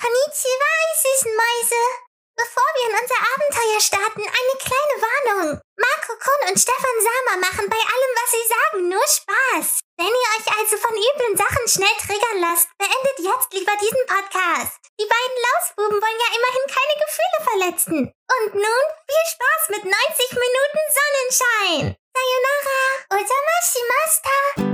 Konnichiwa, ihr süßen Mäuse. Bevor wir in unser Abenteuer starten, eine kleine Warnung. Marco Kun und Stefan Sama machen bei allem, was sie sagen, nur Spaß. Wenn ihr euch also von üblen Sachen schnell triggern lasst, beendet jetzt lieber diesen Podcast. Die beiden Lausbuben wollen ja immerhin keine Gefühle verletzen. Und nun viel Spaß mit 90 Minuten Sonnenschein. Sayonara, osamashimashita.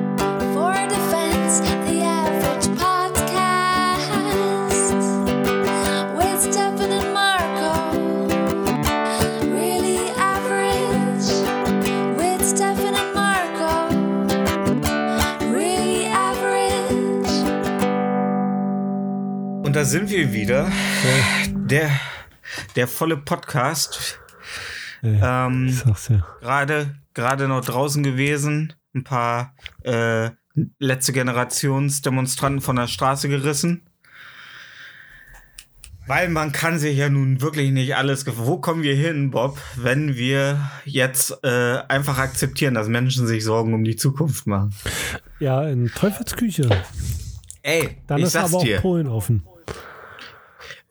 Da sind wir wieder. Der, der volle Podcast. Ja, Ähm, ja. Gerade gerade noch draußen gewesen. Ein paar äh, letzte Generationsdemonstranten von der Straße gerissen. Weil man kann sich ja nun wirklich nicht alles. Wo kommen wir hin, Bob, wenn wir jetzt äh, einfach akzeptieren, dass Menschen sich Sorgen um die Zukunft machen? Ja, in Teufelsküche. Ey, Dann ist aber dir. auch Polen offen.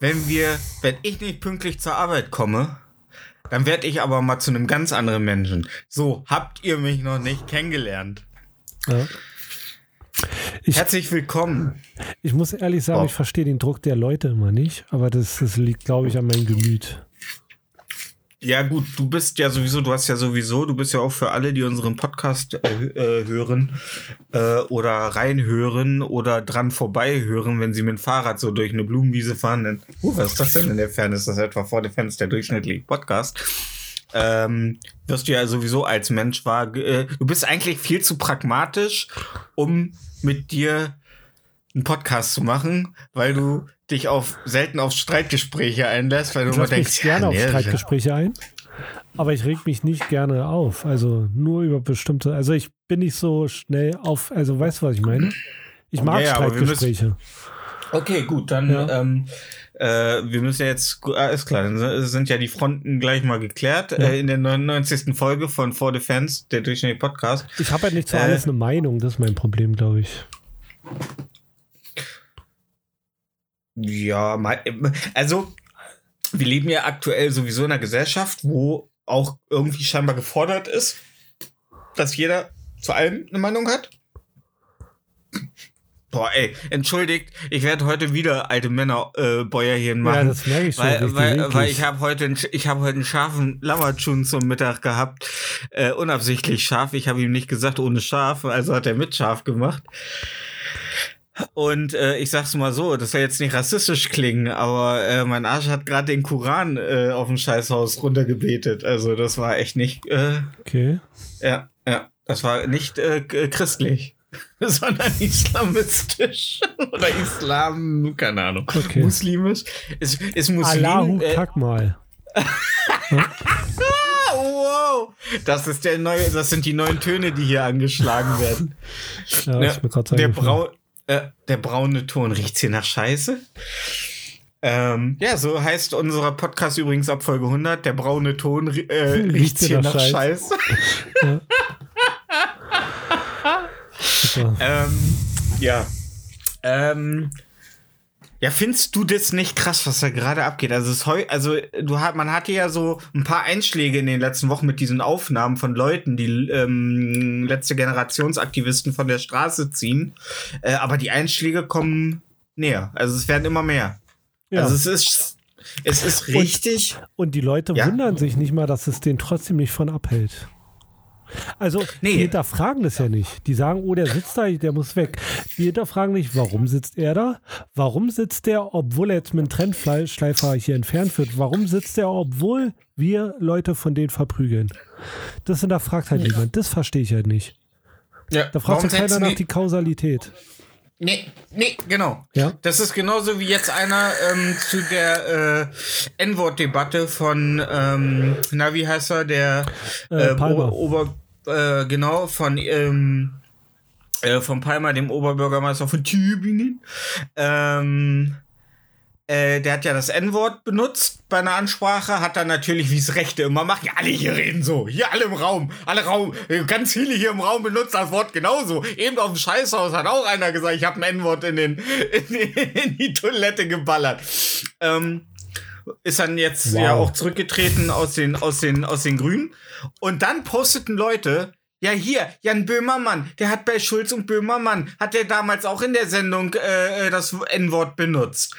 Wenn wir, wenn ich nicht pünktlich zur Arbeit komme, dann werde ich aber mal zu einem ganz anderen Menschen. So, habt ihr mich noch nicht kennengelernt? Ja. Ich, Herzlich willkommen. ich muss ehrlich sagen, Wow. ich verstehe den Druck der Leute immer nicht, aber das, das liegt, glaube ich, an meinem Gemüt. Ja gut, du bist ja sowieso, du hast ja sowieso, du bist ja auch für alle, die unseren Podcast äh, äh, hören äh, oder reinhören oder dran vorbei hören, wenn sie mit dem Fahrrad so durch eine Blumenwiese fahren. Dann, uh, was ist das denn in der Ferne? Ist das etwa vor der Ferne? Der durchschnittliche Podcast? Ähm, wirst du ja sowieso als Mensch wahr. Äh, du bist eigentlich viel zu pragmatisch, um mit dir einen Podcast zu machen, weil du dich auf selten auf Streitgespräche einlässt, weil du Ich immer lasse mich denkst, gerne ja, auf Streitgespräche ein, aber ich reg mich nicht gerne auf. Also nur über bestimmte, also ich bin nicht so schnell auf, also weißt du, was ich meine? Ich mag Ja, ja, wir müssen- Streitgespräche. Okay, gut, dann Ja. ähm, äh, wir müssen ja jetzt, ah, ist klar, dann sind ja die Fronten gleich mal geklärt. Äh, in der 99. Folge von For Defense, der durchschnittliche Podcast. Ich habe halt nicht zu Äh. alles eine Meinung, das ist mein Problem, glaube ich. Ja, mal, also wir leben ja aktuell sowieso in einer Gesellschaft, wo auch irgendwie scheinbar gefordert ist, dass jeder zu allem eine Meinung hat. Boah, ey, entschuldigt, ich werde heute wieder alte Männer äh, Bäuerchen machen. Ja, das merke ich schon. Weil, weil, weil ich habe heute, einen- ich habe heute einen scharfen Lammertschun zum Mittag gehabt. Äh, unabsichtlich scharf. Ich habe ihm nicht gesagt ohne scharf, also hat er mit scharf gemacht. Und äh, ich sag's mal so, das soll jetzt nicht rassistisch klingen, aber äh, mein Arsch hat gerade den Koran äh, auf dem Scheißhaus runtergebetet. Also das war echt nicht, äh, okay. ja, ja, das war nicht äh, christlich, sondern islamistisch oder Islam, keine Ahnung, Okay. muslimisch. Ist, ist Muslim. Allahu äh, kack mal. Wow, das ist der neue, das sind die neuen Töne, die hier angeschlagen werden. Ja, der, eingefallen. Brau äh, der braune Ton riecht's hier nach Scheiße. Ähm, ja, so heißt unser Podcast übrigens ab Folge 100. Der braune Ton äh, riecht's hier nach, Scheiße. Super. ähm, ja. Ähm, ja, findest du das nicht krass, was da gerade abgeht? Also, es heu also du hat, man hatte ja so ein paar Einschläge in den letzten Wochen mit diesen Aufnahmen von Leuten, die ähm, letzte Generationsaktivisten von der Straße ziehen. Äh, aber die Einschläge kommen näher. Also es werden immer mehr. Ja. Also es ist, es ist richtig. Und die Leute Ja. wundern sich nicht mal, dass es den trotzdem nicht von abhält. Also, Nee. die hinterfragen das ja nicht. Die sagen, oh, der sitzt da, der muss weg. Die hinterfragen nicht, warum sitzt er da? Warum sitzt der, obwohl er jetzt mit dem Trennschleifer hier entfernt wird? Warum sitzt er, obwohl wir Leute von denen verprügeln? Das hinterfragt halt niemand. Das verstehe ich halt nicht. Ja, Da fragt ja keiner nach die- die Kausalität. Nee, nee, genau. Ja? Das ist genauso wie jetzt einer ähm, zu der äh, N-Wort-Debatte von, ähm, na, wie heißt er, der Äh, äh, Palmer. Ober, Ober äh, genau, von, ähm, äh, von Palmer, dem Oberbürgermeister von Tübingen. Ähm, äh, der hat ja das N-Wort benutzt bei einer Ansprache, hat dann natürlich, wie es Rechte immer machen, ja, alle hier reden so, hier alle im Raum, alle Raum, äh, ganz viele hier im Raum benutzen das Wort genauso. Eben auf dem Scheißhaus hat auch einer gesagt, ich habe ein N-Wort in, in, in die Toilette geballert. Ähm, ist dann jetzt Wow. ja auch zurückgetreten aus den, aus den, aus den Grünen. Und dann posteten Leute, ja hier, Jan Böhmermann, der hat bei Schulz und Böhmermann, hat der damals auch in der Sendung äh, das N-Wort benutzt.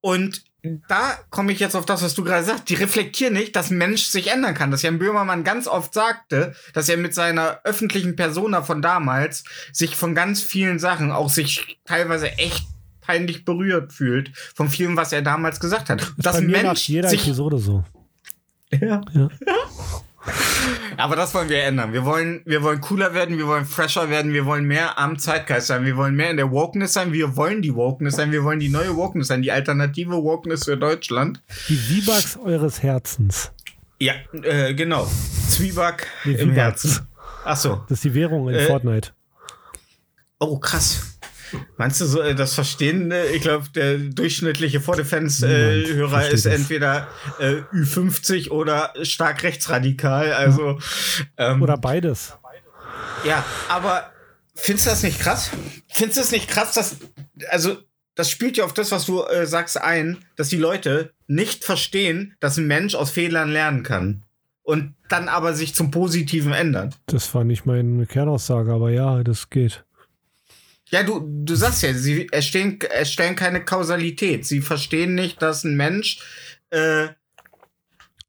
Und da komme ich jetzt auf das, was du gerade sagst. Die reflektieren nicht, dass ein Mensch sich ändern kann. Dass Jan Böhmermann ganz oft sagte, dass er mit seiner öffentlichen Persona von damals sich von ganz vielen Sachen auch sich teilweise echt peinlich berührt fühlt von vielem, was er damals gesagt hat. Bei ein mir nach Mensch jeder sich Episode so. ja. Ja. Aber das wollen wir ändern. Wir wollen, wir wollen cooler werden, wir wollen fresher werden, wir wollen mehr am Zeitgeist sein, wir wollen mehr in der Wokeness sein, wir wollen die Wokeness sein, wir wollen die neue Wokeness sein, die alternative Wokeness für Deutschland. Die Zwiebags eures Herzens. Ja, äh, genau. Zwieback Nee, im Zwieback. Herzen. Ach so. Das ist die Währung in Äh, Fortnite. Oh, krass. Meinst du so, äh, das Verstehen, äh, ich glaube, der durchschnittliche Niemand Vordefense-Hörer versteht ist das. entweder äh, Ü50 oder stark rechtsradikal. Also, ähm, Oder beides. Ja, aber findest du das nicht krass? Findest du es nicht krass, dass, also, das spielt ja auf das, was du äh, sagst, ein, dass die Leute nicht verstehen, dass ein Mensch aus Fehlern lernen kann. Und dann aber sich zum Positiven ändern. Das war nicht meine Kernaussage, aber ja, das geht. Ja, du, du sagst ja, sie erstellen, erstellen keine Kausalität. Sie verstehen nicht, dass ein Mensch äh,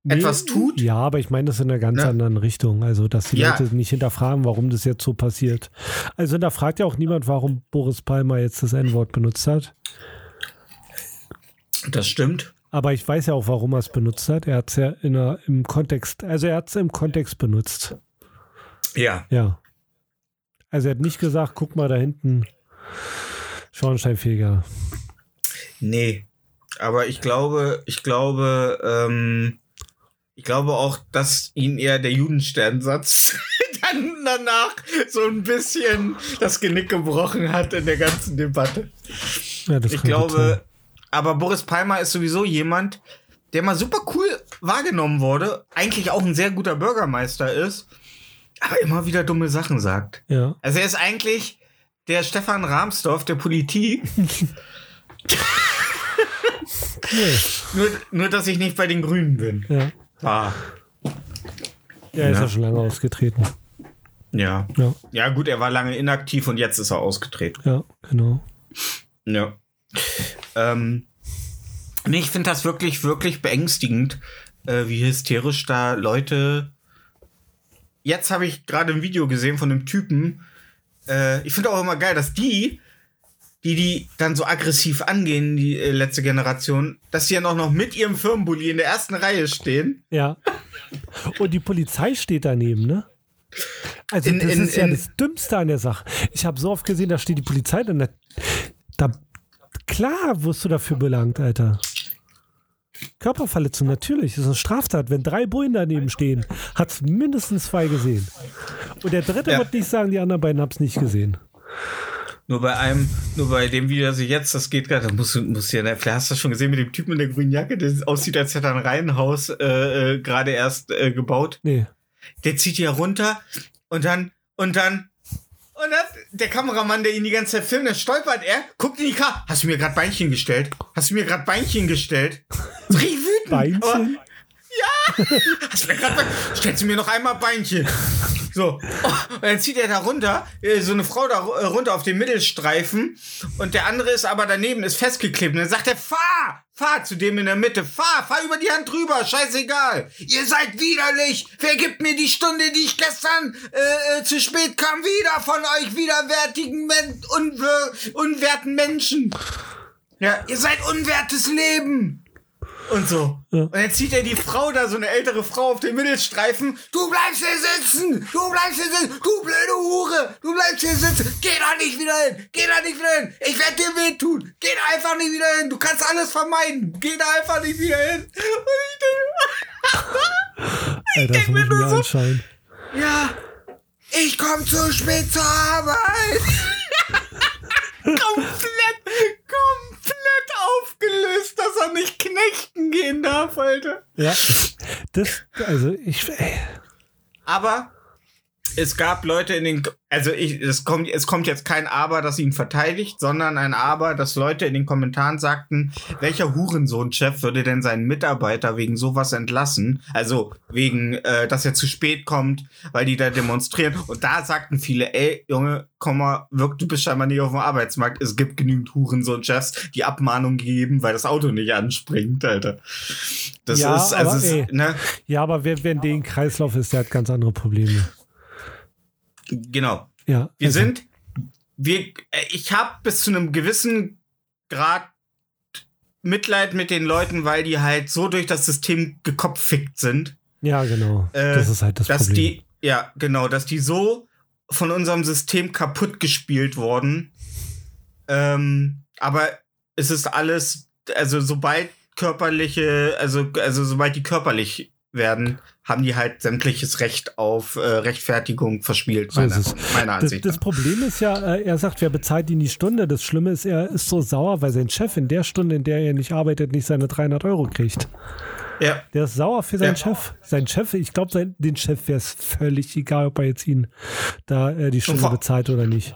etwas tut. Ja, aber ich meine das in einer ganz Ne? anderen Richtung. Also, dass die Ja. Leute nicht hinterfragen, warum das jetzt so passiert. Also, hinterfragt ja auch niemand, warum Boris Palmer jetzt das N-Wort benutzt hat. Das stimmt. Aber ich weiß ja auch, warum er es benutzt hat. Er hat es ja in einer, im Kontext, also er hat es im Kontext benutzt. Ja. Ja. Also er hat nicht gesagt, guck mal da hinten, Schornsteinfeger. Nee. Aber ich glaube, ich glaube, ähm, ich glaube auch, dass ihn eher der Judensternsatz dann danach so ein bisschen das Genick gebrochen hat in der ganzen Debatte. Ja, Ich glaube, aber Boris Palmer ist sowieso jemand, der mal super cool wahrgenommen wurde, eigentlich auch ein sehr guter Bürgermeister ist, aber immer wieder dumme Sachen sagt. Ja. Also er ist eigentlich der Stefan Rahmsdorf der Politik, Nee. nur, nur dass ich nicht bei den Grünen bin. Ja. Ah. Er ist Ja. ja schon lange ausgetreten. Ja. Ja, Ja, gut, er war lange inaktiv und jetzt ist er ausgetreten. ja, genau. Ja. Ähm, nee, ich finde das wirklich, wirklich beängstigend, äh, wie hysterisch da Leute. Jetzt habe ich gerade ein Video gesehen von einem Typen. Äh, ich finde auch immer geil, dass die, die die dann so aggressiv angehen, die äh, letzte Generation, dass die ja noch, noch mit ihrem Firmenbully in der ersten Reihe stehen. Ja. Und die Polizei steht daneben, ne? Also In- das in- ist ja in- das Dümmste an der Sache. Ich habe so oft gesehen, da steht die Polizei dann. Da, da, klar wirst du dafür belangt, Alter. Körperverletzung, natürlich. Das ist eine Straftat. Wenn drei Bullen daneben stehen, hat es mindestens zwei gesehen. Und der dritte Ja. wird nicht sagen, die anderen beiden haben es nicht gesehen. Nur bei einem, nur bei dem Video, das ich jetzt, das geht gerade, musst du ja, vielleicht hast du das schon gesehen mit dem Typen in der grünen Jacke, der aussieht, als hätte er ein Reihenhaus äh, äh, gerade erst äh, gebaut. Nee. Der zieht ja runter und dann, und dann, und dann, der Kameramann, der ihn die ganze Zeit filmt, dann stolpert er, guckt in die Kamera. Hast du mir gerade Beinchen gestellt? Hast du mir gerade Beinchen gestellt? Richtig wütend. Aber, Beinchen? Hast mir gerade Stellst du mir noch einmal Beinchen? So. Und dann zieht er da runter, äh, so eine Frau da äh, runter auf den Mittelstreifen und der andere ist aber daneben, ist festgeklebt. Und dann sagt er, fahr! Fahr zu dem in der Mitte, fahr, fahr über die Hand drüber, scheißegal. Ihr seid widerlich. Wer gibt mir die Stunde, die ich gestern äh, äh, zu spät kam, wieder von euch widerwärtigen, Men unwer unwerten Menschen? Ja, ihr seid unwertes Leben. Und so. Ja. Und dann zieht er die Frau da, so eine ältere Frau auf den Mittelstreifen. Du bleibst hier sitzen! Du bleibst hier sitzen! Du blöde Hure! Du bleibst hier sitzen! Geh da nicht wieder hin! Geh da nicht wieder hin! Ich werde dir wehtun! Geh da einfach nicht wieder hin! Du kannst alles vermeiden! Geh da einfach nicht wieder hin! Und ich denke, Alter, das denk mir ich nur so- anschauen. ja, ich komme zu spät zur Arbeit! komplett, komplett aufgelöst, Knechten gehen darf, Alter. Ja. Das, also ich. Ey. Aber es gab Leute in den, also ich, es kommt, es kommt jetzt kein Aber, das ihn verteidigt, sondern ein Aber, dass Leute in den Kommentaren sagten, welcher Hurensohn-Chef würde denn seinen Mitarbeiter wegen sowas entlassen? Also wegen, äh, dass er zu spät kommt, weil die da demonstrieren. Und da sagten viele, ey, Junge, komm mal, wirk, du bist scheinbar nicht auf dem Arbeitsmarkt. Es gibt genügend Hurensohn-Chefs, die Abmahnung geben, weil das Auto nicht anspringt, Alter. Das Ja, ist, also, aber ey. ne, ja, aber wer, wer in den Kreislauf ist, der hat ganz andere Probleme. Genau. Ja. Wir also, sind, wir, äh, ich habe bis zu einem gewissen Grad Mitleid mit den Leuten, weil die halt so durch das System gekopffickt sind, Ja, genau. Äh, das ist halt das dass Problem. die, ja, genau, dass die so von unserem System kaputt gespielt wurden. Ähm, aber es ist alles, also sobald körperliche, also, also sobald die körperlich werden, haben die halt sämtliches Recht auf äh, Rechtfertigung verspielt, So meiner, es. meiner Das, Ansicht das nach. Problem ist ja, äh, er sagt, wer bezahlt ihn die Stunde? Das Schlimme ist, er ist so sauer, weil sein Chef in der Stunde, in der er nicht arbeitet, nicht seine 300 Euro kriegt. Ja. Der ist sauer für seinen Ja. Chef. Sein Chef, ich glaube, den Chef wäre es völlig egal, ob er jetzt ihn da äh, die Stunde bezahlt oder nicht.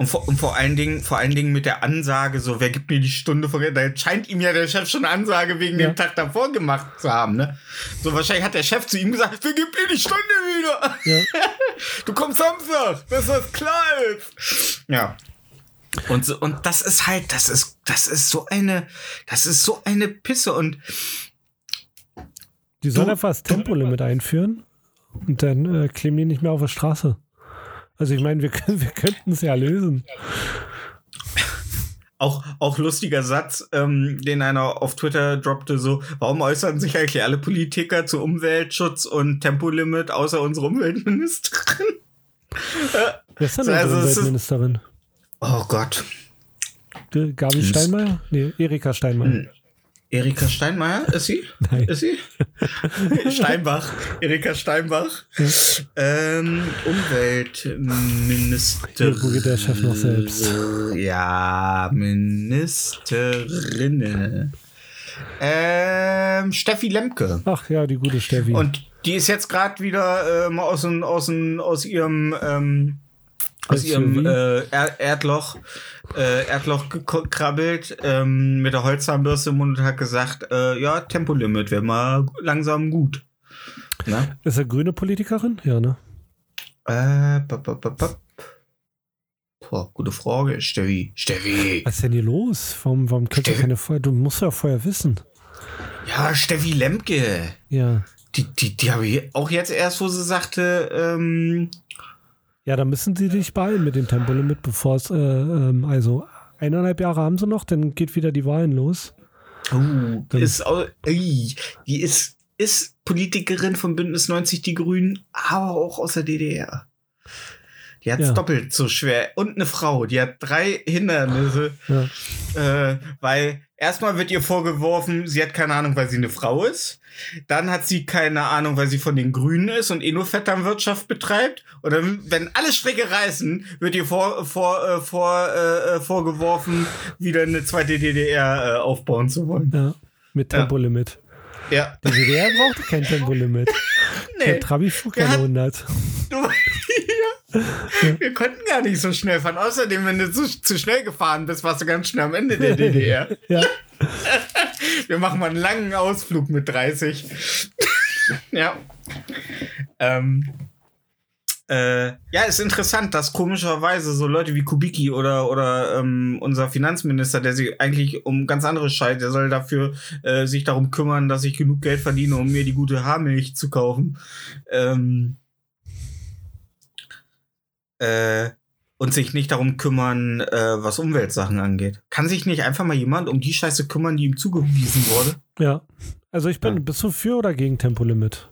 Und vor, und vor allen Dingen, vor allen Dingen mit der Ansage, so, wer gibt mir die Stunde vor, da scheint ihm ja der Chef schon eine Ansage wegen Ja. dem Tag davor gemacht zu haben, ne? So, wahrscheinlich hat der Chef zu ihm gesagt, wer gibt mir die Stunde wieder? Ja. Du kommst Samstag, dass das klar ist. Ja. Und, so, und das ist halt, das ist, das ist so eine, das ist so eine Pisse und Die sollen einfach das Tempolimit einführen und dann äh, kleben die nicht mehr auf der Straße. Also ich meine, wir, können- wir könnten es ja lösen. Auch, auch lustiger Satz, ähm, den einer auf Twitter droppte, so, warum äußern sich eigentlich alle Politiker zu Umweltschutz und Tempolimit außer unsere Umweltministerin? Wer ist denn So, unsere also es ist- Umweltministerin? Oh Gott. Gabi Steinmeier? Nee, Erika Steinmeier. Erika Steinmeier, ist sie? Nein. Ist sie? Steinbach. Erika Steinbach. ähm, Umweltministerin. Googelt der Chef noch selbst. Ja, Ministerin. Ähm, Steffi Lemke. Ach ja, die gute Steffi. Und die ist jetzt gerade wieder ähm, aus, aus, aus ihrem ähm, aus ihrem äh, er Erdloch äh, Erdloch gekrabbelt ähm, mit der Holzzahnbürste im Mund und hat gesagt, äh, ja, Tempolimit wäre mal langsam gut. Na? ist er grüne Politikerin? Ja, ne? Äh, pop, pop, pop. Boah, gute Frage, Steffi. Steffi. Was ist denn hier los? Warum, warum ihr Steffi- keine vorher? Du musst ja vorher wissen. Ja, Steffi Lemke. Ja. Die, die, die habe ich auch jetzt erst, wo sie sagte, ähm, Ja, da müssen sie dich beeilen mit dem Tempolimit, bevor es, äh, ähm, also eineinhalb Jahre haben sie noch, dann geht wieder die Wahlen los. Oh, ist, au- ey, die ist, ist Politikerin von Bündnis 90 Die Grünen, aber auch aus der DDR. Die hat es Ja. doppelt so schwer. Und eine Frau, die hat drei Hindernisse, Ja. äh, weil erstmal wird ihr vorgeworfen, sie hat keine Ahnung, weil sie eine Frau ist. Dann hat sie keine Ahnung, weil sie von den Grünen ist und eh nur Vetternwirtschaft betreibt. Und dann, wenn alle Stricke reißen, wird ihr vor, vor, äh, vor, äh, äh, vorgeworfen, wieder eine zweite DDR äh, aufbauen zu wollen. ja. Mit. Tempolimit. Ja. Die DDR brauchte kein Tempolimit. Der Nee. Trabi fuhr Der keine hat- 100. Du. Wir konnten gar nicht so schnell fahren. Außerdem, wenn du zu, zu schnell gefahren bist, warst du ganz schnell am Ende der DDR. Ja. Wir machen mal einen langen Ausflug mit 30. ja. Ähm. Äh, ja, ist interessant, dass komischerweise so Leute wie Kubicki oder, oder ähm, unser Finanzminister, der sich eigentlich um ganz andere Scheiß, der soll dafür äh, sich darum kümmern, dass ich genug Geld verdiene, um mir die gute Haarmilch zu kaufen. Ähm, äh, und sich nicht darum kümmern, äh, was Umweltsachen angeht. Kann sich nicht einfach mal jemand um die Scheiße kümmern, die ihm zugewiesen wurde? Ja. Also ich bin, Ja. bist du für oder gegen Tempolimit?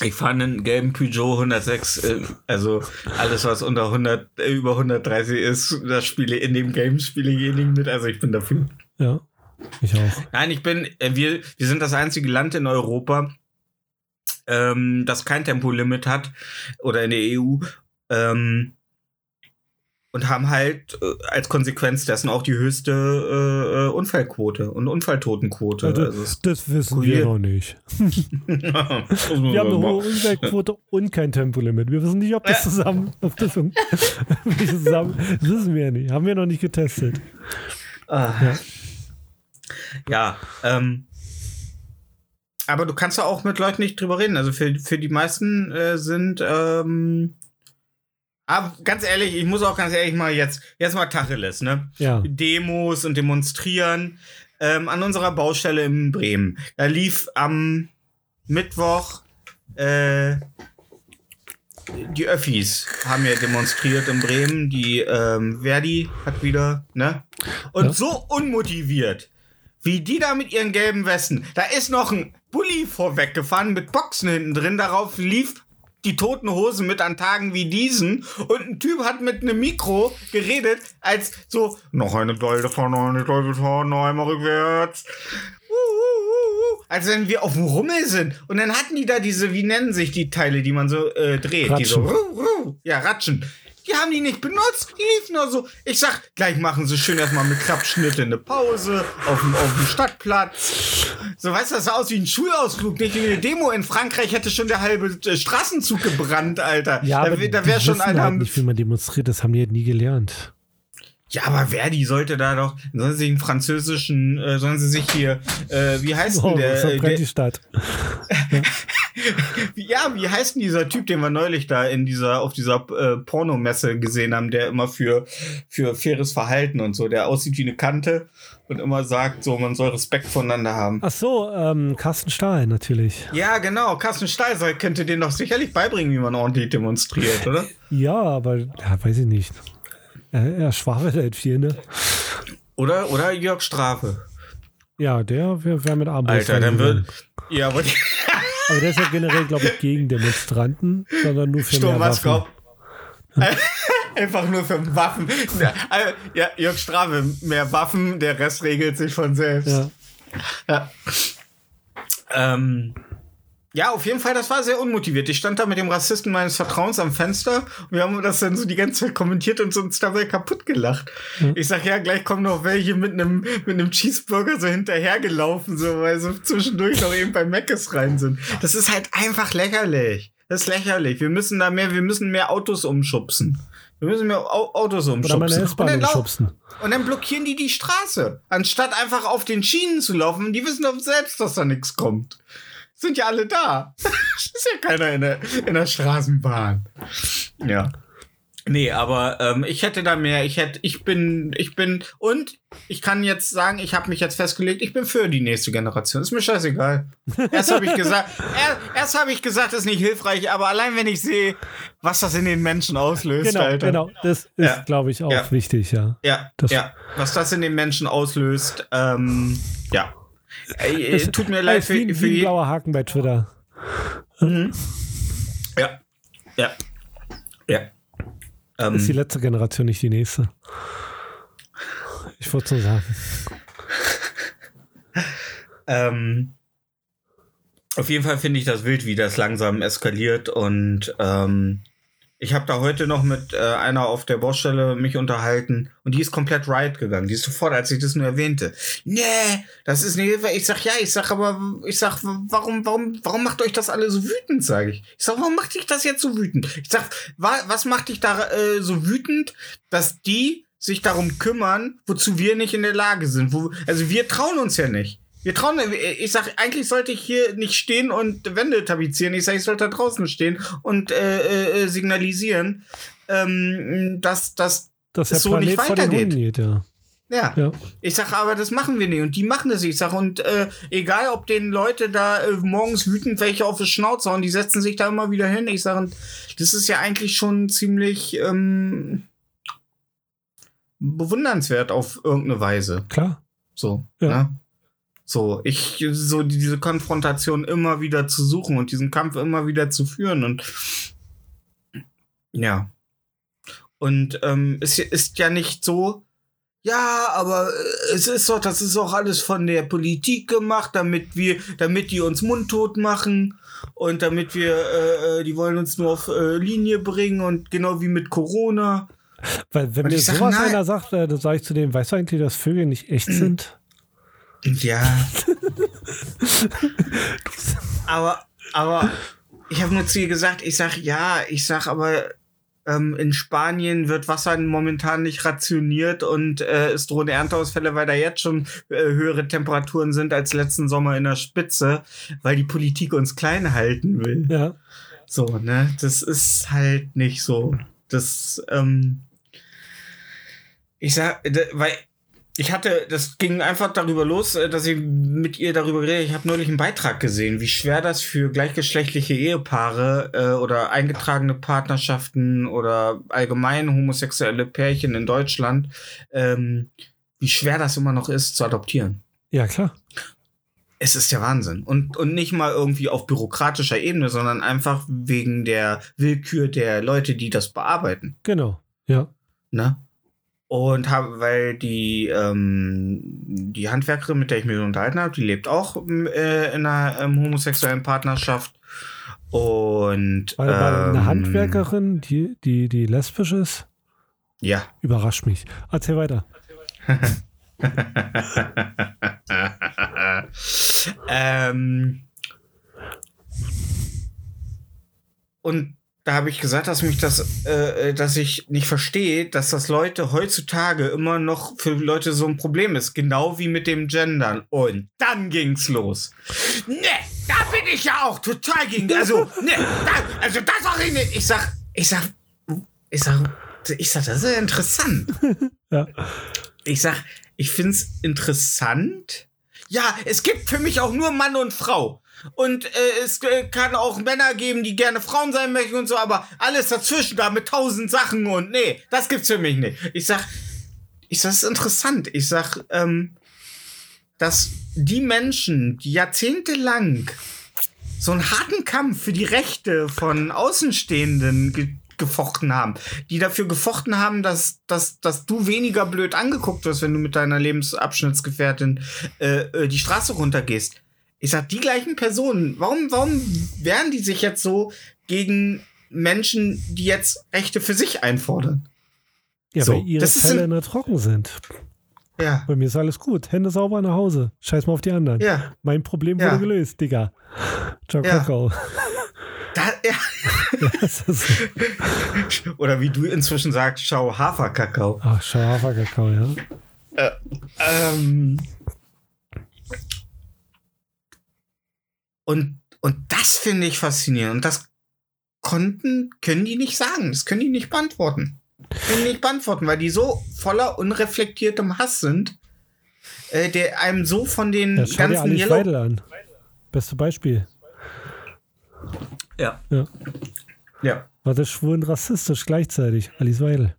Ich fahre einen gelben Peugeot 106, äh, also alles, was unter 100, äh, über 130 ist, das spiele in dem Game spiele ich eh mit, also ich bin dafür. Ja. Ich auch. Nein, ich bin, äh, wir, wir sind das einzige Land in Europa, ähm, das kein Tempolimit hat oder in der EU. Ähm, und haben halt äh, als Konsequenz dessen auch die höchste äh, äh, Unfallquote und Unfalltotenquote. Also, Also das wissen kurier- wir noch nicht. Wir haben eine hohe Umweltquote und kein Tempolimit. Wir wissen nicht, ob das zusammen, ob das, um- zusammen, das wissen wir ja nicht. Haben wir noch nicht getestet. Ah. Ja. Ja, ähm. Aber du kannst ja auch mit Leuten nicht drüber reden. Also für, für die meisten äh, sind, ähm, aber ganz ehrlich, ich muss auch ganz ehrlich mal jetzt, jetzt mal Tacheles, ne? Ja. Demos und demonstrieren ähm, an unserer Baustelle in Bremen. Da lief am Mittwoch äh, die Öffis haben ja demonstriert in Bremen. Die ähm, Verdi hat wieder, ne? Und Ja. so unmotiviert, wie die da mit ihren gelben Westen. Da ist noch ein Bulli vorweggefahren mit Boxen hinten drin. Darauf lief die toten Hosen mit an Tagen wie diesen. Und ein Typ hat mit einem Mikro geredet, als so, noch eine Dolde fahren, noch eine Dolde fahren, noch einmal rückwärts. Uh, uh, uh, uh. Als wenn wir auf dem Rummel sind. Und dann hatten die da diese, wie nennen sich die Teile, die man so äh, dreht? Die so, Ratschen. ruh, ruh. ja, Ratschen. Die haben die nicht benutzt, die liefen nur so. Ich sag, gleich machen sie schön erstmal mit Klappschnitte eine Pause auf dem, auf dem Stadtplatz. So, weißt du, das sah aus wie ein Schulausflug, nicht wie eine Demo. In Frankreich hätte schon der halbe äh, Straßenzug gebrannt, Alter. Ja, da aber da die wäre schon einer. halt nicht, wie man demonstriert. Das haben die halt nie gelernt. Ja, aber Verdi sollte da doch, sollen sie sich einen französischen, äh, sollen sie sich hier, äh, wie heißt denn Oh, der, das äh, der die Stadt. wie, ja, wie heißt denn dieser Typ, den wir neulich da in dieser, auf dieser äh, Pornomesse gesehen haben, der immer für, für faires Verhalten und so, der aussieht wie eine Kante und immer sagt, so, man soll Respekt voneinander haben. Ach so, ähm, Carsten Stahl natürlich. Ja, genau, Carsten Steiser könnte den doch sicherlich beibringen, wie man ordentlich demonstriert, oder? Ja, aber ja, weiß ich nicht. Er, er schwafelt halt viel, ne? Oder, oder Jörg Strafe. Ja, der wäre wär mit Armbrust Alter, dann wird, ja, aber die, Aber der ist ja generell, glaube ich, gegen Demonstranten, sondern nur für Sturm mehr Waffen. Moskau. Einfach nur für Waffen. Ja, ja, Jörg Strafe, mehr Waffen, der Rest regelt sich von selbst. Ja. Ja. Ähm, ja, auf jeden Fall, das war sehr unmotiviert. Ich stand da mit dem Rassisten meines Vertrauens am Fenster und wir haben das dann so die ganze Zeit kommentiert und uns dabei kaputt gelacht. Ich sag, ja, gleich kommen noch welche mit einem mit einem Cheeseburger so hinterhergelaufen, so, weil so zwischendurch noch eben bei Meckes rein sind. Das ist halt einfach lächerlich. Das ist lächerlich. Wir müssen da mehr, wir müssen mehr Autos umschubsen. Wir müssen mehr Au Autos umschubsen. Und dann umschubsen. und dann blockieren die die Straße, anstatt einfach auf den Schienen zu laufen. Die wissen doch selbst, dass da nichts kommt. Sind ja alle da. ist ja keiner in der, in der Straßenbahn. Ja. Nee, aber ähm, ich hätte da mehr. Ich hätte, ich bin, ich bin und ich kann jetzt sagen, ich habe mich jetzt festgelegt, ich bin für die nächste Generation. Ist mir scheißegal. Erst habe ich gesagt, er, erst habe ich gesagt, ist nicht hilfreich, aber allein wenn ich sehe, was das in den Menschen auslöst, Genau, Alter. genau. Das ist, Ja. glaube ich, auch Ja. wichtig, ja. Ja, Das- ja. Was das in den Menschen auslöst, ähm, ja. Ey, äh, tut mir leid für, wie, für wie ein blauer Haken bei Twitter. Ja. Ja. Ja. Ähm, Ist die letzte Generation, nicht die nächste. Ich wollte so sagen. ähm, auf jeden Fall finde ich das wild, wie das langsam eskaliert und ähm, ich habe da heute noch mit äh, einer auf der Baustelle mich unterhalten und die ist komplett right gegangen. Die ist sofort, als ich das nur erwähnte. Nee, das ist nicht. Ich sag ja, ich sag aber, ich sag, warum, warum, warum macht euch das alle so wütend, sage ich. Ich sag, warum macht dich das jetzt so wütend? Ich sag, wa, was macht dich da äh, so wütend, dass die sich darum kümmern, wozu wir nicht in der Lage sind? Wo, also wir trauen uns ja nicht. Wir trauen, ich sag, eigentlich sollte ich hier nicht stehen und Wände tapezieren. Ich sag, ich sollte da draußen stehen und äh, äh, signalisieren, ähm, dass, dass Dass der so nicht Planet den weitergeht. Geht, ja. ja. ja. Ich sag, aber das machen wir nicht und die machen das. Ich sag, und äh, egal, ob den Leute da äh, morgens wütend welche auf die Schnauze hauen, die setzen sich da immer wieder hin. Ich sag, und das ist ja eigentlich schon ziemlich ähm, bewundernswert auf irgendeine Weise. Klar. So, Ja. ne? So, ich, so diese Konfrontation immer wieder zu suchen und diesen Kampf immer wieder zu führen und ja. Und ähm, es ist ja nicht so, ja, aber es ist doch, das ist auch alles von der Politik gemacht, damit wir, damit die uns mundtot machen und damit wir, äh, äh, die wollen uns nur auf äh, Linie bringen und genau wie mit Corona. Weil wenn Und mir sag, sowas nein. einer sagt, äh, dann sage ich zu dem, weißt du eigentlich, dass Vögel nicht echt sind? Ja. aber, aber ich habe nur zu ihr gesagt, ich sag ja, ich sag aber ähm, in Spanien wird Wasser momentan nicht rationiert und äh, es drohen Ernteausfälle, weil da jetzt schon äh, höhere Temperaturen sind als letzten Sommer in der Spitze, weil die Politik uns klein halten will. Ja. So, ne? Das ist halt nicht so. Das, ähm, ich sag, weil ich hatte, das ging einfach darüber los, äh, dass ich mit ihr darüber rede. Ich habe neulich einen Beitrag gesehen, wie schwer das für gleichgeschlechtliche Ehepaare äh, oder eingetragene Partnerschaften oder allgemein homosexuelle Pärchen in Deutschland, ähm, wie schwer das immer noch ist zu adoptieren. Ja, klar. Es ist der Wahnsinn. Und, und nicht mal irgendwie auf bürokratischer Ebene, sondern einfach wegen der Willkür der Leute, die das bearbeiten. Genau. Ja. Ne? Und hab, weil die, ähm, die Handwerkerin, mit der ich mich unterhalten habe, die lebt auch äh, in einer ähm, homosexuellen Partnerschaft. Und. Weil, weil eine ähm, Handwerkerin, die, die, die lesbisch ist, Ja. überrascht mich. Erzähl weiter. ähm, und da habe ich gesagt, dass mich das, äh, dass ich nicht verstehe, dass das Leute heutzutage immer noch für Leute so ein Problem ist, genau wie mit dem Gendern. Und dann ging's los. Ne, da bin ich ja auch total gegen. Also, ne, da, also das sag ich nicht. Ich sag, ich sag, ich sag, ich sag, das ist ja interessant. Ja. Ich sag, ich find's interessant. Ja, es gibt für mich auch nur Mann und Frau. Und äh, es äh, kann auch Männer geben, die gerne Frauen sein möchten und so, aber alles dazwischen da mit tausend Sachen und nee, das gibt's für mich nicht. Ich sag, ich sag, das ist interessant. Ich sag, ähm, dass die Menschen, die jahrzehntelang so einen harten Kampf für die Rechte von Außenstehenden ge gefochten haben, die dafür gefochten haben, dass, dass, dass du weniger blöd angeguckt wirst, wenn du mit deiner Lebensabschnittsgefährtin äh, äh, die Straße runtergehst. Ich sag, die gleichen Personen, warum, warum wehren die sich jetzt so gegen Menschen, die jetzt Rechte für sich einfordern? Ja, So, weil ihre Fälle der Trocken sind. Ja, Bei mir ist alles gut. Hände sauber nach Hause. Scheiß mal auf die anderen. ja, Mein Problem Ja. wurde gelöst, Digga. Ciao, Ja. Kakao. da, ja. Ist, Oder wie du inzwischen sagst, schau Haferkakao. ach, schau, Haferkakao, ja. Ähm, und, und das finde ich faszinierend. Und das konnten, können die nicht sagen. Das können die nicht beantworten. Können die nicht beantworten, weil die so voller unreflektiertem Hass sind, äh, der einem so von den ja schau dir ganzen Alice Yellow. Weidel an. Beste Beispiel. Ja. Ja. Ja. War das schwul und rassistisch gleichzeitig. Alice Weidel.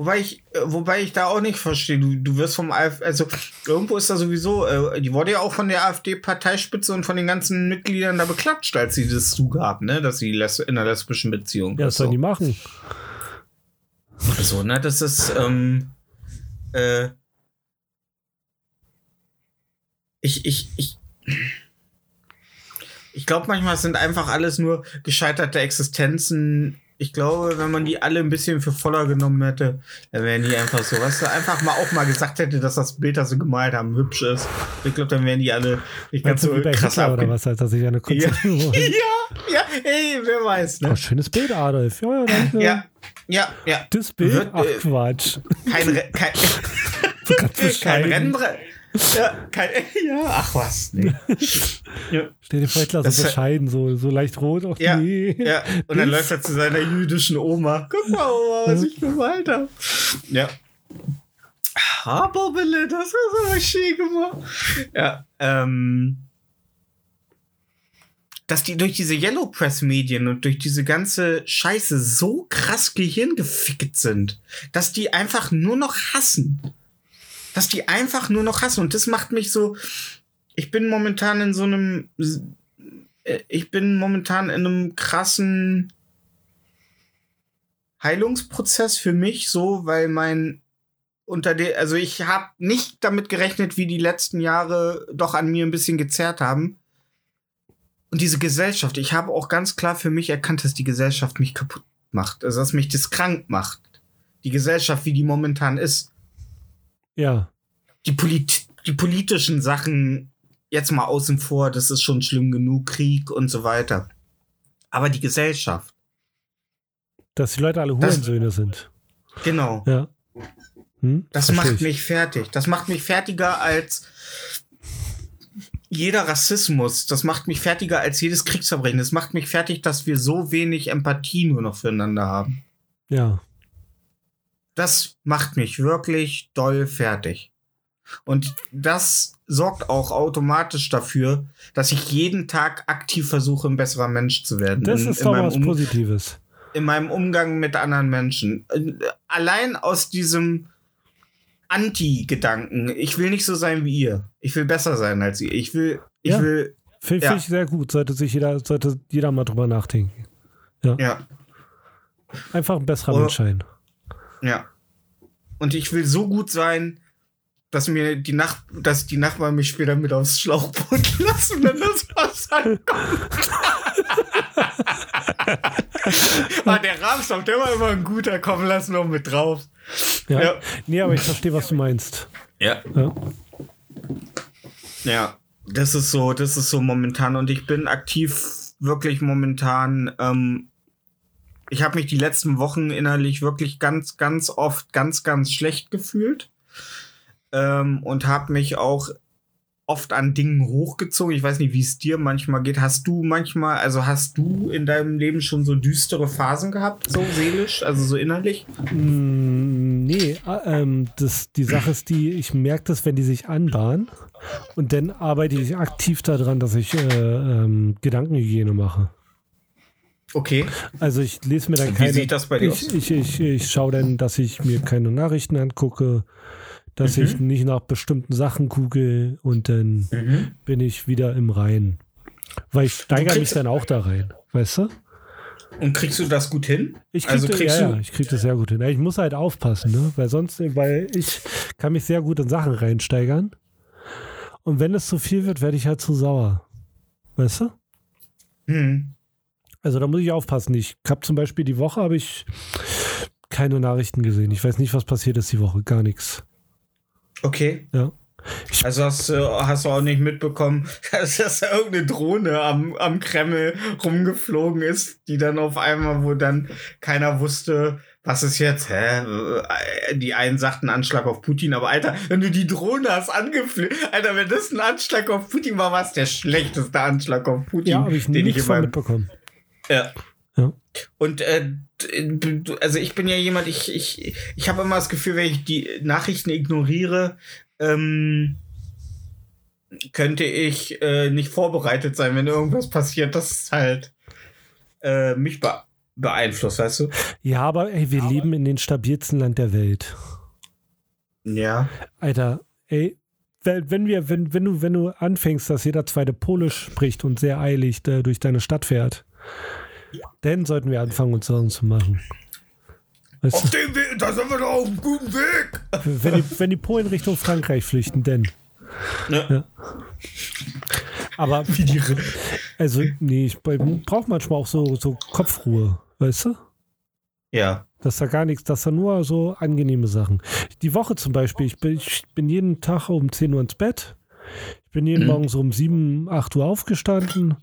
Wobei ich, äh, wobei ich da auch nicht verstehe. Du, du wirst vom AfD, also irgendwo ist da sowieso, äh, die wurde ja auch von der AfD-Parteispitze und von den ganzen Mitgliedern da beklatscht, als sie das zugab, ne, dass sie les in einer lesbischen Beziehung Ja, das sollen die machen. So, ne, das ist, ähm, äh, ich, ich, ich, ich glaube manchmal sind einfach alles nur gescheiterte Existenzen. Ich glaube, wenn man die alle ein bisschen für voller genommen hätte, dann wären die einfach so, weißt du, einfach mal auch mal gesagt hätte, dass das Bild, das sie gemalt haben, hübsch ist. Ich glaube, dann wären die alle nicht ganz so krass Hitler oder was, als er sich eine Ja, Konzentration wollte? ja, ja, ey, wer weiß, Oh, ne? schönes Bild, Adolf. Ja, ja, danke. Ja, ja, ja. Das Bild? Wird, Ach, äh, Quatsch. Kein, Re kein, kein bescheiden. Ja, kein, ja, ach was, nee. ja, Stell dir vor, Hitler so bescheiden, so, so leicht rot. Ach, ja, nee. ja. Und dann läuft er zu seiner jüdischen Oma. Guck mal, Oma, was ich gemalt habe. Ja. Aber Bille, das ist aber schön gemacht. Ja, ähm. Dass die durch diese Yellow Press Medien und durch diese ganze Scheiße so krass gehirngefickt sind, dass die einfach nur noch hassen. Dass die einfach nur noch hassen. Und das macht mich so. Ich bin momentan in so einem. äh, Ich bin momentan in einem krassen Heilungsprozess für mich so, weil mein unter der, also ich habe nicht damit gerechnet, wie die letzten Jahre doch an mir ein bisschen gezerrt haben. Und diese Gesellschaft, ich habe auch ganz klar für mich erkannt, dass die Gesellschaft mich kaputt macht, also dass mich das krank macht. Die Gesellschaft, wie die momentan ist. Ja. Die, Polit die politischen Sachen jetzt mal außen vor, das ist schon schlimm genug, Krieg und so weiter. Aber die Gesellschaft, Dass die Leute alle Hurensöhne sind. genau. Ja. Hm? Das Versteh macht ich. mich fertig. Das macht mich fertiger als jeder Rassismus. Das macht mich fertiger als jedes Kriegsverbrechen. Das macht mich fertig, dass wir so wenig Empathie nur noch füreinander haben. Ja. Das macht mich wirklich doll fertig. Und das sorgt auch automatisch dafür, dass ich jeden Tag aktiv versuche, ein besserer Mensch zu werden. Das in, ist in, doch was um Positives. in meinem Umgang mit anderen Menschen. Äh, Allein aus diesem Anti-Gedanken. Ich will nicht so sein wie ihr. Ich will besser sein als ihr. Ich will, ich Ja. will, Finde Ja. ich sehr gut. Sollte sich jeder, sollte jeder mal drüber nachdenken. ja, Einfach ein besserer Oh. Mensch sein. ja. Und ich will so gut sein, dass mir die Nach dass die Nachbarn mich später mit aufs Schlauchboot lassen, wenn das Wasser kommt. ah, der Rahmstoff, der war immer ein guter. Komm, lass noch mit drauf. Ja. Ja. Nee, aber ich verstehe, was du meinst. Ja. Ja. Ja, das ist so, das ist so momentan und ich bin aktiv wirklich momentan. Ähm, ich habe mich die letzten Wochen innerlich wirklich ganz, ganz oft ganz, ganz schlecht gefühlt ähm, und habe mich auch oft an Dingen hochgezogen. Ich weiß nicht, wie es dir manchmal geht. Hast du manchmal, also hast du in deinem Leben schon so düstere Phasen gehabt, so seelisch, also so innerlich? Mm, nee, ähm, das, die Sache ist die, ich merke das, wenn die sich anbahnen. Und dann arbeite ich aktiv daran, dass ich äh, ähm, Gedankenhygiene mache. Okay. Also ich lese mir dann Wie keine. sieht das bei dir ich, aus? ich, ich, ich schaue dann, dass ich mir keine Nachrichten angucke, dass Mhm. ich nicht nach bestimmten Sachen google und dann Mhm. bin ich wieder im Reinen. Weil ich steigere mich dann auch da rein, weißt du? Und kriegst du das gut hin? Ich krieg, also das- kriegst ja, du ja, ich krieg das sehr gut hin. Ich muss halt aufpassen, ne? Weil sonst, weil ich kann mich sehr gut in Sachen reinsteigern. Und wenn es zu viel wird, werde ich halt zu sauer. Weißt du? Hm. Also da muss ich aufpassen. Ich habe zum Beispiel die Woche habe ich keine Nachrichten gesehen. Ich weiß nicht, was passiert ist die Woche. Gar nichts. Okay. Ja. Also hast, du- hast du auch nicht mitbekommen, dass, da irgendeine Drohne am, am Kreml rumgeflogen ist, die dann auf einmal, wo dann keiner wusste, was ist jetzt, hä? Die einen sagten Anschlag auf Putin, aber Alter, wenn du die Drohne hast angeflogen, Alter, wenn das ein Anschlag auf Putin war, war es der schlechteste Anschlag auf Putin, Ja, ich den ich meinem mitbekommen. Ja. Ja. Und äh, d- also ich bin ja jemand, ich, ich, ich habe immer das Gefühl, wenn ich die Nachrichten ignoriere, ähm, könnte ich äh, nicht vorbereitet sein, wenn irgendwas passiert, das halt äh, mich be beeinflusst, weißt du? Ja, aber ey, wir leben in den stabilsten Land der Welt. Ja. Alter, ey, wenn wenn wir, wenn, wenn du, wenn du anfängst, dass jeder zweite Polisch spricht und sehr eilig äh, durch deine Stadt fährt, dann sollten wir anfangen, uns Sorgen zu machen. Weißt Auf dem Weg, da sind wir doch auf einem guten Weg. wenn die, wenn die Polen Richtung Frankreich flüchten, denn. Ja. Aber, Wie die also, nee, ich brauche manchmal auch so, so Kopfruhe, weißt du? Ja. Dass da gar nichts, dass da nur so angenehme Sachen. Die Woche zum Beispiel, ich bin, ich bin jeden Tag um 10 Uhr ins Bett. Ich bin jeden Mhm. Morgen so um 7, 8 Uhr aufgestanden.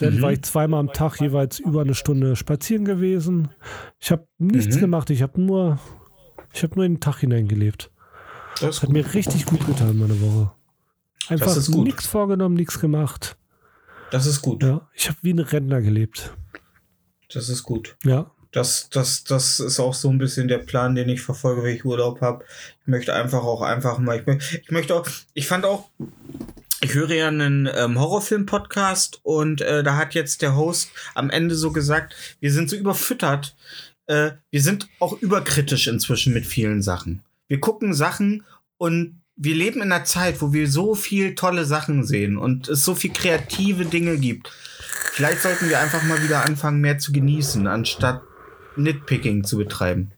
Dann Mhm. war ich zweimal am Tag jeweils über eine Stunde spazieren gewesen. Ich habe nichts Mhm. gemacht, ich habe nur, ich habe nur in den Tag hineingelebt. Das Hat mir richtig gut getan, meine Woche. Einfach gut. nichts vorgenommen, nichts gemacht. Das ist gut. Ja, ich habe wie ein Rentner gelebt. Das ist gut. Ja, Das, das, das ist auch so ein bisschen der Plan, den ich verfolge, wenn ich Urlaub habe. Ich möchte einfach auch einfach mal. Ich, ich möchte auch. Ich fand auch. Ich höre ja einen ähm, Horrorfilm-Podcast und äh, da hat jetzt der Host am Ende so gesagt, wir sind so überfüttert. Äh, wir sind auch überkritisch inzwischen mit vielen Sachen. Wir gucken Sachen und wir leben in einer Zeit, wo wir so viel tolle Sachen sehen und es so viel kreative Dinge gibt. Vielleicht sollten wir einfach mal wieder anfangen, mehr zu genießen, anstatt Nitpicking zu betreiben.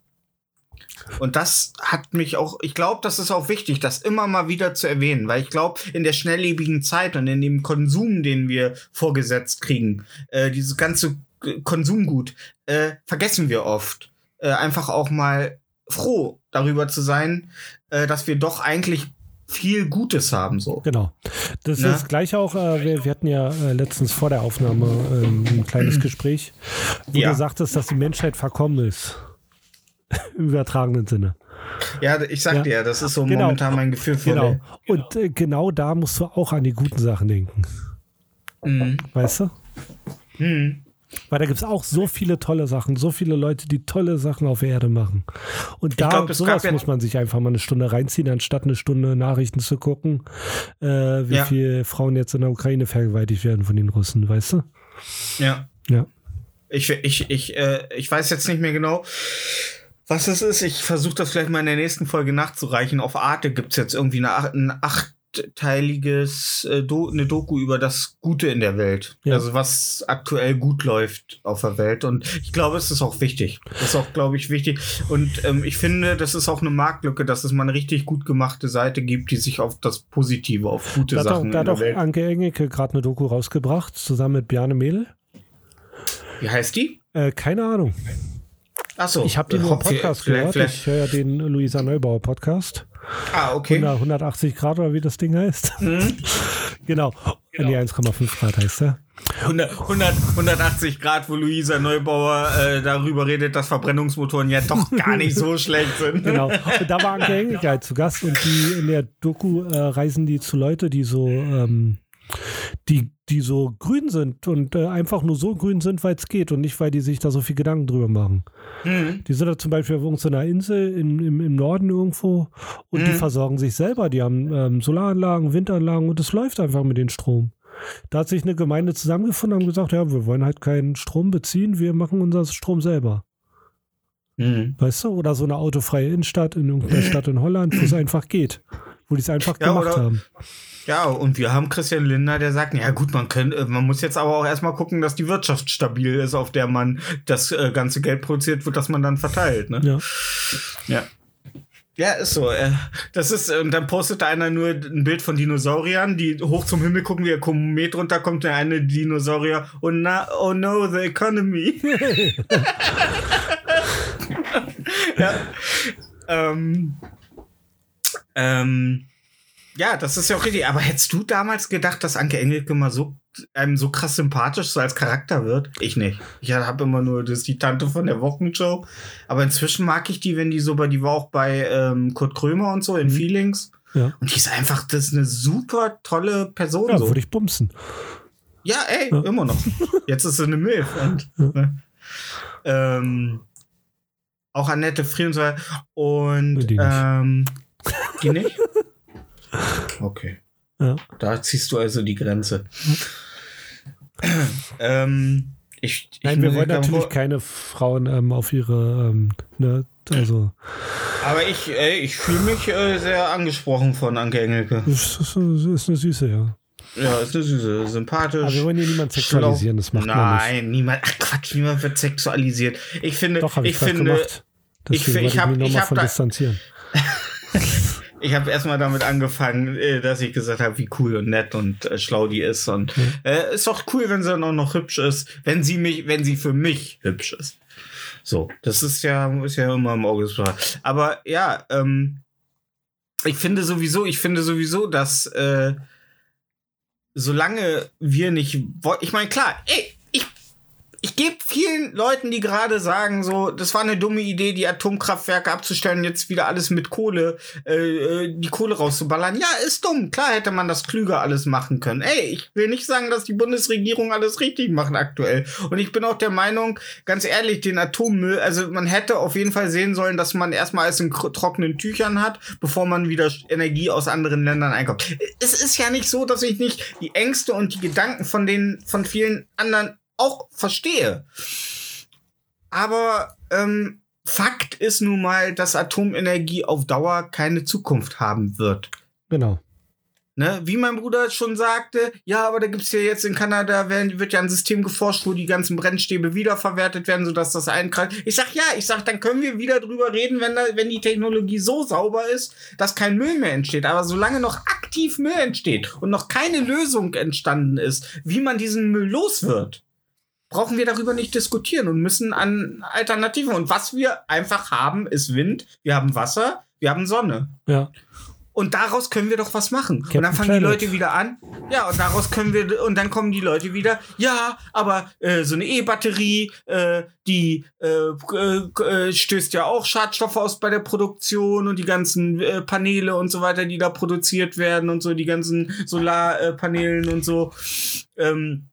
Und das hat mich auch, ich glaube, das ist auch wichtig, das immer mal wieder zu erwähnen, weil ich glaube, in der schnelllebigen Zeit und in dem Konsum, den wir vorgesetzt kriegen, äh, dieses ganze Konsumgut, äh, vergessen wir oft. Äh, einfach auch mal froh darüber zu sein, äh, dass wir doch eigentlich viel Gutes haben, so. Genau. Das Ne? ist gleich auch, äh, wir, wir hatten ja äh, letztens vor der Aufnahme ähm, ein kleines Gespräch, wo Ja. du sagtest, dass die Menschheit verkommen ist. Im übertragenen Sinne. Ja, ich sag Ja. dir, das ist so Genau. momentan mein Gefühl von Genau. der- Und äh, genau da musst du auch an die guten Sachen denken. Mhm. Weißt du? Mhm. Weil da gibt es auch so viele tolle Sachen, so viele Leute, die tolle Sachen auf der Erde machen. Und da glaub, sowas ja- muss man sich einfach mal eine Stunde reinziehen, anstatt eine Stunde Nachrichten zu gucken, äh, wie Ja. viele Frauen jetzt in der Ukraine vergewaltigt werden von den Russen, weißt du? Ja. Ja. Ich, ich, ich, äh, ich weiß jetzt nicht mehr genau, was es ist. Ich versuche das vielleicht mal in der nächsten Folge nachzureichen. Auf Arte gibt's jetzt irgendwie eine, ein achtteiliges äh, Do eine Doku über das Gute in der Welt. Ja. Also was aktuell gut läuft auf der Welt. Und ich glaube, es ist auch wichtig. Das ist auch, glaube ich, wichtig. Und ähm, ich finde, das ist auch eine Marktlücke, dass es mal eine richtig gut gemachte Seite gibt, die sich auf das Positive, auf gute Da hat, auch, Sachen da in hat der auch Welt. Anke Engelke gerade eine Doku rausgebracht, zusammen mit Bjarne Mädel. Wie heißt die? Äh, keine Ahnung. Ach so. Ich habe die nur im Podcast vielleicht- gehört. vielleicht- Ich höre ja den Luisa Neubauer Podcast. Ah, okay. 100, 180 Grad oder wie das Ding heißt. Mhm. genau. Nee, 1,5 Grad heißt er. 100, 100, 180 Grad, wo Luisa Neubauer äh, darüber redet, dass Verbrennungsmotoren ja doch gar nicht so schlecht sind. Genau. Und da war Anke Engelke halt zu Gast und die in der Doku äh, reisen die zu Leute, die so, ähm, die, die so grün sind und äh, einfach nur so grün sind, weil es geht und nicht, weil die sich da so viel Gedanken drüber machen. Mhm. Die sind da zum Beispiel auf irgendeiner Insel in, im, im Norden irgendwo und die Mhm. versorgen sich selber. Die haben ähm, Solaranlagen, Windanlagen und es läuft einfach mit den Strom. Da hat sich eine Gemeinde zusammengefunden und gesagt, ja, wir wollen halt keinen Strom beziehen, wir machen unseren Strom selber. Mhm. Weißt du? Oder so eine autofreie Innenstadt in irgendeiner Stadt in Holland, wo es einfach geht. Wo die es einfach Ja, gemacht oder- haben. Ja, und wir haben Christian Lindner, der sagt, ja gut, man kann, äh, man muss jetzt aber auch erstmal gucken, dass die Wirtschaft stabil ist, auf der man das äh, ganze Geld produziert wird, das man dann verteilt. Ne? Ja. Ja. Ja, ist so. Äh, das ist, und dann postet einer nur ein Bild von Dinosauriern, die hoch zum Himmel gucken, wie der Komet runterkommt, der eine Dinosaurier, und na, oh no, the economy. ja. Ähm, ähm, ja, das ist ja auch richtig. Aber hättest du damals gedacht, dass Anke Engelke mal so einem so krass sympathisch so als Charakter wird? Ich nicht. Ich habe immer nur, das die Tante von der Wochenshow. Aber inzwischen mag ich die, wenn die so bei, die war auch bei ähm, Kurt Krömer und so in Mhm. Feelings. Ja. Und die ist einfach, das ist eine super tolle Person. Ja, so. würde ich bumsen. Ja, ey, Ja. immer noch. Jetzt ist sie eine Milf. Und, Ja. ne? ähm, auch Annette Fried und so. Und ähm, die nicht? Okay. Ja. Da ziehst du also die Grenze. ähm, ich, ich Nein, wir wollen ich natürlich keine Frauen ähm, auf ihre, ähm, ne, also, Aber ich, ey, ich fühle mich äh, sehr angesprochen von Anke Engelke. das ist, das ist eine Süße, ja. Ja, ist eine süße, sympathisch. Aber wir wollen hier niemanden sexualisieren, das macht man nicht. Nein, niemand. Ach Quatsch, niemand wird sexualisiert. Ich finde, Doch, habe ich, ich finde, gemacht. ich Deswegen ich mich ich nochmal hab von da- distanzieren. ich habe erstmal damit angefangen, äh, dass ich gesagt habe, wie cool und nett und äh, schlau die ist. Und Mhm. äh, ist doch cool, wenn sie dann auch noch hübsch ist, wenn sie mich, wenn sie für mich hübsch ist. So, das ist ja, ist ja immer im Auge. Aber ja, ähm, ich finde sowieso, ich finde sowieso, dass äh, solange wir nicht wollen, ich meine, klar, ey, ich, gebe vielen Leuten, die gerade sagen, so, das war eine dumme Idee, die Atomkraftwerke abzustellen, jetzt wieder alles mit Kohle, äh, äh, die Kohle rauszuballern. Ja, ist dumm. Klar hätte man das klüger alles machen können. Ey, ich will nicht sagen, dass die Bundesregierung alles richtig macht aktuell. Und ich bin auch der Meinung, ganz ehrlich, den Atommüll, also man hätte auf jeden Fall sehen sollen, dass man erstmal alles in trockenen Tüchern hat, bevor man wieder Energie aus anderen Ländern einkauft. Es ist ja nicht so, dass ich nicht die Ängste und die Gedanken von den, von vielen anderen auch verstehe. Aber ähm, Fakt ist nun mal, dass Atomenergie auf Dauer keine Zukunft haben wird. Genau. Ne? Wie mein Bruder schon sagte, ja, aber da gibt's ja jetzt in Kanada, werden, wird ja ein System geforscht, wo die ganzen Brennstäbe wiederverwertet werden, sodass das einkreist. Ich sag ja, ich sag, dann können wir wieder drüber reden, wenn, da, wenn die Technologie so sauber ist, dass kein Müll mehr entsteht. Aber solange noch aktiv Müll entsteht und noch keine Lösung entstanden ist, wie man diesen Müll los wird, brauchen wir darüber nicht diskutieren und müssen an Alternativen. Und was wir einfach haben, ist Wind, wir haben Wasser, wir haben Sonne. Ja. Und daraus können wir doch was machen. und Captain dann fangen die Planet. Leute wieder an. Ja, und daraus können wir, und dann kommen die Leute wieder, ja, aber äh, so eine E-Batterie, äh, die äh, äh, stößt ja auch Schadstoffe aus bei der Produktion und die ganzen äh, Paneele und so weiter, die da produziert werden und so, die ganzen Solarpanelen und so. Ähm,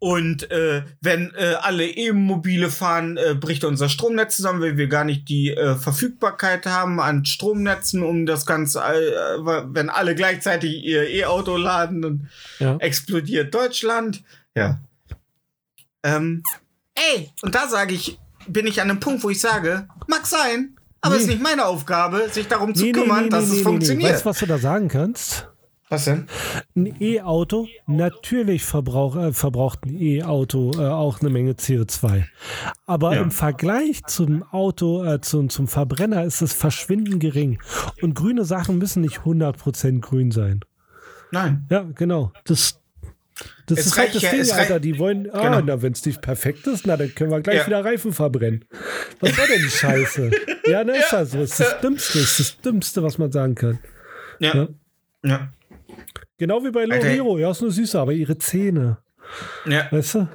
und äh, wenn äh, alle E-Mobile fahren, äh, bricht unser Stromnetz zusammen, weil wir gar nicht die äh, Verfügbarkeit haben an Stromnetzen, um das Ganze, äh, wenn alle gleichzeitig ihr E-Auto laden, dann Ja. explodiert Deutschland. Ja. Ähm, ey, und da sage ich, bin ich an einem Punkt, wo ich sage, mag sein, aber es Nee. ist nicht meine Aufgabe, sich darum zu Nee, kümmern, nee, dass es funktioniert. Weißt du, was du da sagen kannst? Was denn? Ein E-Auto, natürlich verbrauch, äh, verbraucht ein E-Auto äh, auch eine Menge CO2. Aber Ja. im Vergleich zum Auto, äh, zum, zum Verbrenner ist es verschwindend gering. Und grüne Sachen müssen nicht 100% grün sein. Nein. Ja, genau. Das, das Es ist halt reicht das ja- Ding, Alter. Die wollen, ah, Genau. na, wenn es nicht perfekt ist, na, dann können wir gleich Ja. wieder Reifen verbrennen. Was soll denn die Scheiße? ja, na, ist das so. Das ist das Dümmste, das ist das Dümmste, was man sagen kann. Ja. Ja. Genau wie bei. Lorero. Ja, ist nur süß, aber ihre Zähne. Ja. Weißt du?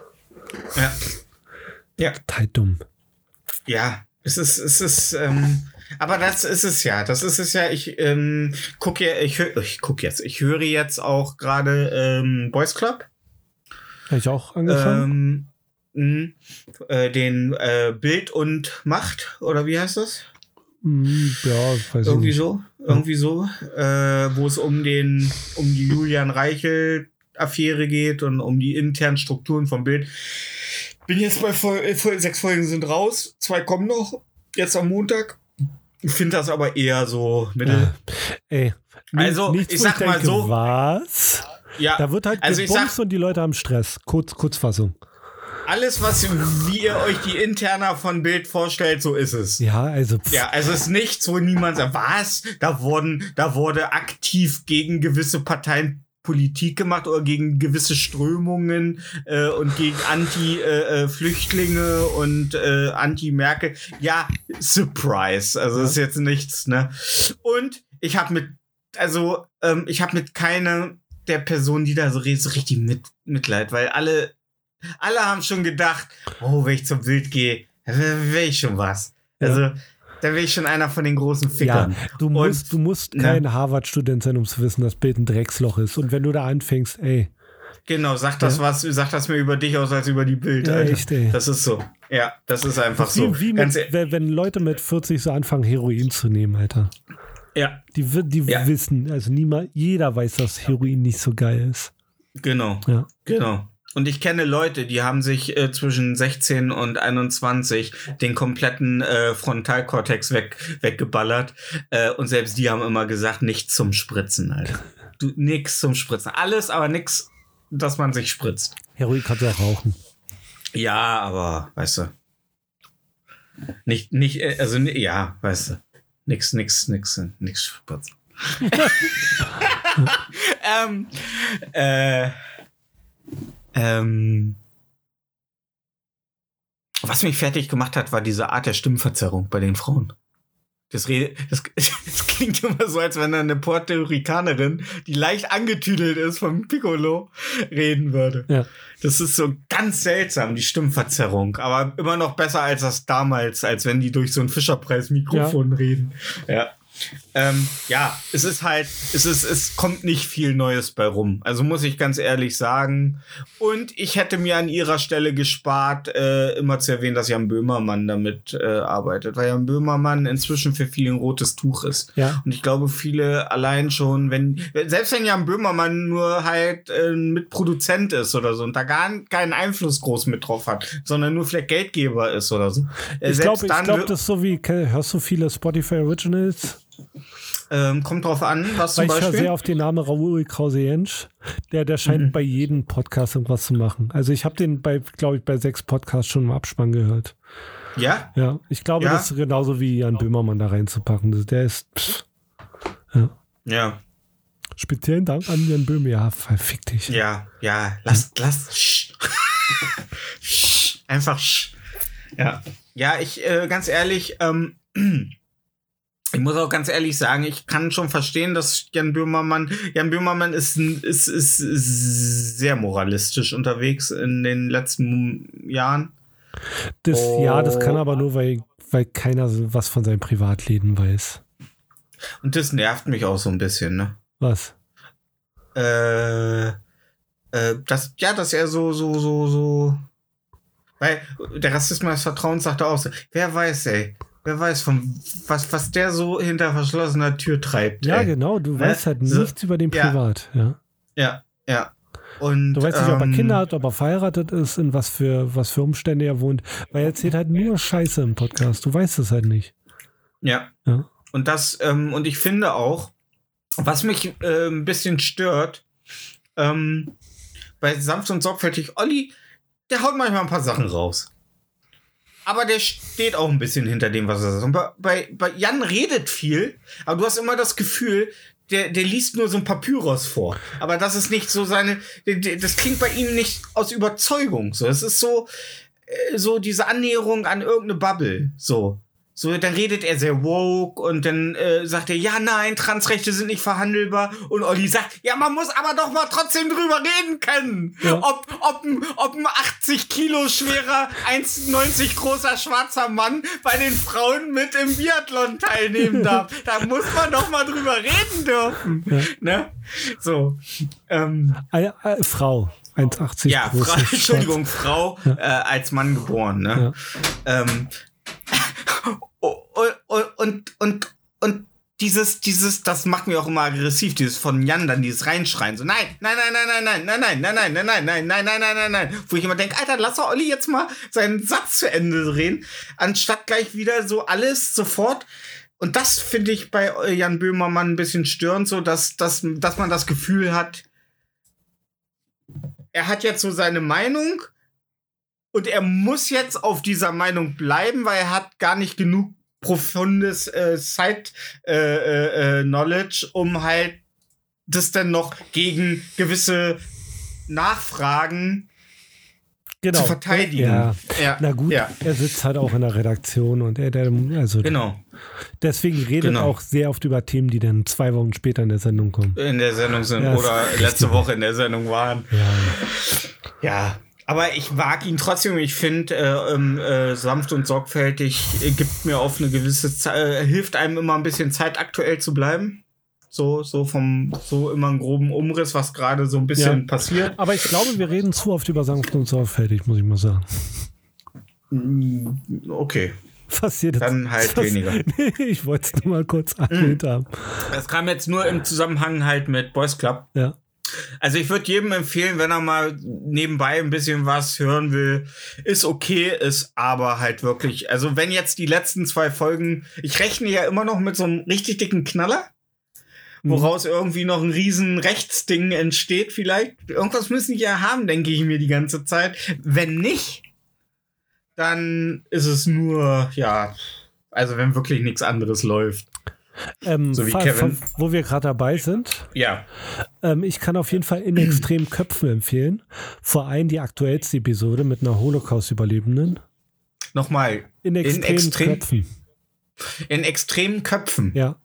Ja. Ja. Total dumm. Ja, es ist, es ist, ähm, aber das ist es ja. Das ist es ja. Ich ähm, gucke ja, ich, hör- ich gucke jetzt, ich höre jetzt auch gerade ähm, Boys Club. Habe ich auch angefangen. Ähm, mh, äh, den äh, Bild und Macht, oder wie heißt das? Hm, ja, weiß ich Irgendwie nicht. so. Irgendwie so. Äh, wo es um den, um die Julian Reichel Affäre geht und um die internen Strukturen vom Bild. Bin jetzt bei Fol äh, Fol sechs Folgen sind raus, zwei kommen noch, jetzt am Montag. Ich finde das aber eher so mittel. Ey. Also, nichts, ich sag mal denke, so- Was? Ja, Da wird halt also ich gebumst sag, und die Leute haben Stress. Kurz, Kurzfassung. Alles, was wie ihr euch die Interna von Bild vorstellt, so ist es. Ja, also pff, Ja, also es ist nichts, wo niemand sagt, was? Da wurden, da wurde aktiv gegen gewisse Parteien Politik gemacht oder gegen gewisse Strömungen äh, und gegen Anti-Flüchtlinge und äh, Anti-Merkel. Ja, Surprise. Also Ja. ist jetzt nichts, ne? Und ich habe mit, also ähm, ich habe mit keiner der Personen, die da so reden, so richtig mit, Mitleid, weil alle, alle haben schon gedacht, oh, wenn ich zum Wild gehe, wäre ich schon was. Ja. Also, da wäre ich schon einer von den großen ja, Fickern. du musst, du musst ne? kein Harvard-Student sein, um zu wissen, dass Bild ein Drecksloch ist. Und wenn du da anfängst, ey, Genau, sag das Ja. was, sag das mir über dich aus als über die Bild, Ja, Alter. echt, ey. Das ist so. Ja, das ist einfach wie, so. wie Ganz mit, e- wenn, Leute mit 40 so anfangen, Heroin zu nehmen, Alter. ja, Die, die Ja. wissen, also niemand, jeder weiß, dass Heroin nicht so geil ist. genau. Ja. Genau. Und ich kenne Leute, die haben sich äh, zwischen 16 und 21 den kompletten äh, Frontalkortex weg, weggeballert. Äh, und selbst die haben immer gesagt, nichts zum Spritzen, Alter. Du, nix zum Spritzen. Alles, aber nix, dass man sich spritzt. Heroin kannst du auch rauchen. Ja, aber, weißt du. Nicht, nicht, äh, also, ja, weißt du. Nix, nix, nix, nix spritzen. ähm, äh, ähm, was mich fertig gemacht hat, war diese Art der Stimmverzerrung bei den Frauen. Das, Rede, das, das klingt immer so, als wenn eine Puerto Ricanerin, die leicht angetüdelt ist vom Piccolo, reden würde. Ja. Das ist so ganz seltsam, die Stimmverzerrung. Aber immer noch besser als das damals, als wenn die durch so ein Fischerpreis-Mikrofon reden. Ja. Ähm, ja, es ist halt, es ist, es kommt nicht viel Neues bei rum. Also muss ich ganz ehrlich sagen. Und ich hätte mir an ihrer Stelle gespart, äh, immer zu erwähnen, dass Jan Böhmermann damit äh, arbeitet, weil Jan Böhmermann inzwischen für viele ein rotes Tuch ist. Ja. Und ich glaube, viele allein schon, wenn, selbst wenn Jan Böhmermann nur halt äh, Mitproduzent ist oder so und da gar keinen Einfluss groß mit drauf hat, sondern nur vielleicht Geldgeber ist oder so. Äh, Ich glaube, ich dann glaub, wird- das ist so wie, hörst du viele Spotify Originals? Ähm, kommt drauf an, was Weil zum ich höre Beispiel. sehr auf den Namen Raoul Krause-Jensch. Der, der scheint Mhm. bei jedem Podcast irgendwas zu machen. Also ich habe den bei, glaube ich, bei sechs Podcasts schon im Abspann gehört. Ja? Ja, ich glaube, Ja? das ist genauso wie Jan Böhmermann da reinzupacken. Der ist, pff, Ja. speziellen Dank an Jan Böhmer. Ja, verfick dich. Ja, ja, lass, lass. sch. Einfach sch. Ja. Ja, ich, äh, ganz ehrlich, ähm, ich muss auch ganz ehrlich sagen, ich kann schon verstehen, dass Jan Böhmermann, Jan Böhmermann ist, ist, ist, ist sehr moralistisch unterwegs in den letzten Jahren. Das, Ja, das kann Oh. aber nur, weil, weil keiner was von seinem Privatleben weiß. Und das nervt mich auch so ein bisschen, ne? Was? Äh, äh, das, ja, dass er so, so, so, so. Weil der Rassismus des Vertrauens sagt er auch so, wer weiß, ey. Wer weiß, von was, was der so hinter verschlossener Tür treibt. Ja, ey. genau, du Ne? weißt halt So- nichts über den Ja. Privat. Ja. Ja, ja. Und, Du weißt nicht, ob er ähm, Kinder hat, ob er verheiratet ist, in was für, was für Umstände er wohnt. Weil er erzählt halt nur Scheiße im Podcast. Du weißt es halt nicht. Ja. Ja. Und das, ähm, und ich finde auch, was mich äh, ein bisschen stört, ähm, bei sanft und sorgfältig, Olli, der haut manchmal ein paar Sachen raus. Aber der steht auch ein bisschen hinter dem, was er sagt. Und bei, bei, Jan redet viel, aber du hast immer das Gefühl, der, der liest nur so ein Papyrus vor. Aber das ist nicht so seine, das klingt bei ihm nicht aus Überzeugung. So, es ist so, äh, so diese Annäherung an irgendeine Bubble. So. So, dann redet er sehr woke und dann äh, sagt er, ja, nein, Transrechte sind nicht verhandelbar. Und Olli sagt, ja, man muss aber doch mal trotzdem drüber reden können. Ja. Ob, ob, ein, ob ein 80 Kilo schwerer, 1,90 großer schwarzer Mann bei den Frauen mit im Biathlon teilnehmen darf. da muss man doch mal drüber reden dürfen. Ne? So. Ähm, Äh, äh, Frau, 1,80 ja. Frau. Entschuldigung, Frau äh, als Mann geboren, ne? Ähm, und, und, und, dieses, dieses, das macht mir auch immer aggressiv, dieses von Jan dann dieses Reinschreien, so nein, nein, nein, nein, nein, nein, nein, nein, nein, nein, nein, nein, nein, nein, nein, nein, nein, wo ich immer denke, Alter, lass doch Olli jetzt mal seinen Satz zu Ende drehen, anstatt gleich wieder so alles sofort. Und das finde ich bei äh, Jan Böhmermann ein bisschen störend, so dass, dass, dass man das Gefühl hat, er hat jetzt so seine Meinung und er muss jetzt auf dieser Meinung bleiben, weil er hat gar nicht genug profundes äh, Side äh, äh, äh, um halt das dann noch gegen gewisse Nachfragen genau. zu verteidigen. Ja. ja. Na gut, Ja, er sitzt halt auch in der Redaktion und er, der, also genau. deswegen redet Genau. auch sehr oft über Themen, die dann zwei Wochen später in der Sendung kommen. In der Sendung sind Ja, oder letzte. Woche in der Sendung waren. Ja. Aber ich mag ihn trotzdem. Ich finde, äh, ähm, äh, sanft und sorgfältig äh, gibt mir auf eine gewisse Zeit, äh, hilft einem immer ein bisschen Zeit aktuell zu bleiben. So, so vom, so immer einen groben Umriss, was gerade so ein bisschen Ja. passiert. Aber ich glaube, wir reden zu oft über sanft und sorgfältig, muss ich mal sagen. Okay. Passiert. Dann halt was- weniger. Nee, ich wollte es nur mal kurz erwähnt haben. Das kam jetzt nur im Zusammenhang halt mit Boys Club. Ja. Also ich würde jedem empfehlen, wenn er mal nebenbei ein bisschen was hören will, ist okay, ist aber halt wirklich, also wenn jetzt die letzten zwei Folgen, ich rechne ja immer noch mit so einem richtig dicken Knaller, woraus irgendwie noch ein riesen Rechtsding entsteht vielleicht. Irgendwas müssen die ja haben, denke ich mir die ganze Zeit. Wenn nicht, dann ist es nur, ja, also wenn wirklich nichts anderes läuft. Ähm, So wie Kevin. wo wir gerade dabei sind, Ja. ähm, ich kann auf jeden Fall in extremen Köpfen empfehlen. Vor allem die aktuellste Episode mit einer Holocaust-Überlebenden. Nochmal, In extremen extrem- Köpfen. in extremen Köpfen. Ja.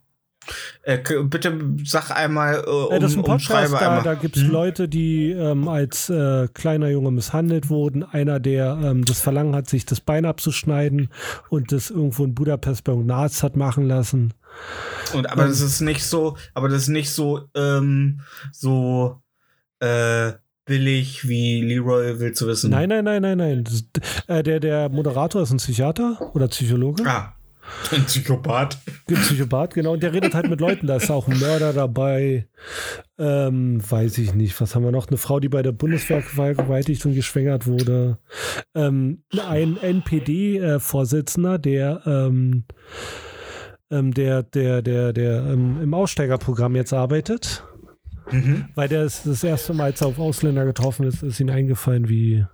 Äh, bitte sag einmal, äh, um, das ist ein Podcast, umschreibe da, da gibt es Hm? Leute, die ähm, als äh, kleiner Junge misshandelt wurden. Einer, der ähm, das Verlangen hat, sich das Bein abzuschneiden und das irgendwo in Budapest bei einem Arzt hat machen lassen. Und aber ähm, das ist nicht so, aber das ist nicht so, ähm, so äh, billig wie Leroy will zu wissen. Nein, nein, nein, nein, nein. Das, äh, der, der Moderator ist ein Psychiater oder Psychologe. Ah, ein Psychopath. Ein Psychopath, genau. Und der redet halt mit Leuten. Da ist auch ein Mörder dabei. Ähm, weiß ich nicht. Was haben wir noch? Eine Frau, die bei der Bundeswehr vergewaltigt und geschwängert wurde. Ähm, ein NPD-Vorsitzender, der, ähm, ähm, der, der, der, der ähm, im Aussteigerprogramm jetzt arbeitet. Mhm. Weil der ist das erste Mal, als er auf Ausländer getroffen ist, ist ihm eingefallen, wie.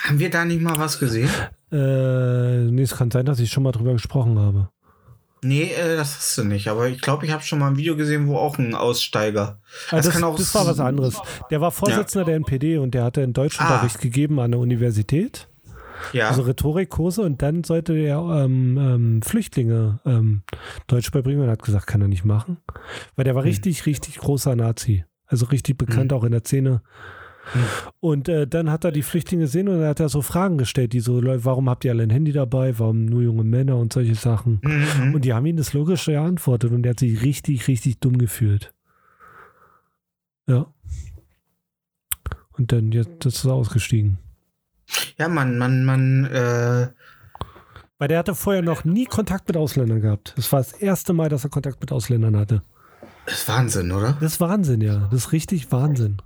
Haben wir da nicht mal was gesehen? Äh, nee, es kann sein, dass ich schon mal drüber gesprochen habe. Nee, äh, das hast du nicht. Aber ich glaube, ich habe schon mal ein Video gesehen, wo auch ein Aussteiger. Also das, auch das war was anderes. Der war Vorsitzender der NPD und der hatte einen Deutschunterricht Ah. gegeben an der Universität. Ja. Also Rhetorikkurse und dann sollte er ähm, ähm, Flüchtlinge ähm, Deutsch beibringen und hat gesagt, kann er nicht machen. Weil der war Hm. richtig, richtig großer Nazi. Also richtig bekannt auch in der Szene. Und äh, dann hat er die Flüchtlinge gesehen und dann hat er so Fragen gestellt, die so, Leute, warum habt ihr alle ein Handy dabei? Warum nur junge Männer und solche Sachen? Mhm. Und die haben ihm das Logische geantwortet und er hat sich richtig, richtig dumm gefühlt. Ja. Und dann jetzt das ist er ausgestiegen. Ja, man, man, man, äh, Weil der hatte vorher noch nie Kontakt mit Ausländern gehabt. Das war das erste Mal, dass er Kontakt mit Ausländern hatte. ist Wahnsinn, oder? Das ist Wahnsinn, ja. Das ist richtig Wahnsinn.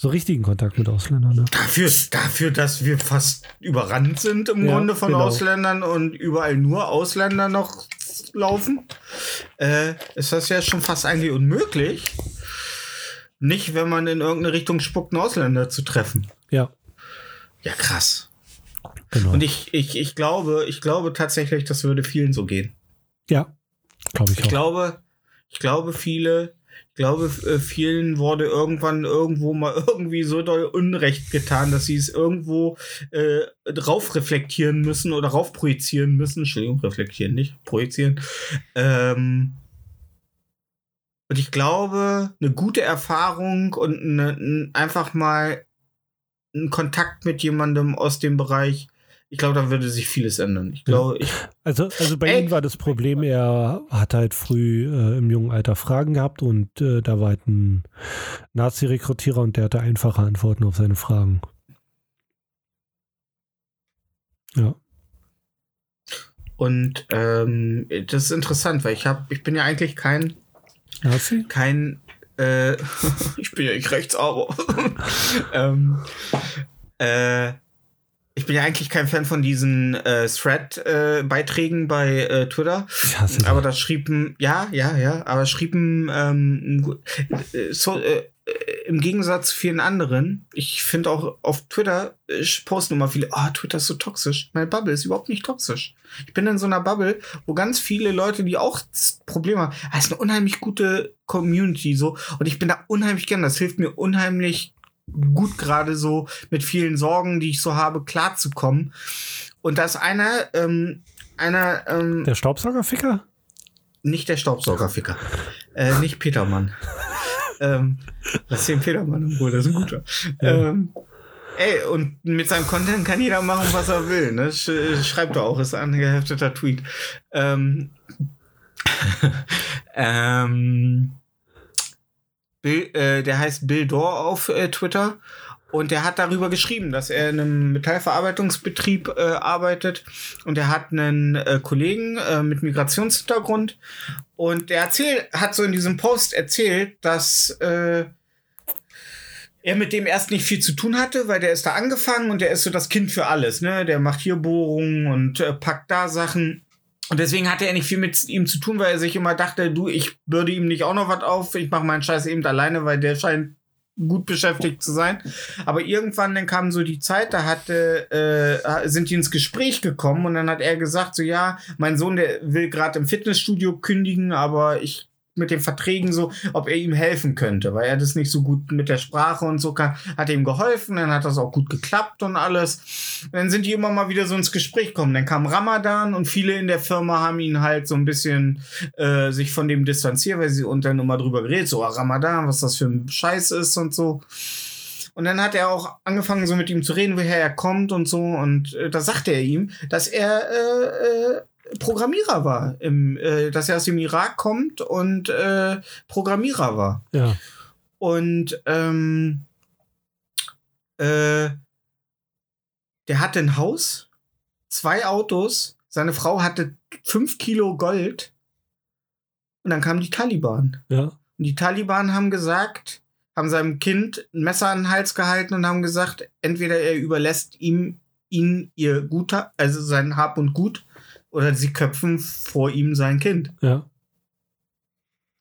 So richtigen Kontakt mit Ausländern, ne? Dafür, dafür, dass wir fast überrannt sind im Ja, Grunde von genau. Ausländern und überall nur Ausländer noch laufen, äh, ist das ja schon fast eigentlich unmöglich, nicht, wenn man in irgendeine Richtung spuckt, einen Ausländer zu treffen. Ja, Ja, krass. genau. Und ich, ich, ich glaube, ich glaube tatsächlich, das würde vielen so gehen. ja, glaube ich Ich auch. glaube, ich glaube, viele, ich glaube, äh, vielen wurde irgendwann irgendwo mal irgendwie so doll Unrecht getan, dass sie es irgendwo äh, drauf reflektieren müssen oder rauf projizieren müssen. Entschuldigung, reflektieren, nicht projizieren. Ähm, und ich glaube, eine gute Erfahrung und eine, ein, einfach mal ein Kontakt mit jemandem aus dem Bereich, ich glaube, da würde sich vieles ändern. Ich glaube, ich, Also, also bei Ey. ihm war das Problem, er hat halt früh äh, im jungen Alter Fragen gehabt und äh, da war halt ein Nazi-Rekrutierer und der hatte einfache Antworten auf seine Fragen. Ja. Und ähm, das ist interessant, weil ich habe, ich bin ja eigentlich kein, Nazi? kein, äh, ich bin ja nicht rechts, aber ähm, äh, ich bin ja eigentlich kein Fan von diesen äh, Thread-Beiträgen bei äh, Twitter. Ich hasse Aber das schrieben, ja, ja, ja, aber schrieben ähm, äh, so, äh, äh, im Gegensatz zu vielen anderen, ich finde auch auf Twitter äh, posten immer viele, ah, Twitter ist so toxisch. Meine Bubble ist überhaupt nicht toxisch. Ich bin in so einer Bubble, wo ganz viele Leute, die auch Probleme haben, es ist eine unheimlich gute Community so und ich bin da unheimlich gern. Das hilft mir unheimlich gut gerade so mit vielen Sorgen, die ich so habe, klarzukommen. Und da ist einer, ähm, einer, ähm, Der Staubsaugerficker? nicht der Staubsaugerficker. äh, nicht Petermann. ähm, lass den Petermann im Ruhe, das ist ein guter. Ja. Ähm, ey, und mit seinem Content kann jeder machen, was er will. Ne? Sch schreibt er auch, ist ein gehefteter Tweet. Ähm, ähm, Bill, äh, der heißt Bill Dor auf äh, Twitter. Und der hat darüber geschrieben, dass er in einem Metallverarbeitungsbetrieb äh, arbeitet und er hat einen äh, Kollegen äh, mit Migrationshintergrund und der erzählt, hat so in diesem Post erzählt, dass äh, er mit dem erst nicht viel zu tun hatte, weil der ist da angefangen und der ist so das Kind für alles, ne? Der macht hier Bohrungen und äh, packt da Sachen. Und deswegen hatte er nicht viel mit ihm zu tun, weil er sich immer dachte, du, ich bürde ihm nicht auch noch was auf, ich mache meinen Scheiß eben alleine, weil der scheint gut beschäftigt zu sein. Aber irgendwann dann kam so die Zeit, da hatte, äh, sind die ins Gespräch gekommen und dann hat er gesagt, so ja, mein Sohn, der will gerade im Fitnessstudio kündigen, aber ich mit den Verträgen so, ob er ihm helfen könnte, weil er das nicht so gut mit der Sprache und so kann, hat ihm geholfen, dann hat das auch gut geklappt und alles. Und dann sind die immer mal wieder so ins Gespräch gekommen. Dann kam Ramadan und viele in der Firma haben ihn halt so ein bisschen äh, sich von dem distanziert, weil sie und dann immer drüber geredet, so ah, Ramadan, was das für ein Scheiß ist und so. Und dann hat er auch angefangen, so mit ihm zu reden, woher er kommt und so. Und äh, da sagte er ihm, dass er äh, äh, Programmierer war, im, äh, dass er aus dem Irak kommt und äh, Programmierer war. Ja. Und ähm, äh, der hatte ein Haus, zwei Autos, seine Frau hatte fünf Kilo Gold und dann kamen die Taliban. Ja. Und die Taliban haben gesagt, haben seinem Kind ein Messer an den Hals gehalten und haben gesagt, entweder er überlässt ihm ihn ihr Guter, also sein Hab und Gut, oder sie köpfen vor ihm sein Kind. Ja.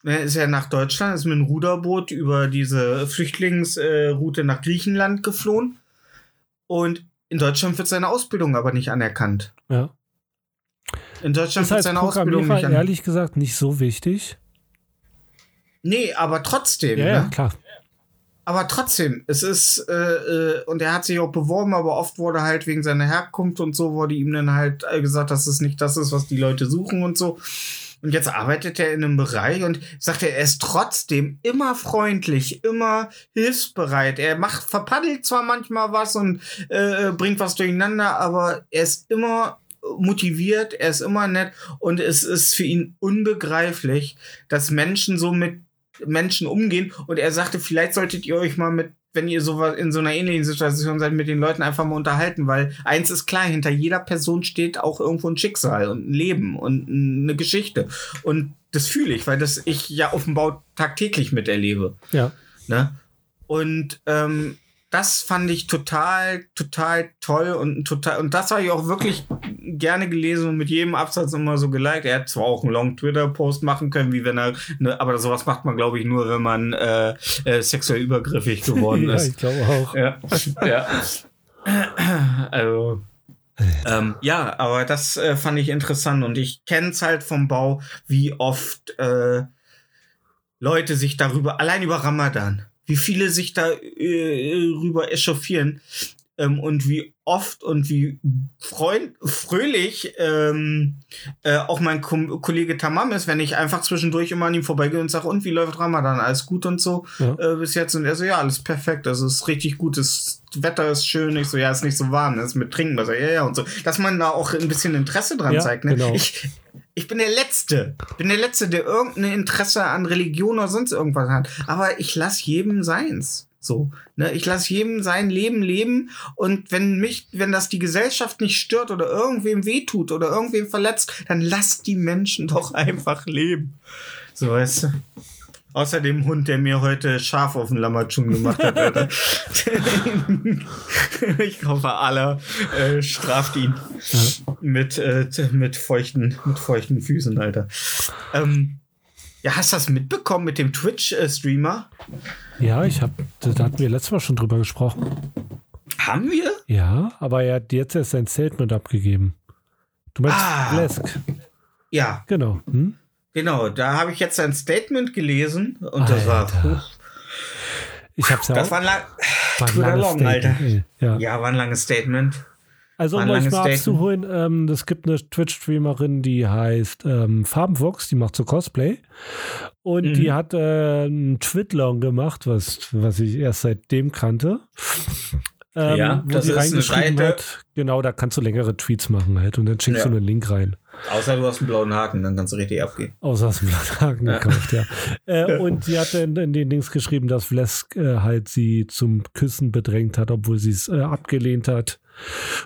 Er ist ja nach Deutschland, ist mit einem Ruderboot über diese Flüchtlingsroute nach Griechenland geflohen. Und in Deutschland wird seine Ausbildung aber nicht anerkannt. Ja. In Deutschland Ist wird seine Ausbildung nicht anerkannt. ehrlich gesagt nicht so wichtig. Nee, aber trotzdem. Ja, ja, ne? klar. Aber trotzdem, es ist, äh, äh, und er hat sich auch beworben, aber oft wurde halt wegen seiner Herkunft und so, wurde ihm dann halt äh, gesagt, dass es nicht das ist, was die Leute suchen und so. Und jetzt arbeitet er in einem Bereich und sagt er, er ist trotzdem immer freundlich, immer hilfsbereit. Er macht, verpaddelt zwar manchmal was und äh, bringt was durcheinander, aber er ist immer motiviert, er ist immer nett und es ist für ihn unbegreiflich, dass Menschen so mit Menschen umgehen und er sagte, vielleicht solltet ihr euch mal mit wenn ihr so in so einer ähnlichen Situation seid, mit den Leuten einfach mal unterhalten, weil eins ist klar, hinter jeder Person steht auch irgendwo ein Schicksal und ein Leben und eine Geschichte. Und das fühle ich, weil das ich ja auf dem Bau tagtäglich miterlebe. Ja. Ne? Und ähm, das fand ich total, total toll und total, und das habe ich auch wirklich gerne gelesen und mit jedem Absatz immer so geliked. Er hat zwar auch einen Long Twitter-Post machen können, wie wenn er, ne, aber sowas macht man, glaube ich, nur, wenn man äh, äh, sexuell übergriffig geworden ja, ist. ich glaube auch. Ja, ja. Also. Ähm, ja, aber das äh, fand ich interessant und ich kenne es halt vom Bau, wie oft äh, Leute sich darüber, allein über Ramadan, wie viele sich da äh, rüber echauffieren ähm, und wie oft und wie freund fröhlich ähm, äh, auch mein Ko Kollege Tamam ist, wenn ich einfach zwischendurch immer an ihm vorbeigehe und sage, und wie läuft Ramadan? Alles gut und so Ja. äh, bis jetzt. Und er so, ja, alles perfekt. Also es ist richtig gut. Das Wetter ist schön. Ich so, ja, ist nicht so warm. ist mit Trinken. Also, ja, ja und so. Dass man da auch ein bisschen Interesse dran Ja, zeigt. Ne? genau. Ich, ich bin der Letzte. Bin der Letzte, der irgendein Interesse an Religion oder sonst irgendwas hat. Aber ich lasse jedem seins. So, ne, ich lasse jedem sein Leben leben und wenn mich, wenn das die Gesellschaft nicht stört oder irgendwem wehtut oder irgendwem verletzt, dann lasst die Menschen doch einfach leben. So, weißt du. Außer dem Hund, der mir heute Schaf auf den Lammertschun gemacht hat, Alter. ich hoffe, Allah äh, straft ihn mit, äh, mit, feuchten, mit feuchten Füßen, Alter. Ähm, ja, hast du das mitbekommen mit dem Twitch-Streamer? Ja, ich habe, da hatten wir letztes Mal schon drüber gesprochen. Haben wir? Ja, aber er hat jetzt erst sein Statement abgegeben. Du meinst Ah. Blesk. Ja, Genau. Hm? Genau. Da habe ich jetzt ein Statement gelesen und das war. Alter. Ich hab's ja Das auch. war ein, lang, war ein langes long, Statement, Alter. Ja. ja, war ein langes Statement. Also um euch mal abzuholen, ähm, es gibt eine Twitch-Streamerin, die heißt ähm, Farbenvox, die macht so Cosplay. Und Mhm. die hat äh, einen Twitlong gemacht, was, was ich erst seitdem kannte. Ähm, Ja, das ist eine reingeschrieben Seite- hat, genau, da kannst du längere Tweets machen halt und dann schickst Ja. du einen Link rein. Außer du hast einen blauen Haken, dann kannst du richtig abgehen. Außer aus dem Blatthaken Ja. gekauft, ja. Äh, und sie hat in, in den Dings geschrieben, dass Vlesk äh, halt sie zum Küssen bedrängt hat, obwohl sie es äh, abgelehnt hat.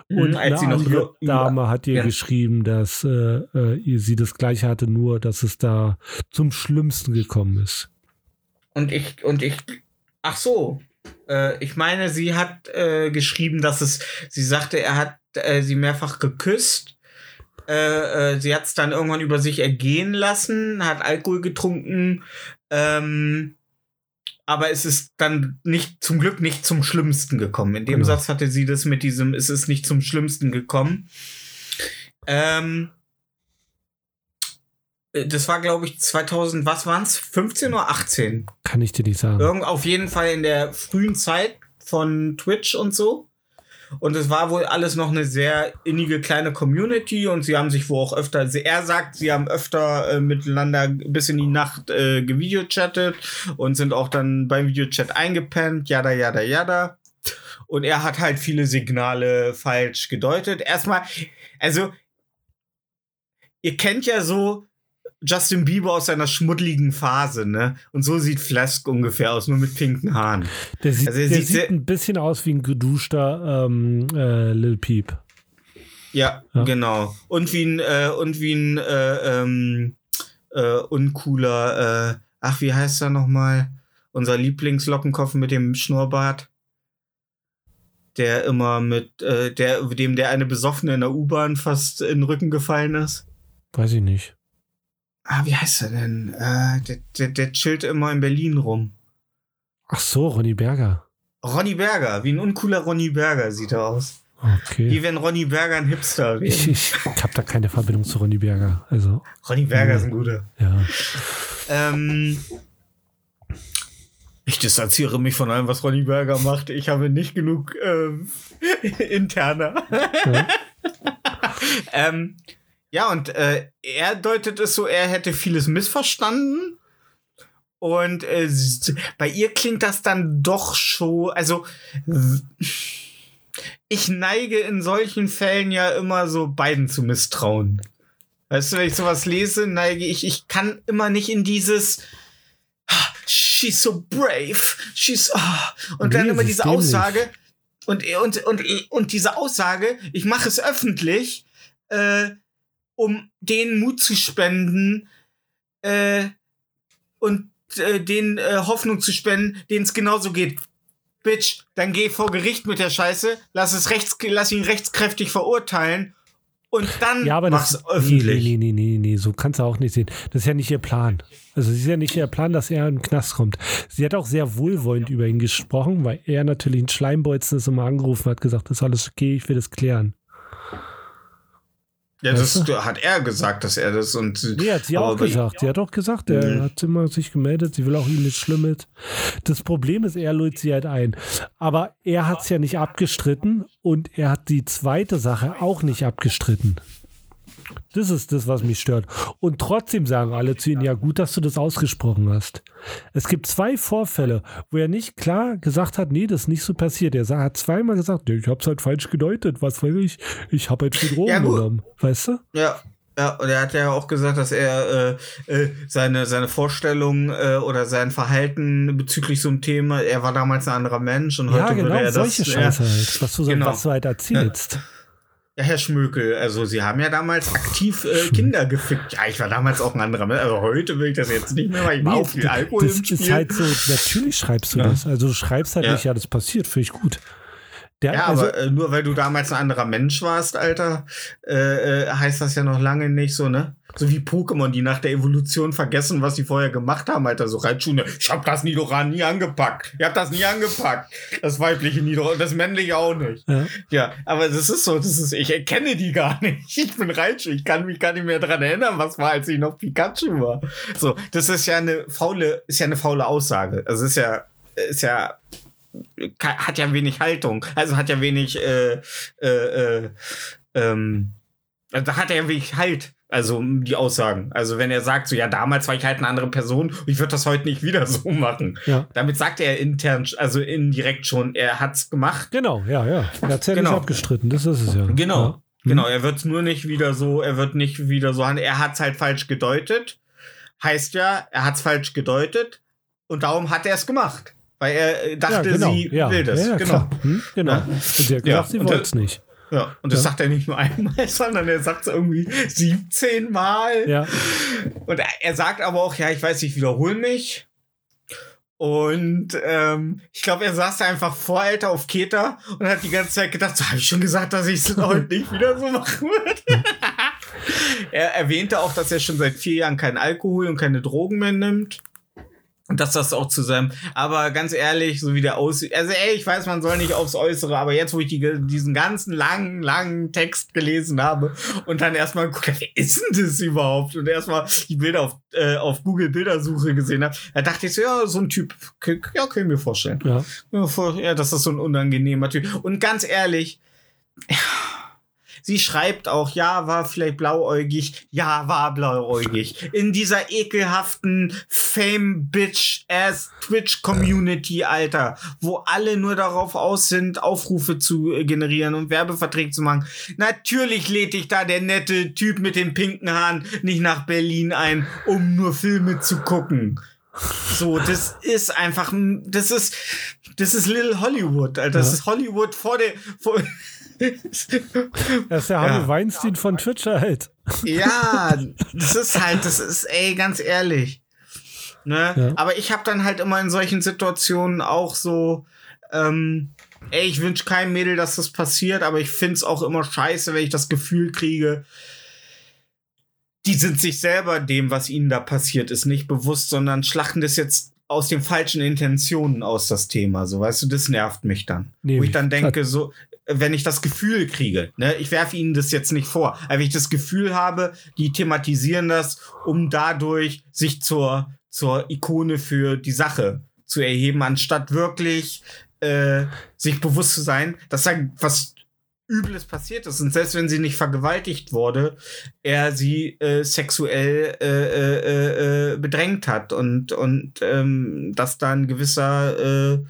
Und Mhm, als eine andere Dame hat ihr ja. geschrieben, dass äh, äh, ihr- sie das gleiche hatte, nur dass es da zum Schlimmsten gekommen ist. Und ich, und ich, ach so, äh, ich meine, sie hat äh, geschrieben, dass es, sie sagte, er hat äh, sie mehrfach geküsst. Äh, äh, sie hat es dann irgendwann über sich ergehen lassen, hat Alkohol getrunken. Ähm, aber es ist dann nicht, zum Glück nicht zum Schlimmsten gekommen. In dem Genau. Satz hatte sie das mit diesem, es ist nicht zum Schlimmsten gekommen. Ähm, äh, das war, glaube ich, 2000, was waren's? 15 oder 18? Kann ich dir nicht sagen. Irgend auf jeden Fall in der frühen Zeit von Twitch und so. Und es war wohl alles noch eine sehr innige kleine Community und sie haben sich wohl auch öfter, er sagt, sie haben öfter äh, miteinander bis in die Nacht äh, gevideochattet und sind auch dann beim Videochat eingepennt, jada, jada, jada. Und er hat halt viele Signale falsch gedeutet. Erstmal, also, ihr kennt ja so Justin Bieber aus seiner schmuddeligen Phase, ne? Und so sieht Flask ungefähr aus, nur mit pinken Haaren. Der sieht, Also er der sieht sieht ein bisschen aus wie ein geduschter ähm, äh, Lil Peep. Ja, Ja. genau. Und wie ein, äh, und wie ein äh, ähm, äh, uncooler, äh, ach, wie heißt er nochmal? Unser Lieblingslockenkopf mit dem Schnurrbart. Der immer mit, äh, der, dem der eine Besoffene in der U-Bahn fast in den Rücken gefallen ist. Weiß ich nicht. Ah, wie heißt er denn? Äh, der, der, der chillt immer in Berlin rum. Ach so, Ronny Berger. Ronny Berger, wie ein uncooler Ronny Berger sieht er aus. Okay. Wie wenn Ronny Berger ein Hipster wäre. Ich, ich habe da keine Verbindung zu Ronny Berger. Also, Ronny Berger ist ein guter. ja. Ähm, Ich distanziere mich von allem, was Ronny Berger macht. Ich habe nicht genug ähm, interner. Ja. ähm, ja, und äh, er deutet es so, er hätte vieles missverstanden. Und äh, bei ihr klingt das dann doch schon, also ich neige in solchen Fällen ja immer so beiden zu misstrauen. Weißt du, wenn ich sowas lese, neige ich, ich kann immer nicht in dieses "Ah, She's so brave, she's ah", und dann Nee, immer es ist diese. Aussage und und und und diese Aussage, ich mache es öffentlich, äh, um denen Mut zu spenden äh, und äh, denen äh, Hoffnung zu spenden, denen es genauso geht. Bitch, dann geh vor Gericht mit der Scheiße, lass es rechts, lass ihn rechtskräftig verurteilen und dann Ja, aber mach's das. öffentlich. Nee, nee, nee, nee, nee, so kannst du auch nicht sehen. Das ist ja nicht ihr Plan. Also, es ist ja nicht ihr Plan, dass er in den Knast kommt. Sie hat auch sehr wohlwollend über ihn gesprochen, weil er natürlich ein Schleimbolzen ist und mal angerufen hat, gesagt, das ist alles okay, ich will das klären. Ja, das Weißt hat er gesagt, dass er das und Nee, hat sie auch gesagt. Sie hat auch gesagt, er Mhm. hat immer sich gemeldet, sie will auch ihm nichts Schlimmes. Das Problem ist, er lullt sie halt ein. Aber er hat es ja nicht abgestritten und er hat die zweite Sache auch nicht abgestritten. Das ist das, was mich stört. Und trotzdem sagen alle zu ihm, ja gut, dass du das ausgesprochen hast. Es gibt zwei Vorfälle, wo er nicht klar gesagt hat, nee, das ist nicht so passiert. Er hat zweimal gesagt, nee, ich hab's halt falsch gedeutet, was weiß ich, ich habe halt viel Drogen Ja, genommen. Weißt du? Ja, ja, und er hat ja auch gesagt, dass er äh, äh, seine, seine Vorstellung äh, oder sein Verhalten bezüglich so einem Thema, er war damals ein anderer Mensch und Ja, heute genau, würde er solche das. Scheiße halt, was du, so, genau. was du halt erzählst. Ja, Herr Schmökel, also Sie haben ja damals aktiv äh, Kinder gefickt. Ja, ich war damals auch ein anderer Mensch. Also heute will ich das jetzt nicht mehr, weil ich war auch viel Alkohol das im Spiel. ist halt so, natürlich schreibst du Ja. das. Also du schreibst halt Ja. nicht, ja, das passiert, finde ich gut. Der, ja, also, aber äh, nur weil du damals ein anderer Mensch warst, Alter, äh, äh, heißt das ja noch lange nicht so, ne? So wie Pokémon, die nach der Evolution vergessen, was sie vorher gemacht haben, Alter. So Reitschule. Ich hab das Nidoran nie angepackt. Ich hab das nie angepackt. Das weibliche Nidoran, das männliche auch nicht. ja. Ja, aber das ist so, das ist, ich erkenne die gar nicht. Ich bin Raichu, ich kann mich gar nicht mehr dran erinnern, was war, als ich noch Pikachu war. So, das ist ja eine faule, ist ja eine faule Aussage. Also es ist ja, ist ja, hat ja wenig Haltung. Also hat ja wenig, äh, äh, äh, ähm, also da hat er ja wenig Halt. Also die Aussagen. Also wenn er sagt, so ja, damals war ich halt eine andere Person und ich würde das heute nicht wieder so machen. ja. Damit sagt er intern, also indirekt schon, er hat's gemacht. Genau, ja, ja. Er hat ja Genau. nicht abgestritten, das ist es ja. Genau. Ja. Genau, er wird nur nicht wieder so, er wird nicht wieder so handeln. Er hat's halt falsch gedeutet. Heißt ja, er hat's falsch gedeutet und darum hat er es gemacht. Weil er äh, dachte, ja, genau. sie will das. Genau. Hm? genau. Und sie hat gesagt, sie und wollte es nicht. Ja, und das Ja. sagt er nicht nur einmal, sondern er sagt es irgendwie 17 Mal. Ja. Und er, sagt aber auch, ja, ich weiß, ich wiederhole mich. Und ähm, ich glaube, er saß da einfach vor Alter auf Keta und hat die ganze Zeit gedacht, so habe ich schon gesagt, dass ich es heute nicht wieder so machen würde. er erwähnte auch, dass er schon seit vier Jahren keinen Alkohol und keine Drogen mehr nimmt. Und dass das auch zu seinem, aber ganz ehrlich, so wie der aussieht, also ey, ich weiß, man soll nicht aufs Äußere, aber jetzt, wo ich die, diesen ganzen langen, langen Text gelesen habe und dann erstmal gucke, wer ist denn das überhaupt? Und erstmal die Bilder auf, äh, auf Google Bildersuche gesehen habe, da dachte ich so, ja, so ein Typ, ja, können wir vorstellen. Ja. Ja, das ist so ein unangenehmer Typ. Und ganz ehrlich, ja, sie schreibt auch, ja, war vielleicht blauäugig, ja, war blauäugig. In dieser ekelhaften Fame-Bitch-Ass-Twitch-Community, Alter, wo alle nur darauf aus sind, Aufrufe zu generieren und Werbeverträge zu machen. Natürlich lädt dich da der nette Typ mit den pinken Haaren nicht nach Berlin ein, um nur Filme zu gucken. So, das ist einfach, das ist, das ist Little Hollywood, Alter. Das Ja. ist Hollywood vor der, vor, Das ist der Harvey Weinstein von Twitch halt. ja, das ist halt, das ist, ey, ganz ehrlich. Ne? Ja. Aber ich habe dann halt immer in solchen Situationen auch so, ähm, ey, ich wünsche keinem Mädel, dass das passiert, aber ich find's auch immer scheiße, wenn ich das Gefühl kriege, die sind sich selber dem, was ihnen da passiert ist, nicht bewusst, sondern schlachten das jetzt aus den falschen Intentionen aus, das Thema. So, weißt du, das nervt mich dann. Nee, Wo ich dann denke, so, wenn ich das Gefühl kriege, ne, ich werfe ihnen das jetzt nicht vor, aber wenn ich das Gefühl habe, die thematisieren das, um dadurch sich zur, zur Ikone für die Sache zu erheben, anstatt wirklich äh, sich bewusst zu sein, dass da was Übles passiert ist. Und selbst wenn sie nicht vergewaltigt wurde, er sie äh, sexuell äh, äh, äh, äh, bedrängt hat und, und ähm, dass da ein gewisser äh,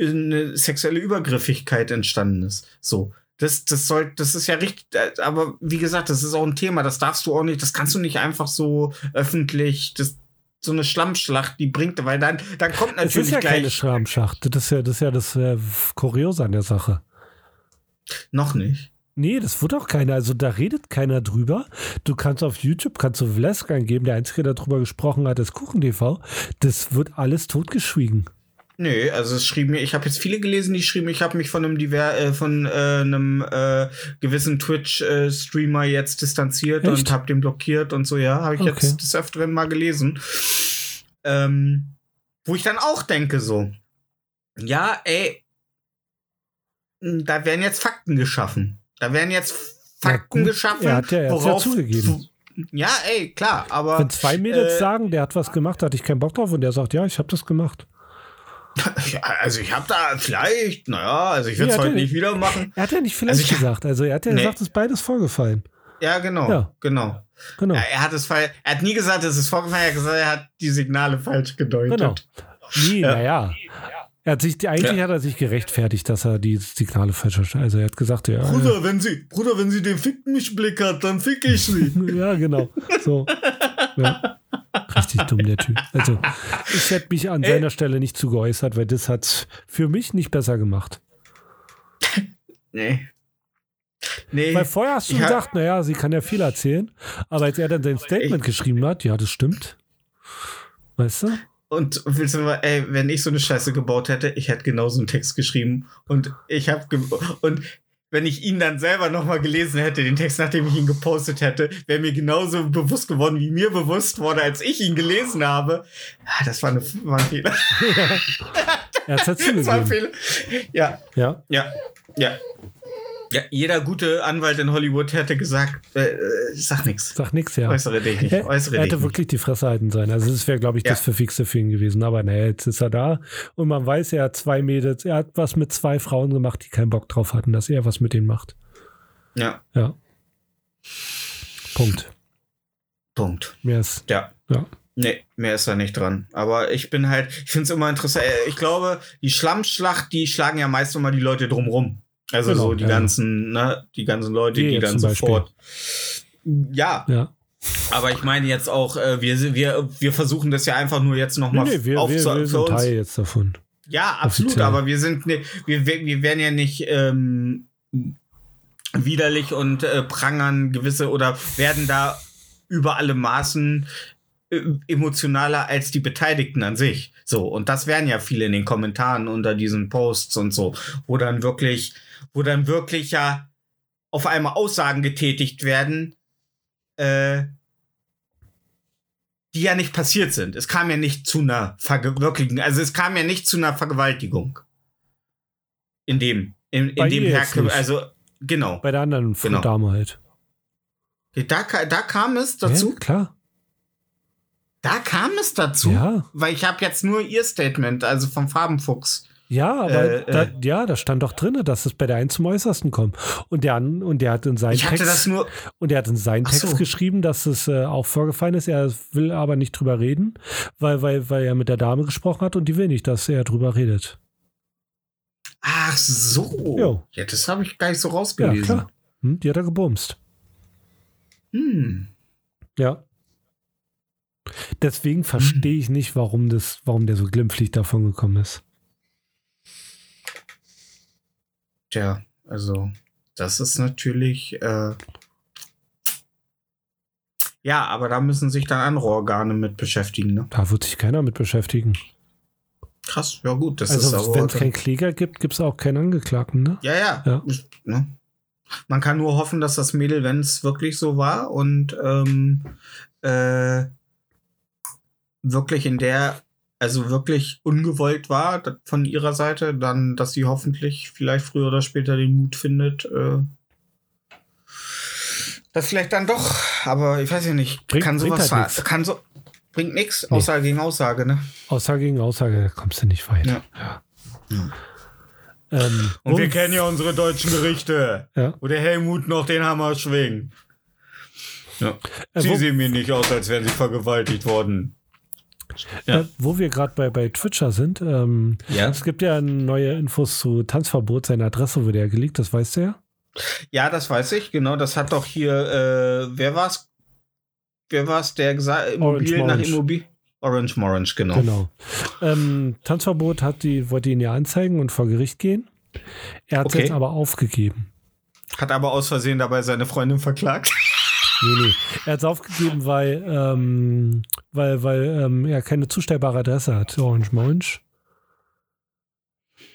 eine sexuelle Übergriffigkeit entstanden ist. So. Das, das soll, das ist ja richtig, aber wie gesagt, das ist auch ein Thema, das darfst du auch nicht, das kannst du nicht einfach so öffentlich, das, so eine Schlammschlacht, die bringt, weil dann, dann kommt natürlich ist ja keine gleich. Schrammschacht. Das ist ja das, ist ja das äh, Kuriose an der Sache. Noch nicht. Nee, das wird auch keiner. Also da redet keiner drüber. Du kannst auf YouTube, kannst du Vlesk eingeben. Der Einzige, der darüber gesprochen hat, ist KuchenTV. Das wird alles totgeschwiegen. Nö, also es schrieben mir, ich habe jetzt viele gelesen, die schrieben, ich habe mich von einem diver äh, von äh, einem äh, gewissen Twitch-Streamer jetzt distanziert Echt? und habe den blockiert und so, ja, habe ich Okay. jetzt des Öfteren mal gelesen. Ähm, wo ich dann auch denke, so, ja, ey, da werden jetzt Fakten geschaffen. Da werden jetzt Fakten gut, geschaffen, er hat ja- er ja zugegeben. Ja, ey, klar, aber Wenn zwei Mädels äh, sagen, der hat was gemacht, da hatte ich keinen Bock drauf und der sagt, ja, ich habe das gemacht. ja, also ich habe da vielleicht, naja, also ich würde es heute nicht wieder machen. Er hat ja nicht vielleicht Also ich- gesagt. Also er hat ja Nee. gesagt, es ist beides vorgefallen. Ja, genau. Ja. Genau. Genau. Ja, er hat es er hat nie gesagt, es ist vorgefallen, er hat gesagt, er hat die Signale falsch gedeutet. Genau. Nee, Ja. Er hat sich, eigentlich Ja. hat er sich gerechtfertigt, dass er die Signale falsch verstanden Also er hat gesagt, ja, Bruder, wenn sie, Bruder, wenn sie den Fick mich Blick hat, dann fick ich sie. ja, genau. So. Ja. Richtig dumm, der Typ. Also, ich hätte mich an Ey. seiner Stelle nicht zu geäußert, weil das hat für mich nicht besser gemacht. nee. Nee. Weil vorher hast du Ich hab- gesagt, naja, sie kann ja viel erzählen, aber als er dann sein Statement geschrieben hat, ja, das stimmt. Weißt du? Und willst du mal, ey, wenn ich so eine Scheiße gebaut hätte, ich hätte genauso einen Text geschrieben. Und ich habe und wenn ich ihn dann selber nochmal gelesen hätte, den Text, nachdem ich ihn gepostet hätte, wäre mir genauso bewusst geworden, wie mir bewusst wurde, als ich ihn gelesen habe. Ah, das war, eine, war ein Fehler. Er hat es Das war ein. Fehler. Ja, Ja. ja, ja. Ja, jeder gute Anwalt in Hollywood hätte gesagt, äh, äh, sag nichts. Sag nix, ja. Äußere dich nicht. Er, Äußere er dich hätte nicht. wirklich die Fresse halten sein. Also das wäre, glaube ich, das Ja. Verfixte für ihn gewesen. Aber naja, jetzt ist er da und man weiß, er hat zwei Mädels, er hat was mit zwei Frauen gemacht, die keinen Bock drauf hatten, dass er was mit denen macht. Ja, Ja. Punkt. Punkt. Mehr ist. Ja. Ja. Nee, mehr ist da nicht dran. Aber ich bin halt, ich finde es immer interessant. äh, Ich glaube, die Schlammschlacht, die schlagen ja meist immer die Leute drumrum. Also Genau, so die ja. ganzen, ne, die ganzen Leute, Wir die jetzt dann sofort. Ja, Ja. aber ich meine jetzt auch, äh, wir, wir, wir versuchen das ja einfach nur jetzt Nee, nochmal nee, wir, wir, wir sind Teil jetzt davon. Ja, absolut, Offiziell. aber wir sind ne, wir, wir wir werden ja nicht ähm, widerlich und äh, prangern gewisse oder werden da über alle Maßen äh, emotionaler als die Beteiligten an sich. So, und das wären ja viele in den Kommentaren unter diesen Posts und so, wo dann wirklich, wo dann wirklich ja auf einmal Aussagen getätigt werden, äh, die ja nicht passiert sind. Es kam ja nicht zu einer Vergewirklichung, also es kam ja nicht zu einer Vergewaltigung. In dem, in, in dem Herkunft, also genau. Bei der anderen Genau. Dame halt. Da, da kam es dazu. Ja, klar. Da kam es dazu. Ja. Weil ich habe jetzt nur ihr Statement, also vom Farbenfuchs. Ja, aber Äh, da, äh. ja, da stand doch drin, dass es bei der einen zum Äußersten kommt. Und der, und der hat in seinen Text, und der hat in seinen Text so. geschrieben, dass es äh, auch vorgefallen ist. Er will aber nicht drüber reden, weil, weil, weil er mit der Dame gesprochen hat und die will nicht, dass er drüber redet. Ach so. Jo. Ja, das habe ich gar nicht so Ja, rausgelesen. klar. Hm, die hat er gebumst. Hm. Ja. Deswegen verstehe ich nicht, warum, das, warum der so glimpflich davon gekommen ist. Tja, also, das ist natürlich. Äh ja, aber da müssen sich dann andere Organe mit beschäftigen, ne? Da wird sich keiner mit beschäftigen. Krass, ja gut, das ist Also, aber. wenn es keinen Kläger gibt, gibt es auch keinen Angeklagten, ne? Ja, ja. Ja. Ne? Man kann nur hoffen, dass das Mädel, wenn es wirklich so war und ähm, äh, wirklich in der, also wirklich ungewollt war von ihrer Seite, dann, dass sie hoffentlich vielleicht früher oder später den Mut findet, äh, das vielleicht dann doch, aber ich weiß ja nicht, Bringt- kann bringt sowas halt ver- nichts. kann so bringt nichts. Aussage gegen Aussage, ne? Aussage gegen Aussage, da kommst du nicht weit. Ja. Ähm, Und wo- wir kennen ja unsere deutschen Gerichte. Ja. Wo der Helmut noch den Hammer schwingt. Ja. Äh, Sie sehen mir nicht aus, als wären sie vergewaltigt worden. Ja. Äh, wo wir gerade bei, bei Twitcher sind, ähm, Ja. es gibt ja neue Infos zu Tanzverbot. Seine Adresse wurde ja geleakt, das weißt du ja. Ja, das weiß ich. Genau, das hat doch hier, äh, wer war's? Wer war's, der gesagt Immobilien nach. Immobilien? Orange Morange, genau. Genau. Ähm, Tanzverbot hat die, wollte ihn ja anzeigen und vor Gericht gehen. Er hat Okay. jetzt aber aufgegeben. Hat aber aus Versehen dabei seine Freundin verklagt. Nee, nee. Er hat es aufgegeben, weil, ähm, weil, weil ähm, er keine zustellbare Adresse hat, Orange Morange.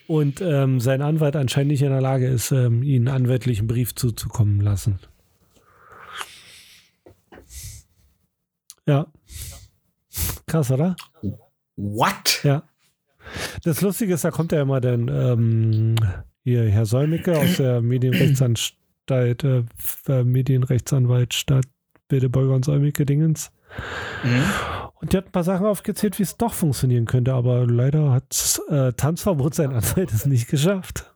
Und ähm, sein Anwalt anscheinend nicht in der Lage ist, ähm, ihn einen anwältlichen Brief zuzukommen lassen. Ja. Krass, oder? What? Ja. Das Lustige ist, da kommt ja immer dann ähm, hier Herr Solmecke aus der Medienrechtsanstalt, äh, äh, Medienrechtsanwalt Stadt Wildeborger und Solmecke Dingens. Mhm. Und der hat ein paar Sachen aufgezählt, wie es doch funktionieren könnte, aber leider hat äh, Tanzverbot sein Anwalt es nicht geschafft.